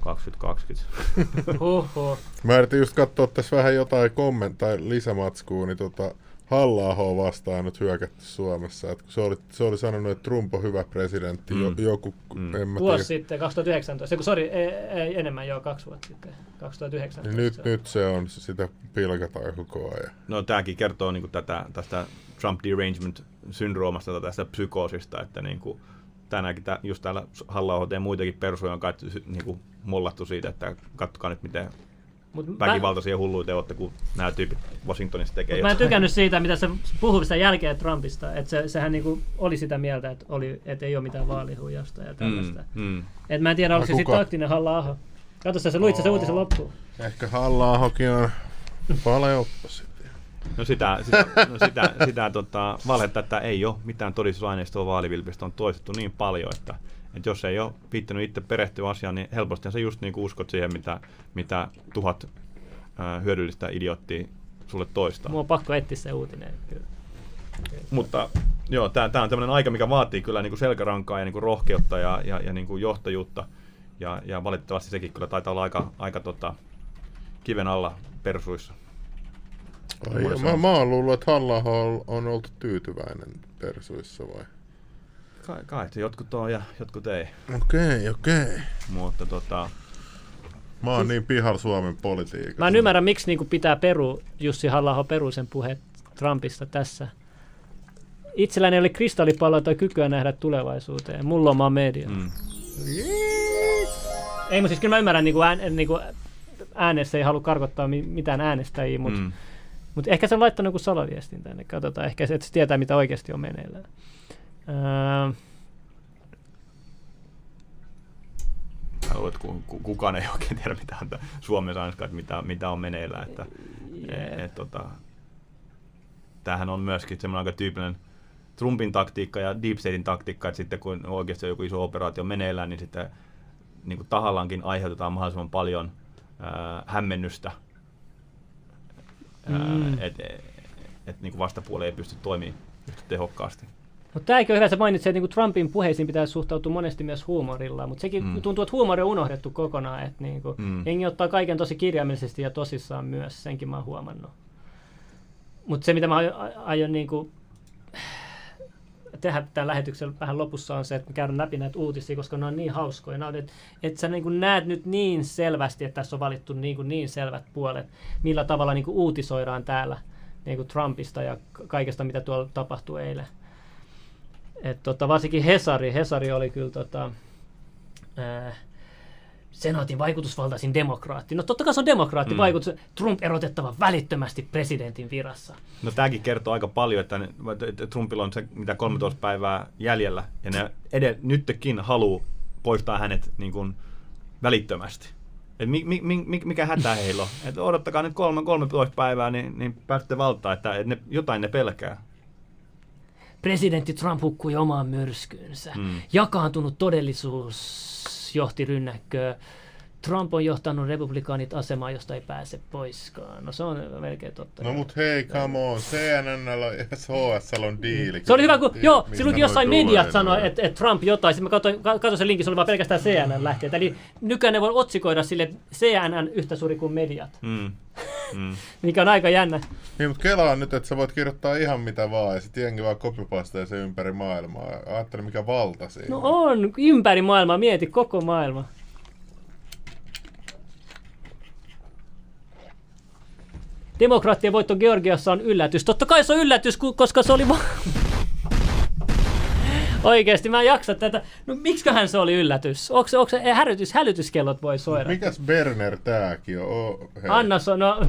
2020. Huhhuh. Mä yritin just katsoa tässä vähän jotain komment- tai lisämatskua, niin tota, halla vastaan nyt hyökätty Suomessa. Et se, oli, se oli sanonut, että Trump on hyvä presidentti. Mm. Jo, joku, Mm. en mä Vuosi tiedä. sitten, 2019. Eiku, Sori, ei, ei, enemmän joo, kaksi vuotta sitten. 2019. Niin nyt, se on. nyt se on, sitä pilkataan koko ajan. No tämäkin kertoo niin kuin tätä, tästä Trump derangement syndroomasta tai tästä psykoosista, että niin kuin, tänäänkin tä, just täällä halla ja muitakin persuja on kai, niin kuin, mollattu siitä, että katsokaa nyt miten Mut mä- väkivaltaisia hulluita olette, kun nämä tyypit Washingtonissa tekee Mut mä en tykännyt siitä, mitä se puhui sitä jälkeen Trumpista. Että se, sehän niinku oli sitä mieltä, että, oli, että ei ole mitään vaalihuijausta ja tällaista. Mm, mm. Et mä en tiedä, No oliko se sitten taktinen halla Katso sä, se luit sä se uutisen loppuun. Ehkä halla on valeoppositio. No sitä, sitä, no sitä, sitä tota, valhetta, että ei ole mitään todistusaineistoa vaalivilpistä on toistettu niin paljon, että, että jos ei ole viittänyt itse perehtyä asiaan, niin helposti sä just niin uskot siihen, mitä, mitä tuhat ää, hyödyllistä idioottia sulle toistaa. Mua on pakko etsiä se uutinen. Kyllä. Mutta joo, tämä on tämmöinen aika, mikä vaatii kyllä niin kuin selkärankaa ja niin kuin rohkeutta ja, ja, ja niin kuin johtajuutta. Ja, ja valitettavasti sekin kyllä taitaa olla aika, aika tota, kiven alla persuissa. Ai, ja mä, mä oon luullut, että halla on, on oltu tyytyväinen persuissa vai? Kai, kai se jotkut on ja jotkut ei. Okei, okei. Mutta tota, Mä oon niin pihalla Suomen politiikasta. Mä en ymmärrä, miksi niinku pitää peru, Jussi halla peru sen puheet Trumpista tässä. Itselläni oli kristallipallo tai kykyä nähdä tulevaisuuteen. Mulla on maa media. Mm. Ei, mutta siis kyllä mä ymmärrän, niin kuin ään, niin kuin äänessä ei halua karkottaa mi- mitään äänestäjiä, mutta Mm. Mm. mut ehkä se on laittanut joku salaviestin tänne. Katsotaan, ehkä se, että se tietää, mitä oikeasti on meneillään. Öö, Mä luulen, että ku, ku, kukaan ei oikein tiedä mitä on Suomessa että mitä, mitä on meneillään. Että, Jep. et, tota, tämähän on myöskin semmoinen aika tyypillinen Trumpin taktiikka ja Deep Statein taktiikka, että sitten kun oikeasti joku iso operaatio meneillään, niin sitten niin kuin tahallaankin aiheutetaan mahdollisimman paljon ää, hämmennystä, Mm. että et, et, niin vastapuoli ei pysty toimimaan yhtä tehokkaasti. Mutta tämä eikö hyvä, sä mainitsit, että niinku Trumpin puheisiin pitäisi suhtautua monesti myös huumorilla, mutta sekin Mm. tuntuu, että huumori on unohdettu kokonaan, että niinku, mm. jengi ottaa kaiken tosi kirjaimellisesti ja tosissaan myös, senkin mä oon huomannut. Mutta se, mitä mä aion, aion niinku, tehdä tämän lähetyksen vähän lopussa on se, että me käydään läpi näitä uutisia, koska ne on niin hauskoja. On, että, että sä niin kuin näet nyt niin selvästi, että tässä on valittu niin, kuin niin selvät puolet, millä tavalla niin kuin uutisoidaan täällä niin kuin Trumpista ja ka- kaikesta, mitä tuolla tapahtui eilen. Et tota, varsinkin Hesari, Hesari oli kyllä tota, ää, senaatin vaikutusvaltaisin demokraatti. No totta kai se on demokraatti Mm. mm. vaikutus. Trump erotettava välittömästi presidentin virassa. No tämäkin kertoo aika paljon, että, ne, että Trumpilla on se mitä 13 päivää jäljellä, ja ne edell, nytkin haluaa poistaa hänet niin kuin välittömästi. Et mi, mi, mi, mikä hätä heillä on? Et odottakaa nyt kolme, 13 päivää, niin, niin pääsette valtaan, että et ne, jotain ne pelkää. presidentti Trump hukkui omaan myrskyynsä. Mm. Jakaantunut todellisuus johti rynnäkköön. Trump on johtanut republikaanit asemaan, josta ei pääse poiskaan. No se on melkein totta. No mut hei, come on, CNN ja HSL on diili. Se oli hyvä, kun, joo, silloin jossain mediat sanoi, että, että Trump jotain, sitten mä katsoin, katsoin sen linkin, se oli vaan pelkästään CNN lähteet. Eli nykyään ne voi otsikoida sille, että CNN yhtä suuri kuin mediat, Mm. Mm. mikä on aika jännä. Niin, mutta kelaa nyt, että sä voit kirjoittaa ihan mitä vaan, ja sitten jengi vaan copypastaa sen ympäri maailmaa. Ajattele, mikä valta siinä. No on, ympäri maailmaa, mieti koko maailma. Demokraattien voitto Georgiassa on yllätys. Totta kai se on yllätys, koska se oli vaan... Oikeesti, mä en jaksa tätä. No miksiköhän se oli yllätys? Onko se, onko se hälytys, hälytyskellot voi soida? Mikäs Berner tääkin on? Oh, hei. Anna so, no...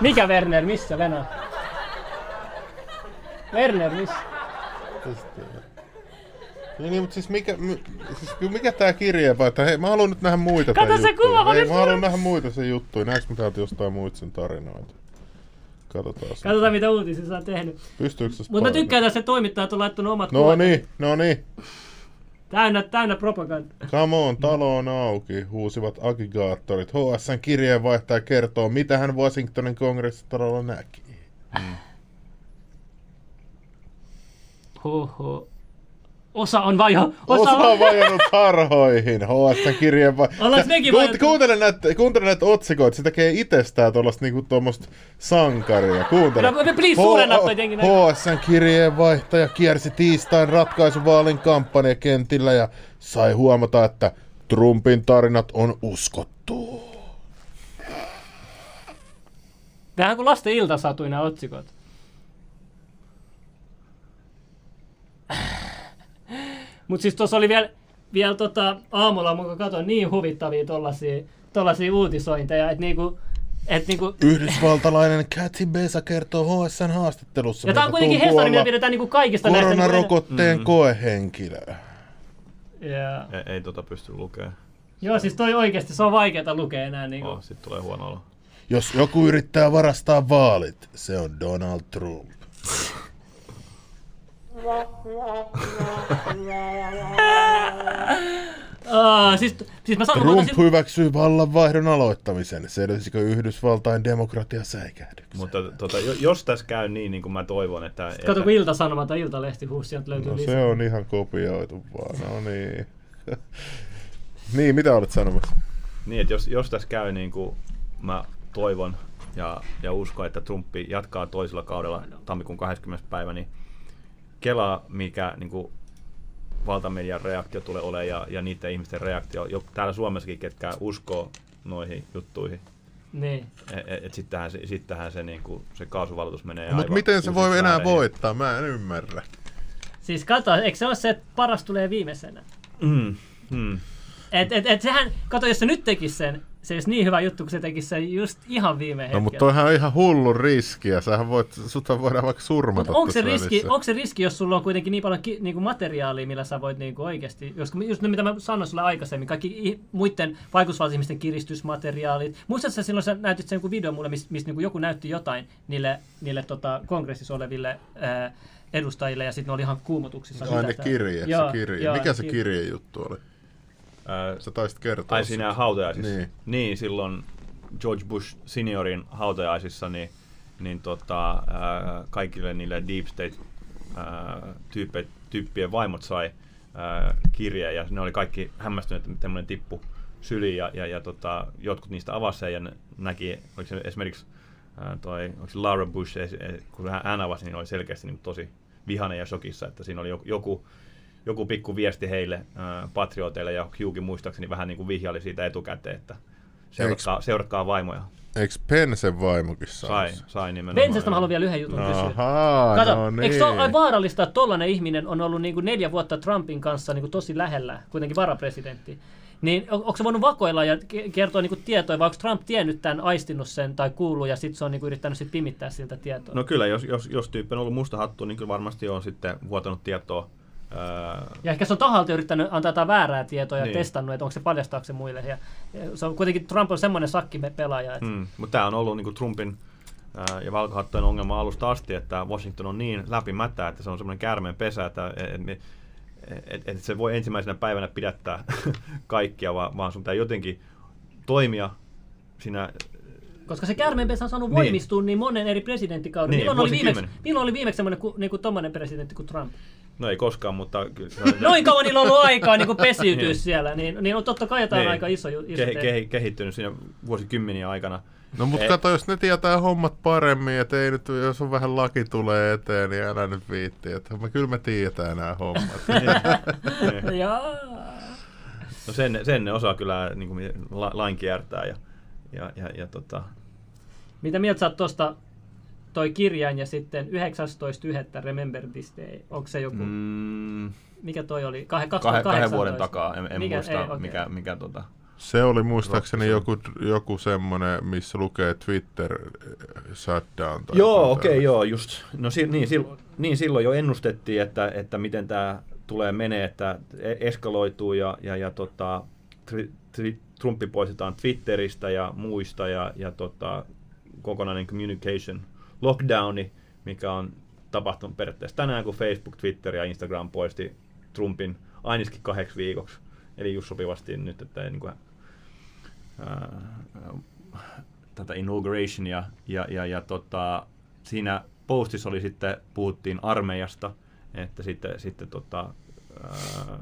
Mikä Werner, missä Venä? Werner, missä? Niin, niin, mutta siis mikä, mi, siis mikä tää kirje vai, että hei, mä haluan nyt nähdä muita Kato se juttuja. kuva, mä mä haluan nähdä muita sen juttuja. Näekö mä täältä jostain muita sen tarinoita? Katsotaan. se. Katsotaan mitä uutisia sä oot tehnyt. Pystyykö se Mutta mä tykkään tässä, että toimittajat on laittanut omat No kuvat. niin, no niin. Täynnä, täynnä propaganda. Come on, talo on auki, huusivat aggregaattorit. HSN kirjeenvaihtaja kertoo, mitä hän Washingtonin kongressitalolla näki. Huhhuh. Osa on vajo. Osa, Osa on vajonnut harhoihin. HSN kirjeenvaihtaja. Ollaanko mekin Kuunt- vajonnut? kuuntele, näitä, kuuntele näitä otsikoita, se tekee itsestään tuollaista niinku tuommoista sankaria. Kuuntele. No, please, suurenna toi jengi. HSN kirjeenvaihtaja kiersi tiistain ratkaisuvaalin kampanjakentillä ja sai huomata, että Trumpin tarinat on uskottu. Vähän kuin lasten iltasatuina nämä otsikot. Mutta siis tuossa oli vielä, vielä tota, aamulla, kun katsoin niin huvittavia tollasia, tollasia uutisointeja, että niinku, et niinku, Yhdysvaltalainen Kathy Besa kertoo HSN haastattelussa, ja tää on kuitenkin Hesari, mitä pidetään niinku kaikista näistä. Niinku, koronarokotteen Mm. koehenkilö. ja, Ei, ei tota pysty lukemaan. joo, siis toi oikeasti, se on vaikeaa lukea enää. Niinku. Oh, sitten tulee huono olo. Jos joku yrittää varastaa vaalit, se on Donald Trump. Uh, siis, siis mä sanon, Trump ottaisin- hyväksyy vallanvaihdon aloittamisen. Selvisikö Yhdysvaltain demokratia säikähdyksen? Mutta tota, jo- jos tässä käy niin, niin kuin mä toivon, että... Kato, että kun Ilta-Sanoma tai Iltalehti huusi, sieltä löytyy No lisää. se on ihan kopioitu vaan, no niin. niin, mitä olet sanomassa? Niin, että jos, jos tässä käy niin kuin mä toivon ja, ja uskon, että Trumpi jatkaa toisella kaudella tammikuun 20. päivä, niin kelaa, mikä niin kuin valtamedian reaktio tulee olemaan ja, ja niiden ihmisten reaktio, jo täällä Suomessakin, ketkä uskoo noihin juttuihin. Niin. Et, et sittenhän se, sittenhän se, niin kuin, se kaasuvalotus menee Mutta miten se voi enää vääreihin. voittaa? Mä en ymmärrä. Siis kato, eikö se ole se, että paras tulee viimeisenä? Mm, mm. Et, et, et sehän, kato, jos se nyt tekisi sen, se olisi niin hyvä juttu, kun se tekisi sen just ihan viime No hetkellä. mutta toihan on ihan hullu riski ja sähän voit, suthan voidaan vaikka surmata onko se, riski, välissä. onko se riski, jos sulla on kuitenkin niin paljon ki, niinku materiaalia, millä sä voit niinku oikeasti, jos, just ne, mitä mä sanoin sulle aikaisemmin, kaikki muiden vaikutusvaltaisihmisten kiristysmateriaalit. Muistatko sä silloin, sä näytit sen video mulle, missä mis, niinku joku näytti jotain niille, niille tota, kongressissa oleville ää, edustajille, ja sitten ne oli ihan kuumotuksissa. Mitä ne kirje, Joo, se kirje. joo, Mikä se kir- kirjejuttu oli? Sä taisit kertoa Ai siinä hautajaisissa? Niin. niin, silloin George Bush seniorin hautajaisissa, niin, niin tota, ää, kaikille niille Deep State ää, tyyppi, tyyppien vaimot sai ää, kirjeen ja ne oli kaikki hämmästyneet, että tämmöinen tippu syliin ja, ja, ja tota, jotkut niistä avasi ja ne näki, oliko se esimerkiksi ää, toi, onko se Laura Bush, es- kun hän- hän avasi, niin oli selkeästi niin tosi vihainen ja shokissa, että siinä oli joku, joku joku pikku viesti heille ää, patrioteille ja Hughkin muistaakseni vähän niin kuin vihjaili siitä etukäteen, että seuratkaa, seuratkaa vaimoja. Eikö Pensen vaimokin saa? Sai, sai nimenomaan. Bensestä mä haluan vielä yhden jutun kysyä. Ahaa, Kato, no niin. eikö se ole vaarallista, että tollainen ihminen on ollut niinku neljä vuotta Trumpin kanssa niinku tosi lähellä, kuitenkin varapresidentti? Niin on, onko se voinut vakoilla ja ke- kertoa niinku tietoja, vai onko Trump tiennyt tämän, aistinut sen tai kuullut ja sitten se on niinku yrittänyt sit pimittää siltä tietoa? No kyllä, jos, jos, jos tyyppi on ollut musta hattu, niin kyllä varmasti on sitten vuotanut tietoa. Ja ehkä se on tahalta yrittänyt antaa jotain väärää tietoa ja Niin. testannut, että onko se paljastaako se muille. Ja se on kuitenkin Trump on semmoinen sakki pelaaja, että Mm, mutta tämä on ollut niinku Trumpin ää, ja valkohattojen ongelma alusta asti, että Washington on niin läpimätä, että se on semmoinen käärmeen pesä, että et, et, et, et se voi ensimmäisenä päivänä pidättää kaikkia, vaan, vaan sun pitää jotenkin toimia siinä Koska se käärmeenpesä on saanut Niin. voimistua niin monen eri presidenttikauden. Niin, milloin, oli viimeksi, milloin oli viimeksi semmoinen ku, niin kuin tommonen presidentti kuin Trump? No ei koskaan, mutta kyllä se Noin kauan niillä on ollut aikaa niin kuin pesiytyä Niin. siellä, niin, niin on totta kai jotain Niin. aika iso, ju- iso Kehi- te- kehi- kehittynyt siinä vuosikymmeniä aikana. No mutta Eh, kato, jos ne tietää hommat paremmin, että ei nyt, jos on vähän laki tulee eteen, niin älä nyt viitti, että me kyllä me tiedetään nämä hommat. Niin. No sen, sen ne osaa kyllä niin kuin, la, lain kiertää ja, ja, ja, ja tota, Mitä mieltä sä oot tosta toi kirjain ja sitten 19.1. Remember this day? Onko se joku, mm, mikä toi oli? Kah- kahden, 2018? kahden vuoden takaa, en, en Mikä- muista ei, okei. mikä, mikä tota, Se oli muistaakseni joku, joku semmonen, missä lukee Twitter eh, shutdown. Tai Joo, okei, okay, joo, just. No si- niin, silloin, niin silloin jo ennustettiin, että, että miten tämä tulee menee, että e- eskaloituu ja, ja, ja tota, tri, tri, Trumpi poistetaan Twitteristä ja muista ja, ja tota, kokonainen communication lockdowni, mikä on tapahtunut periaatteessa tänään, kun Facebook, Twitter ja Instagram poisti Trumpin ainakin kahdeksi viikoksi. Eli just sopivasti nyt, että ei niin kuin, ää, tätä inaugurationia ja, ja, ja tota, siinä postissa oli sitten, puhuttiin armeijasta, että sitten, sitten tota, ää,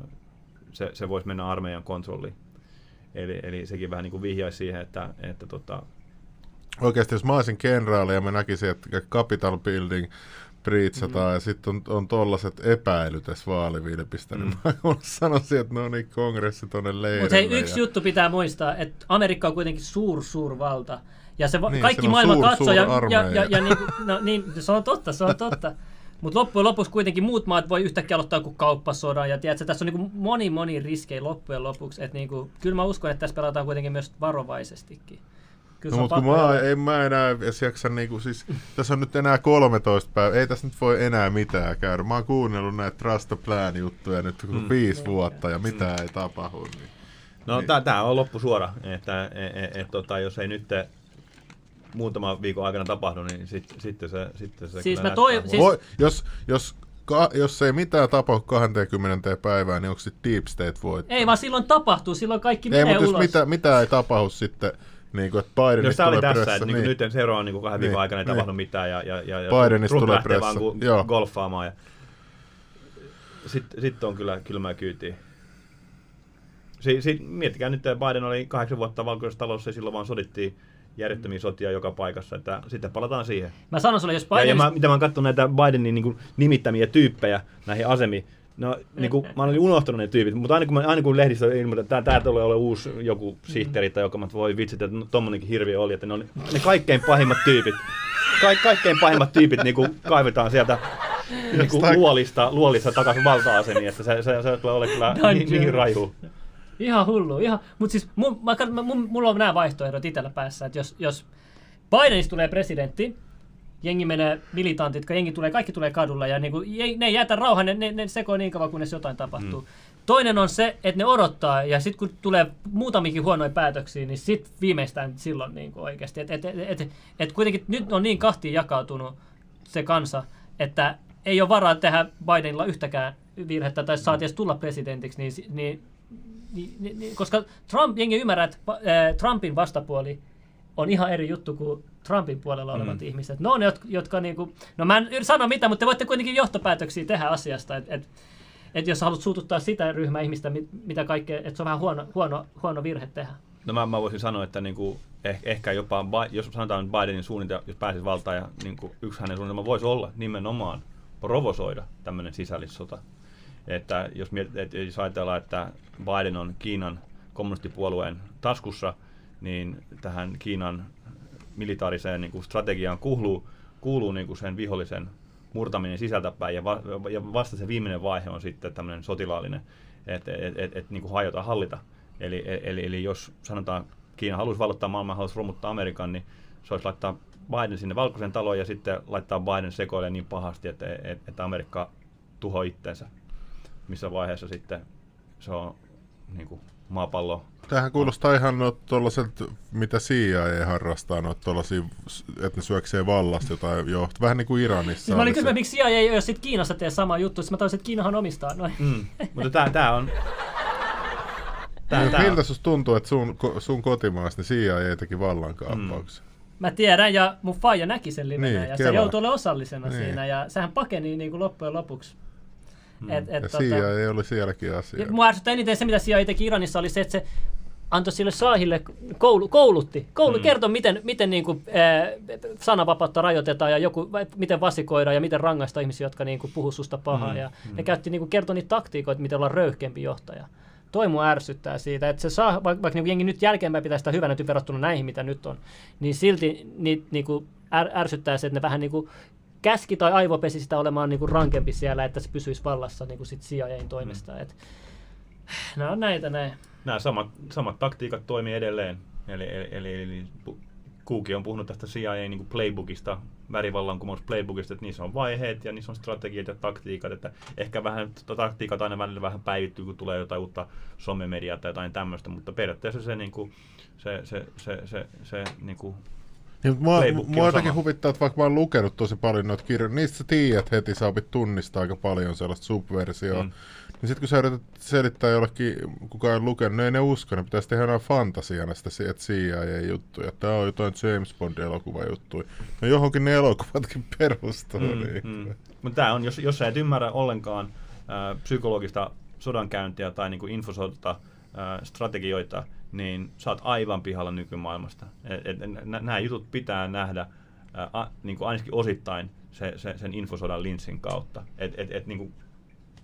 se, se voisi mennä armeijan kontrolliin. Eli, eli sekin vähän niin kuin vihjaisi siihen, että, että tota, Oikeasti jos mä olisin kenraali ja mä näkisin, että Capital Building priitsataan mm. ja sitten on, on tollaset epäilyt tässä vaalivilpistä, mm. niin mä sanoisin, että no niin, kongressi tonne leirille. Mutta hei, yksi ja... juttu pitää muistaa, että Amerikka on kuitenkin suur, suur valta. Ja se va- Niin, kaikki maailma suur, katsoo, ja, ja, ja, ja niin, no, niin, se on totta, se on totta. Mutta loppujen lopuksi kuitenkin muut maat voi yhtäkkiä aloittaa joku kauppasodan. Ja tiedätkö, tässä on niin moni, moni riskejä loppujen lopuksi. Et niin kuin, kyllä mä uskon, että tässä pelataan kuitenkin myös varovaisestikin. Kyllä No, mutta kun mä en mä enää edes jaksa niinku, siis, tässä on nyt enää 13 päivää, ei tässä nyt voi enää mitään käydä. Mä oon kuunnellut näitä Trust the Plan juttuja nyt Mm. viisi vuotta ja mitään ei tapahdu. Niin. No niin. tämä on loppusuora, että et, et, et, tota, jos ei nyt muutama viikon aikana tapahdu, niin sitten sit se, sitten se Siis kyllä mä toi- siis- Voi, jos, jos, ka, jos ei mitään tapahdu 20 päivään, niin onko sitten Deep State voittaa? Ei vaan silloin tapahtuu, silloin kaikki Ei, menee mutta jos ulos. mitä, mitä ei tapahdu sitten, niin kuin, että Bidenista Jos tämä oli tulee tässä, pressa, että niin. nyt seuraavan niin kahden viikon Niin, aikana ei niin. tapahdu mitään ja, ja, ja, ja Bidenista tulee lähtee pressa. vaan Joo. gu- golfaamaan. Ja... Sitten sit on kyllä kylmää kyytiä. Si, si, miettikää nyt, että Biden oli kahdeksan vuotta valkoisessa talossa ja silloin vaan sodittiin järjettömiä sotia joka paikassa. Että sitten palataan siihen. Mä sanon sulle, jos Ja, ja Biden... mä, mitä mä oon katsonut näitä Bidenin niin kuin, nimittämiä tyyppejä näihin asemiin, No, niin kuin, mä olin unohtanut ne tyypit, mutta aina kun, mä, aina kun lehdissä ilmoitetaan, että tää, tää tulee olla uusi joku sihteeri tai joka, mä voi vitsit, että no, tommonenkin hirviö oli, että ne on ne kaikkein pahimmat tyypit. Ka- kaikkein pahimmat tyypit niin kuin, kaivetaan sieltä niin kuin, luolista, luolista takaisin valta-asemiin, että se, se, se tulee olla kyllä niin, niin raju. Ihan hullu. Ihan, mutta siis mun, mä- mun, mulla on nämä vaihtoehdot itsellä päässä, että jos, jos Bidenista tulee presidentti, jengi menee militantit, jengi tulee, kaikki tulee kadulla ja niinku, je- ne ei jätä rauhaan, ne, ne, ne sekoo niin kauan, kunnes jotain tapahtuu. Mm. Toinen on se, että ne odottaa ja sitten kun tulee muutamikin huonoja päätöksiä, niin sitten viimeistään silloin niin oikeasti. Et, et, et, et, et kuitenkin nyt on niin kahtiin jakautunut se kansa, että ei ole varaa tehdä Bidenilla yhtäkään virhettä tai saati edes tulla presidentiksi, niin, niin, niin, niin, niin koska Trump, jengi ymmärrää, että äh, Trumpin vastapuoli on ihan eri juttu kuin Trumpin puolella olevat Mm. ihmiset. Ne on ne, jotka, jotka niinku, no mä en sano mitään, mutta te voitte kuitenkin johtopäätöksiä tehdä asiasta, että et, et jos haluat suututtaa sitä ryhmää ihmistä, mit, mitä kaikkea, että se on vähän huono, huono, huono virhe tehdä. No mä, mä voisin sanoa, että niinku, eh, ehkä jopa, jos sanotaan Bidenin suunnitelma, jos pääsisi valtaan, ja niinku, yksi hänen suunnitelma voisi olla nimenomaan provosoida tämmöinen sisällissota. Että jos, miet, et, jos ajatellaan, että Biden on Kiinan kommunistipuolueen taskussa, niin tähän Kiinan militaariseen niin kuin strategiaan kuuluu, kuuluu niin kuin sen vihollisen murtaminen sisältäpäin, ja, va, ja vasta se viimeinen vaihe on sitten tämmöinen sotilaallinen, että et, et, et, niin kuin hajota hallita. Eli, eli, eli jos sanotaan, Kiina haluaisi valottaa maailman, haluaisi romuttaa Amerikan, niin se olisi laittaa Biden sinne valkoisen taloon ja sitten laittaa Biden sekoille niin pahasti, että, että Amerikka tuho itsensä. Missä vaiheessa sitten se on niin kuin, maapallo. Tämähän kuulostaa ihan no, tuollaiset, mitä CIA harrastaa, no, että ne syöksee vallasta jotain johtoa. Vähän niin kuin Iranissa. Siis mä olin se- miksi CIA ei ole sit Kiinassa tee sama juttu, siis mä taisin, että Kiinahan omistaa noin. Mm. Mutta tää, tää on... Tää, Niin, tää on. Miltä susta tuntuu, että sun, ko- sun kotimaassa niin CIA teki vallankaappauksen? Mä tiedän, ja mun faija näki sen livenä, Niin, ja se kelaa. joutui olemaan osallisena Niin. siinä, ja sehän pakeni niin kuin loppujen lopuksi. Mm. Et, et, ja tota- CIA ei oli sielläkin asia. mua ärsyttää eniten se, mitä CIA teki Iranissa, oli se, että se antoi sille saahille koulu, koulutti. Koulu Mm. kertoi, miten, miten niin kuin, ää, sananvapautta rajoitetaan ja joku, vai- miten vasikoidaan ja miten rangaista ihmisiä, jotka niin kuin, puhuu susta pahaa. Mm, Ja mm. ne käytti niin kuin, kertoi niitä taktiikoita, miten olla röyhkeämpi johtaja. Toi mua ärsyttää siitä, että se saa, vaikka, vaikka niin jengi nyt jälkeenpäin pitää sitä hyvänä verrattuna näihin, mitä nyt on, niin silti niitä niin kuin, är, ärsyttää se, että ne vähän niin kuin, käski tai aivopesi sitä olemaan niin kuin, rankempi siellä, että se pysyisi vallassa niin kuin sit CIAin toimesta. Mm. Et, nämä on näitä näin. Nämä samat, samat taktiikat toimii edelleen. Eli, eli, eli, eli Kuuki on puhunut tästä CIA niin kuin playbookista, värivallankumous playbookista, että niissä on vaiheet ja niissä on strategiat ja taktiikat, että ehkä vähän tota taktiikat aina välillä vähän päivittyy, kun tulee jotain uutta somemediaa tai jotain tämmöistä, mutta periaatteessa se, niin kuin, se, se, se, se, se niin kuin Niin, mua, mua jotenkin huvittaa, että vaikka mä oon lukenut tosi paljon noita kirjoja, niistä sä tiedät heti, sä opit tunnistaa aika paljon sellaista subversioa. Mm. Niin sitten kun sä yrität selittää jollekin, kuka ei lukenut, ne ei ne usko, ne pitäisi tehdä jonain fantasiana sitä, CIA-juttuja. Tää on jotain James Bond-elokuva juttuja. No johonkin ne elokuvatkin perustuu. Mm, niin. mm. Mutta tämä on, jos, jos sä et ymmärrä ollenkaan äh, psykologista sodankäyntiä tai niinku infosota äh, strategioita, niin sä oot aivan pihalla nykymaailmasta. Nämä jutut pitää nähdä äh, a, niinku ainakin osittain se, se, sen infosodan linssin kautta. Et, et, et, niinku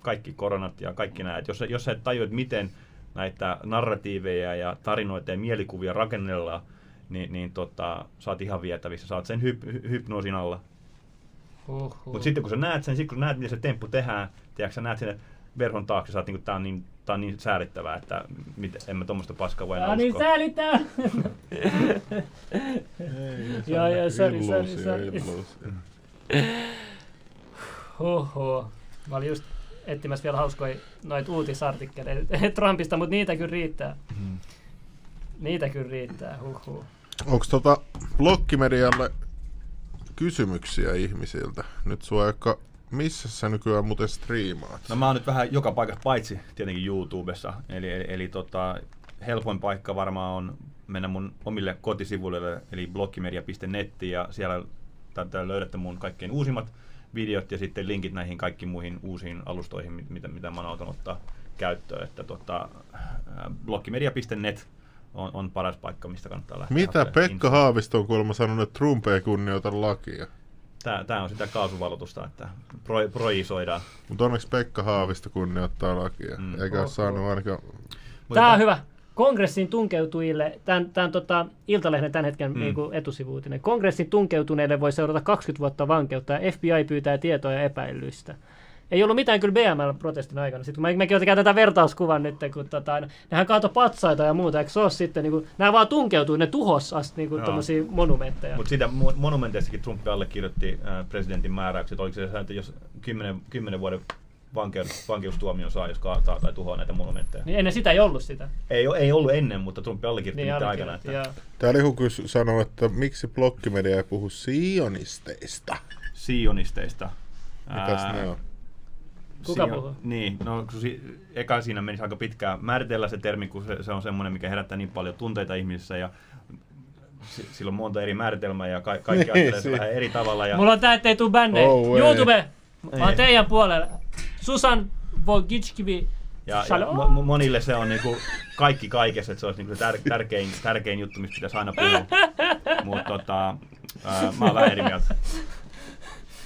kaikki koronat ja kaikki nämä. Et jos, jos sä et tajua, että miten näitä narratiiveja ja tarinoita ja mielikuvia rakennellaan, niin, niin tota, sä oot ihan vietävissä. Sä oot sen hyp, hy, hypnoosin alla. Mutta sitten kun sä näet sen, sit kun näet, miten se temppu tehdään, tiedätkö, sä näet sinne verhon taakse, sä oot niinku, tää on niin, tää on niin säälittävää, että mit, en mä tuommoista paskaa voi enää Ah, niin uskoa. säälittää! Joo, joo, Illuusio, sorry. illuusio. Huhhuh. Mä olin just etsimässä vielä hauskoja noita uutisartikkeleita Trumpista, mutta niitä kyllä riittää. Mm. Niitä kyllä riittää, huhhuh. Onko tota blokkimedialle kysymyksiä ihmisiltä? Nyt sua joka, missä sä nykyään muuten striimaat? No mä oon nyt vähän joka paikassa, paitsi tietenkin YouTubessa. Eli, eli, eli tota, helpoin paikka varmaan on mennä mun omille kotisivuille, eli bloggimedia.net, ja siellä täältä löydätte mun kaikkein uusimmat videot ja sitten linkit näihin kaikkiin muihin uusiin alustoihin, mit- mitä, mitä mä oon alkanut ottaa käyttöön. Että tota, ää, bloggimedia.net on, on paras paikka, mistä kannattaa lähteä. Mitä Pekka. Haavisto on kuulemma sanonut, että Trump ei kunnioita lakia? Tää, tää on sitä kaasuvalotusta, että pro, projisoidaan. Mutta onneksi Pekka Haavisto kunnioittaa lakia. Mm. Eikä ole saanut ainakaan... Tämä on hyvä. Kongressin tunkeutujille, tämän, tämän tota, Iltalehden tämän hetken Mm. mm. niin etusivuutinen. Kongressin tunkeutuneille voi seurata 20 vuotta vankeutta ja FBI pyytää tietoja epäilyistä. Ei ollut mitään kyllä BML-protestin aikana. Sitten kun mä, mäkin otin tätä vertauskuvan nyt, kun tota, nehän kaato patsaita ja muuta, eikö se ole sitten, niin kuin, nämä vaan tunkeutuu, ne tuhos asti niin kuin, monumentteja. Mutta siitä mo- monumenteistakin Trump allekirjoitti äh, presidentin määräykset. Oliko se, että jos 10, 10 vuoden vankeus, vankeustuomion saa, jos kaataa tai tuhoaa näitä monumentteja? Niin ennen sitä ei ollut sitä. Ei, ei ollut ennen, mutta Trump allekirjoitti Niin aikana. Että Täällä joku kysy, sanoo, että miksi blokkimedia ei puhu sionisteista? Sionisteista. Mitäs ne on? Kuka puhuu? Niin, no si- eka siinä menisi aika pitkään määritellä se termi, kun se, se on semmoinen, mikä herättää niin paljon tunteita ihmisissä ja si- sillä on monta eri määritelmää ja ka- kaikki Niin, ajattelee se vähän eri tavalla. Ja Mulla on tää, ettei tuu bändejä. Oh, ei. YouTube, mä oon Ei. teidän puolella. Susan Wojcicki. Ja, ja Shalom. mo- mo- monille se on niinku kaikki kaikessa, että se olisi niinku se tär- tärkein, tärkein juttu, mistä pitäisi aina puhua. Mutta tota, ää, mä oon vähän eri mieltä.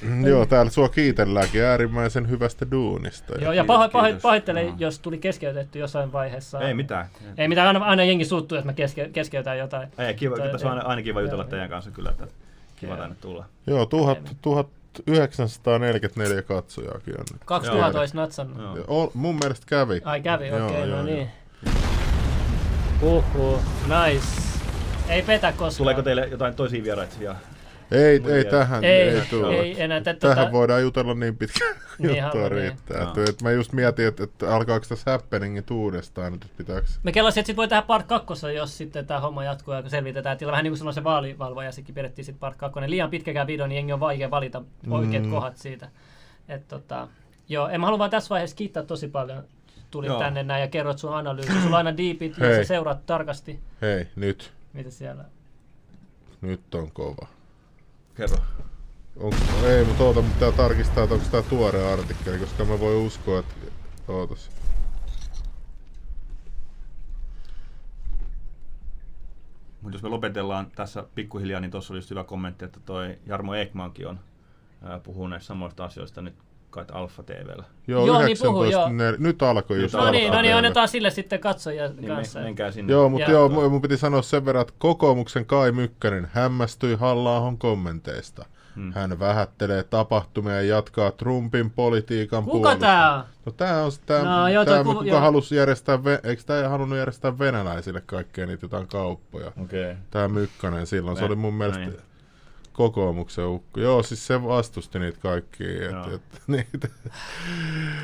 Mm, Joo, täällä sua kiitelläänkin äärimmäisen hyvästä duunista. Joo, ja paho, paho, pahoittelen, jos tuli keskeytetty jossain vaiheessa. Ei mitään. Ei mitään, aina, aina jengi suuttuu, että mä keske, keskeytän jotain. Ei, kiva, Tai- tässä on aina, kiva jutella Joo, teidän kanssa kyllä, että kiva tänne tulla. Joo, tuhat, 1944 katsojaakin on nyt. 2000 olisi natsannut. Joo. O, mun mielestä kävi. Ai kävi, okei, joo, no joo. niin. Uhu, nice. Ei petä koskaan. Tuleeko teille jotain toisia vieraita vielä? Ei, ei tähän Ei, ei, tule. ei enää, tä- Tähän tota- voidaan jutella niin pitkään Niin, juttua niin. riittää. Että, että mä just mietin, että, että alkaako tässä happeningit uudestaan nyt, että pitääkö... Me kelasin, että sit voi tehdä part kakkossa, jos sitten tämä homma jatkuu ja selvitetään tila. Vähän niin kuin silloin se vaalivalvoja sekin pidettiin sitten part kakkonen. Liian pitkäkään video, niin jengi on vaikea valita oikeat Mm. kohdat siitä. Et, tota, joo, en mä halua vaan tässä vaiheessa kiittää tosi paljon. Tulit Joo. tänne näin ja kerrot sun analyysi. Sulla on aina deepit ja sä seuraat tarkasti, Hei, nyt. mitä siellä... Nyt on kova. Kerro. Onko, ei, mutta oota, mutta pitää tarkistaa, että onko tämä tuore artikkeli, koska mä voi uskoa, että... Ootas. Mutta jos me lopetellaan tässä pikkuhiljaa, niin tuossa oli just hyvä kommentti, että toi Jarmo Ekmankin on puhunut samoista asioista nyt kai Alfa TVllä. Joo, Joo, niin 19, puhu, joo. ne, nyt alkoi just No niin, no niin, annetaan sille sitten katsojia Niin, kanssa. men- menkää sinne. Joo, mutta joo, mun, mun piti sanoa sen verran, että kokoomuksen Kai Mykkänen hämmästyi halla kommenteista. Hmm. Hän vähättelee tapahtumia ja jatkaa Trumpin politiikan Kuka puolustusta. tää on? No tää on tää, No, joo, tää ku- kuka joo. halusi järjestää, eikö tää halunnut järjestää venäläisille kaikkea niitä jotain kauppoja? Okei. Tää Mykkänen silloin, se Ne- oli mun mielestä no niin. Kokoomuksen ukko. Joo, siis se vastusti niitä kaikkia. Et, et, niitä.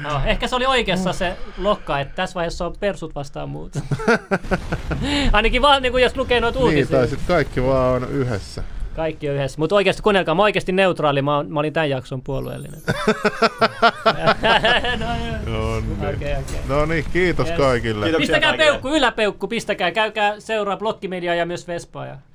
No, ehkä se oli oikeassa se lokka, että tässä vaiheessa on persut vastaan muut. Ainakin vaan niin kuin jos lukee noita niin, uutisia. tai sit kaikki vaan on yhdessä. Kaikki on yhdessä. Mutta oikeasti kuunnelkaa, mä oon oikeasti neutraali, mä, oon- mä olin tämän jakson puolueellinen. no. No niin. Okei, okei. No niin, kiitos Yes. kaikille. Pistäkää peukku, yläpeukku, pistäkää. Käykää seuraa Blokkimediaa ja myös Vespaa. Ja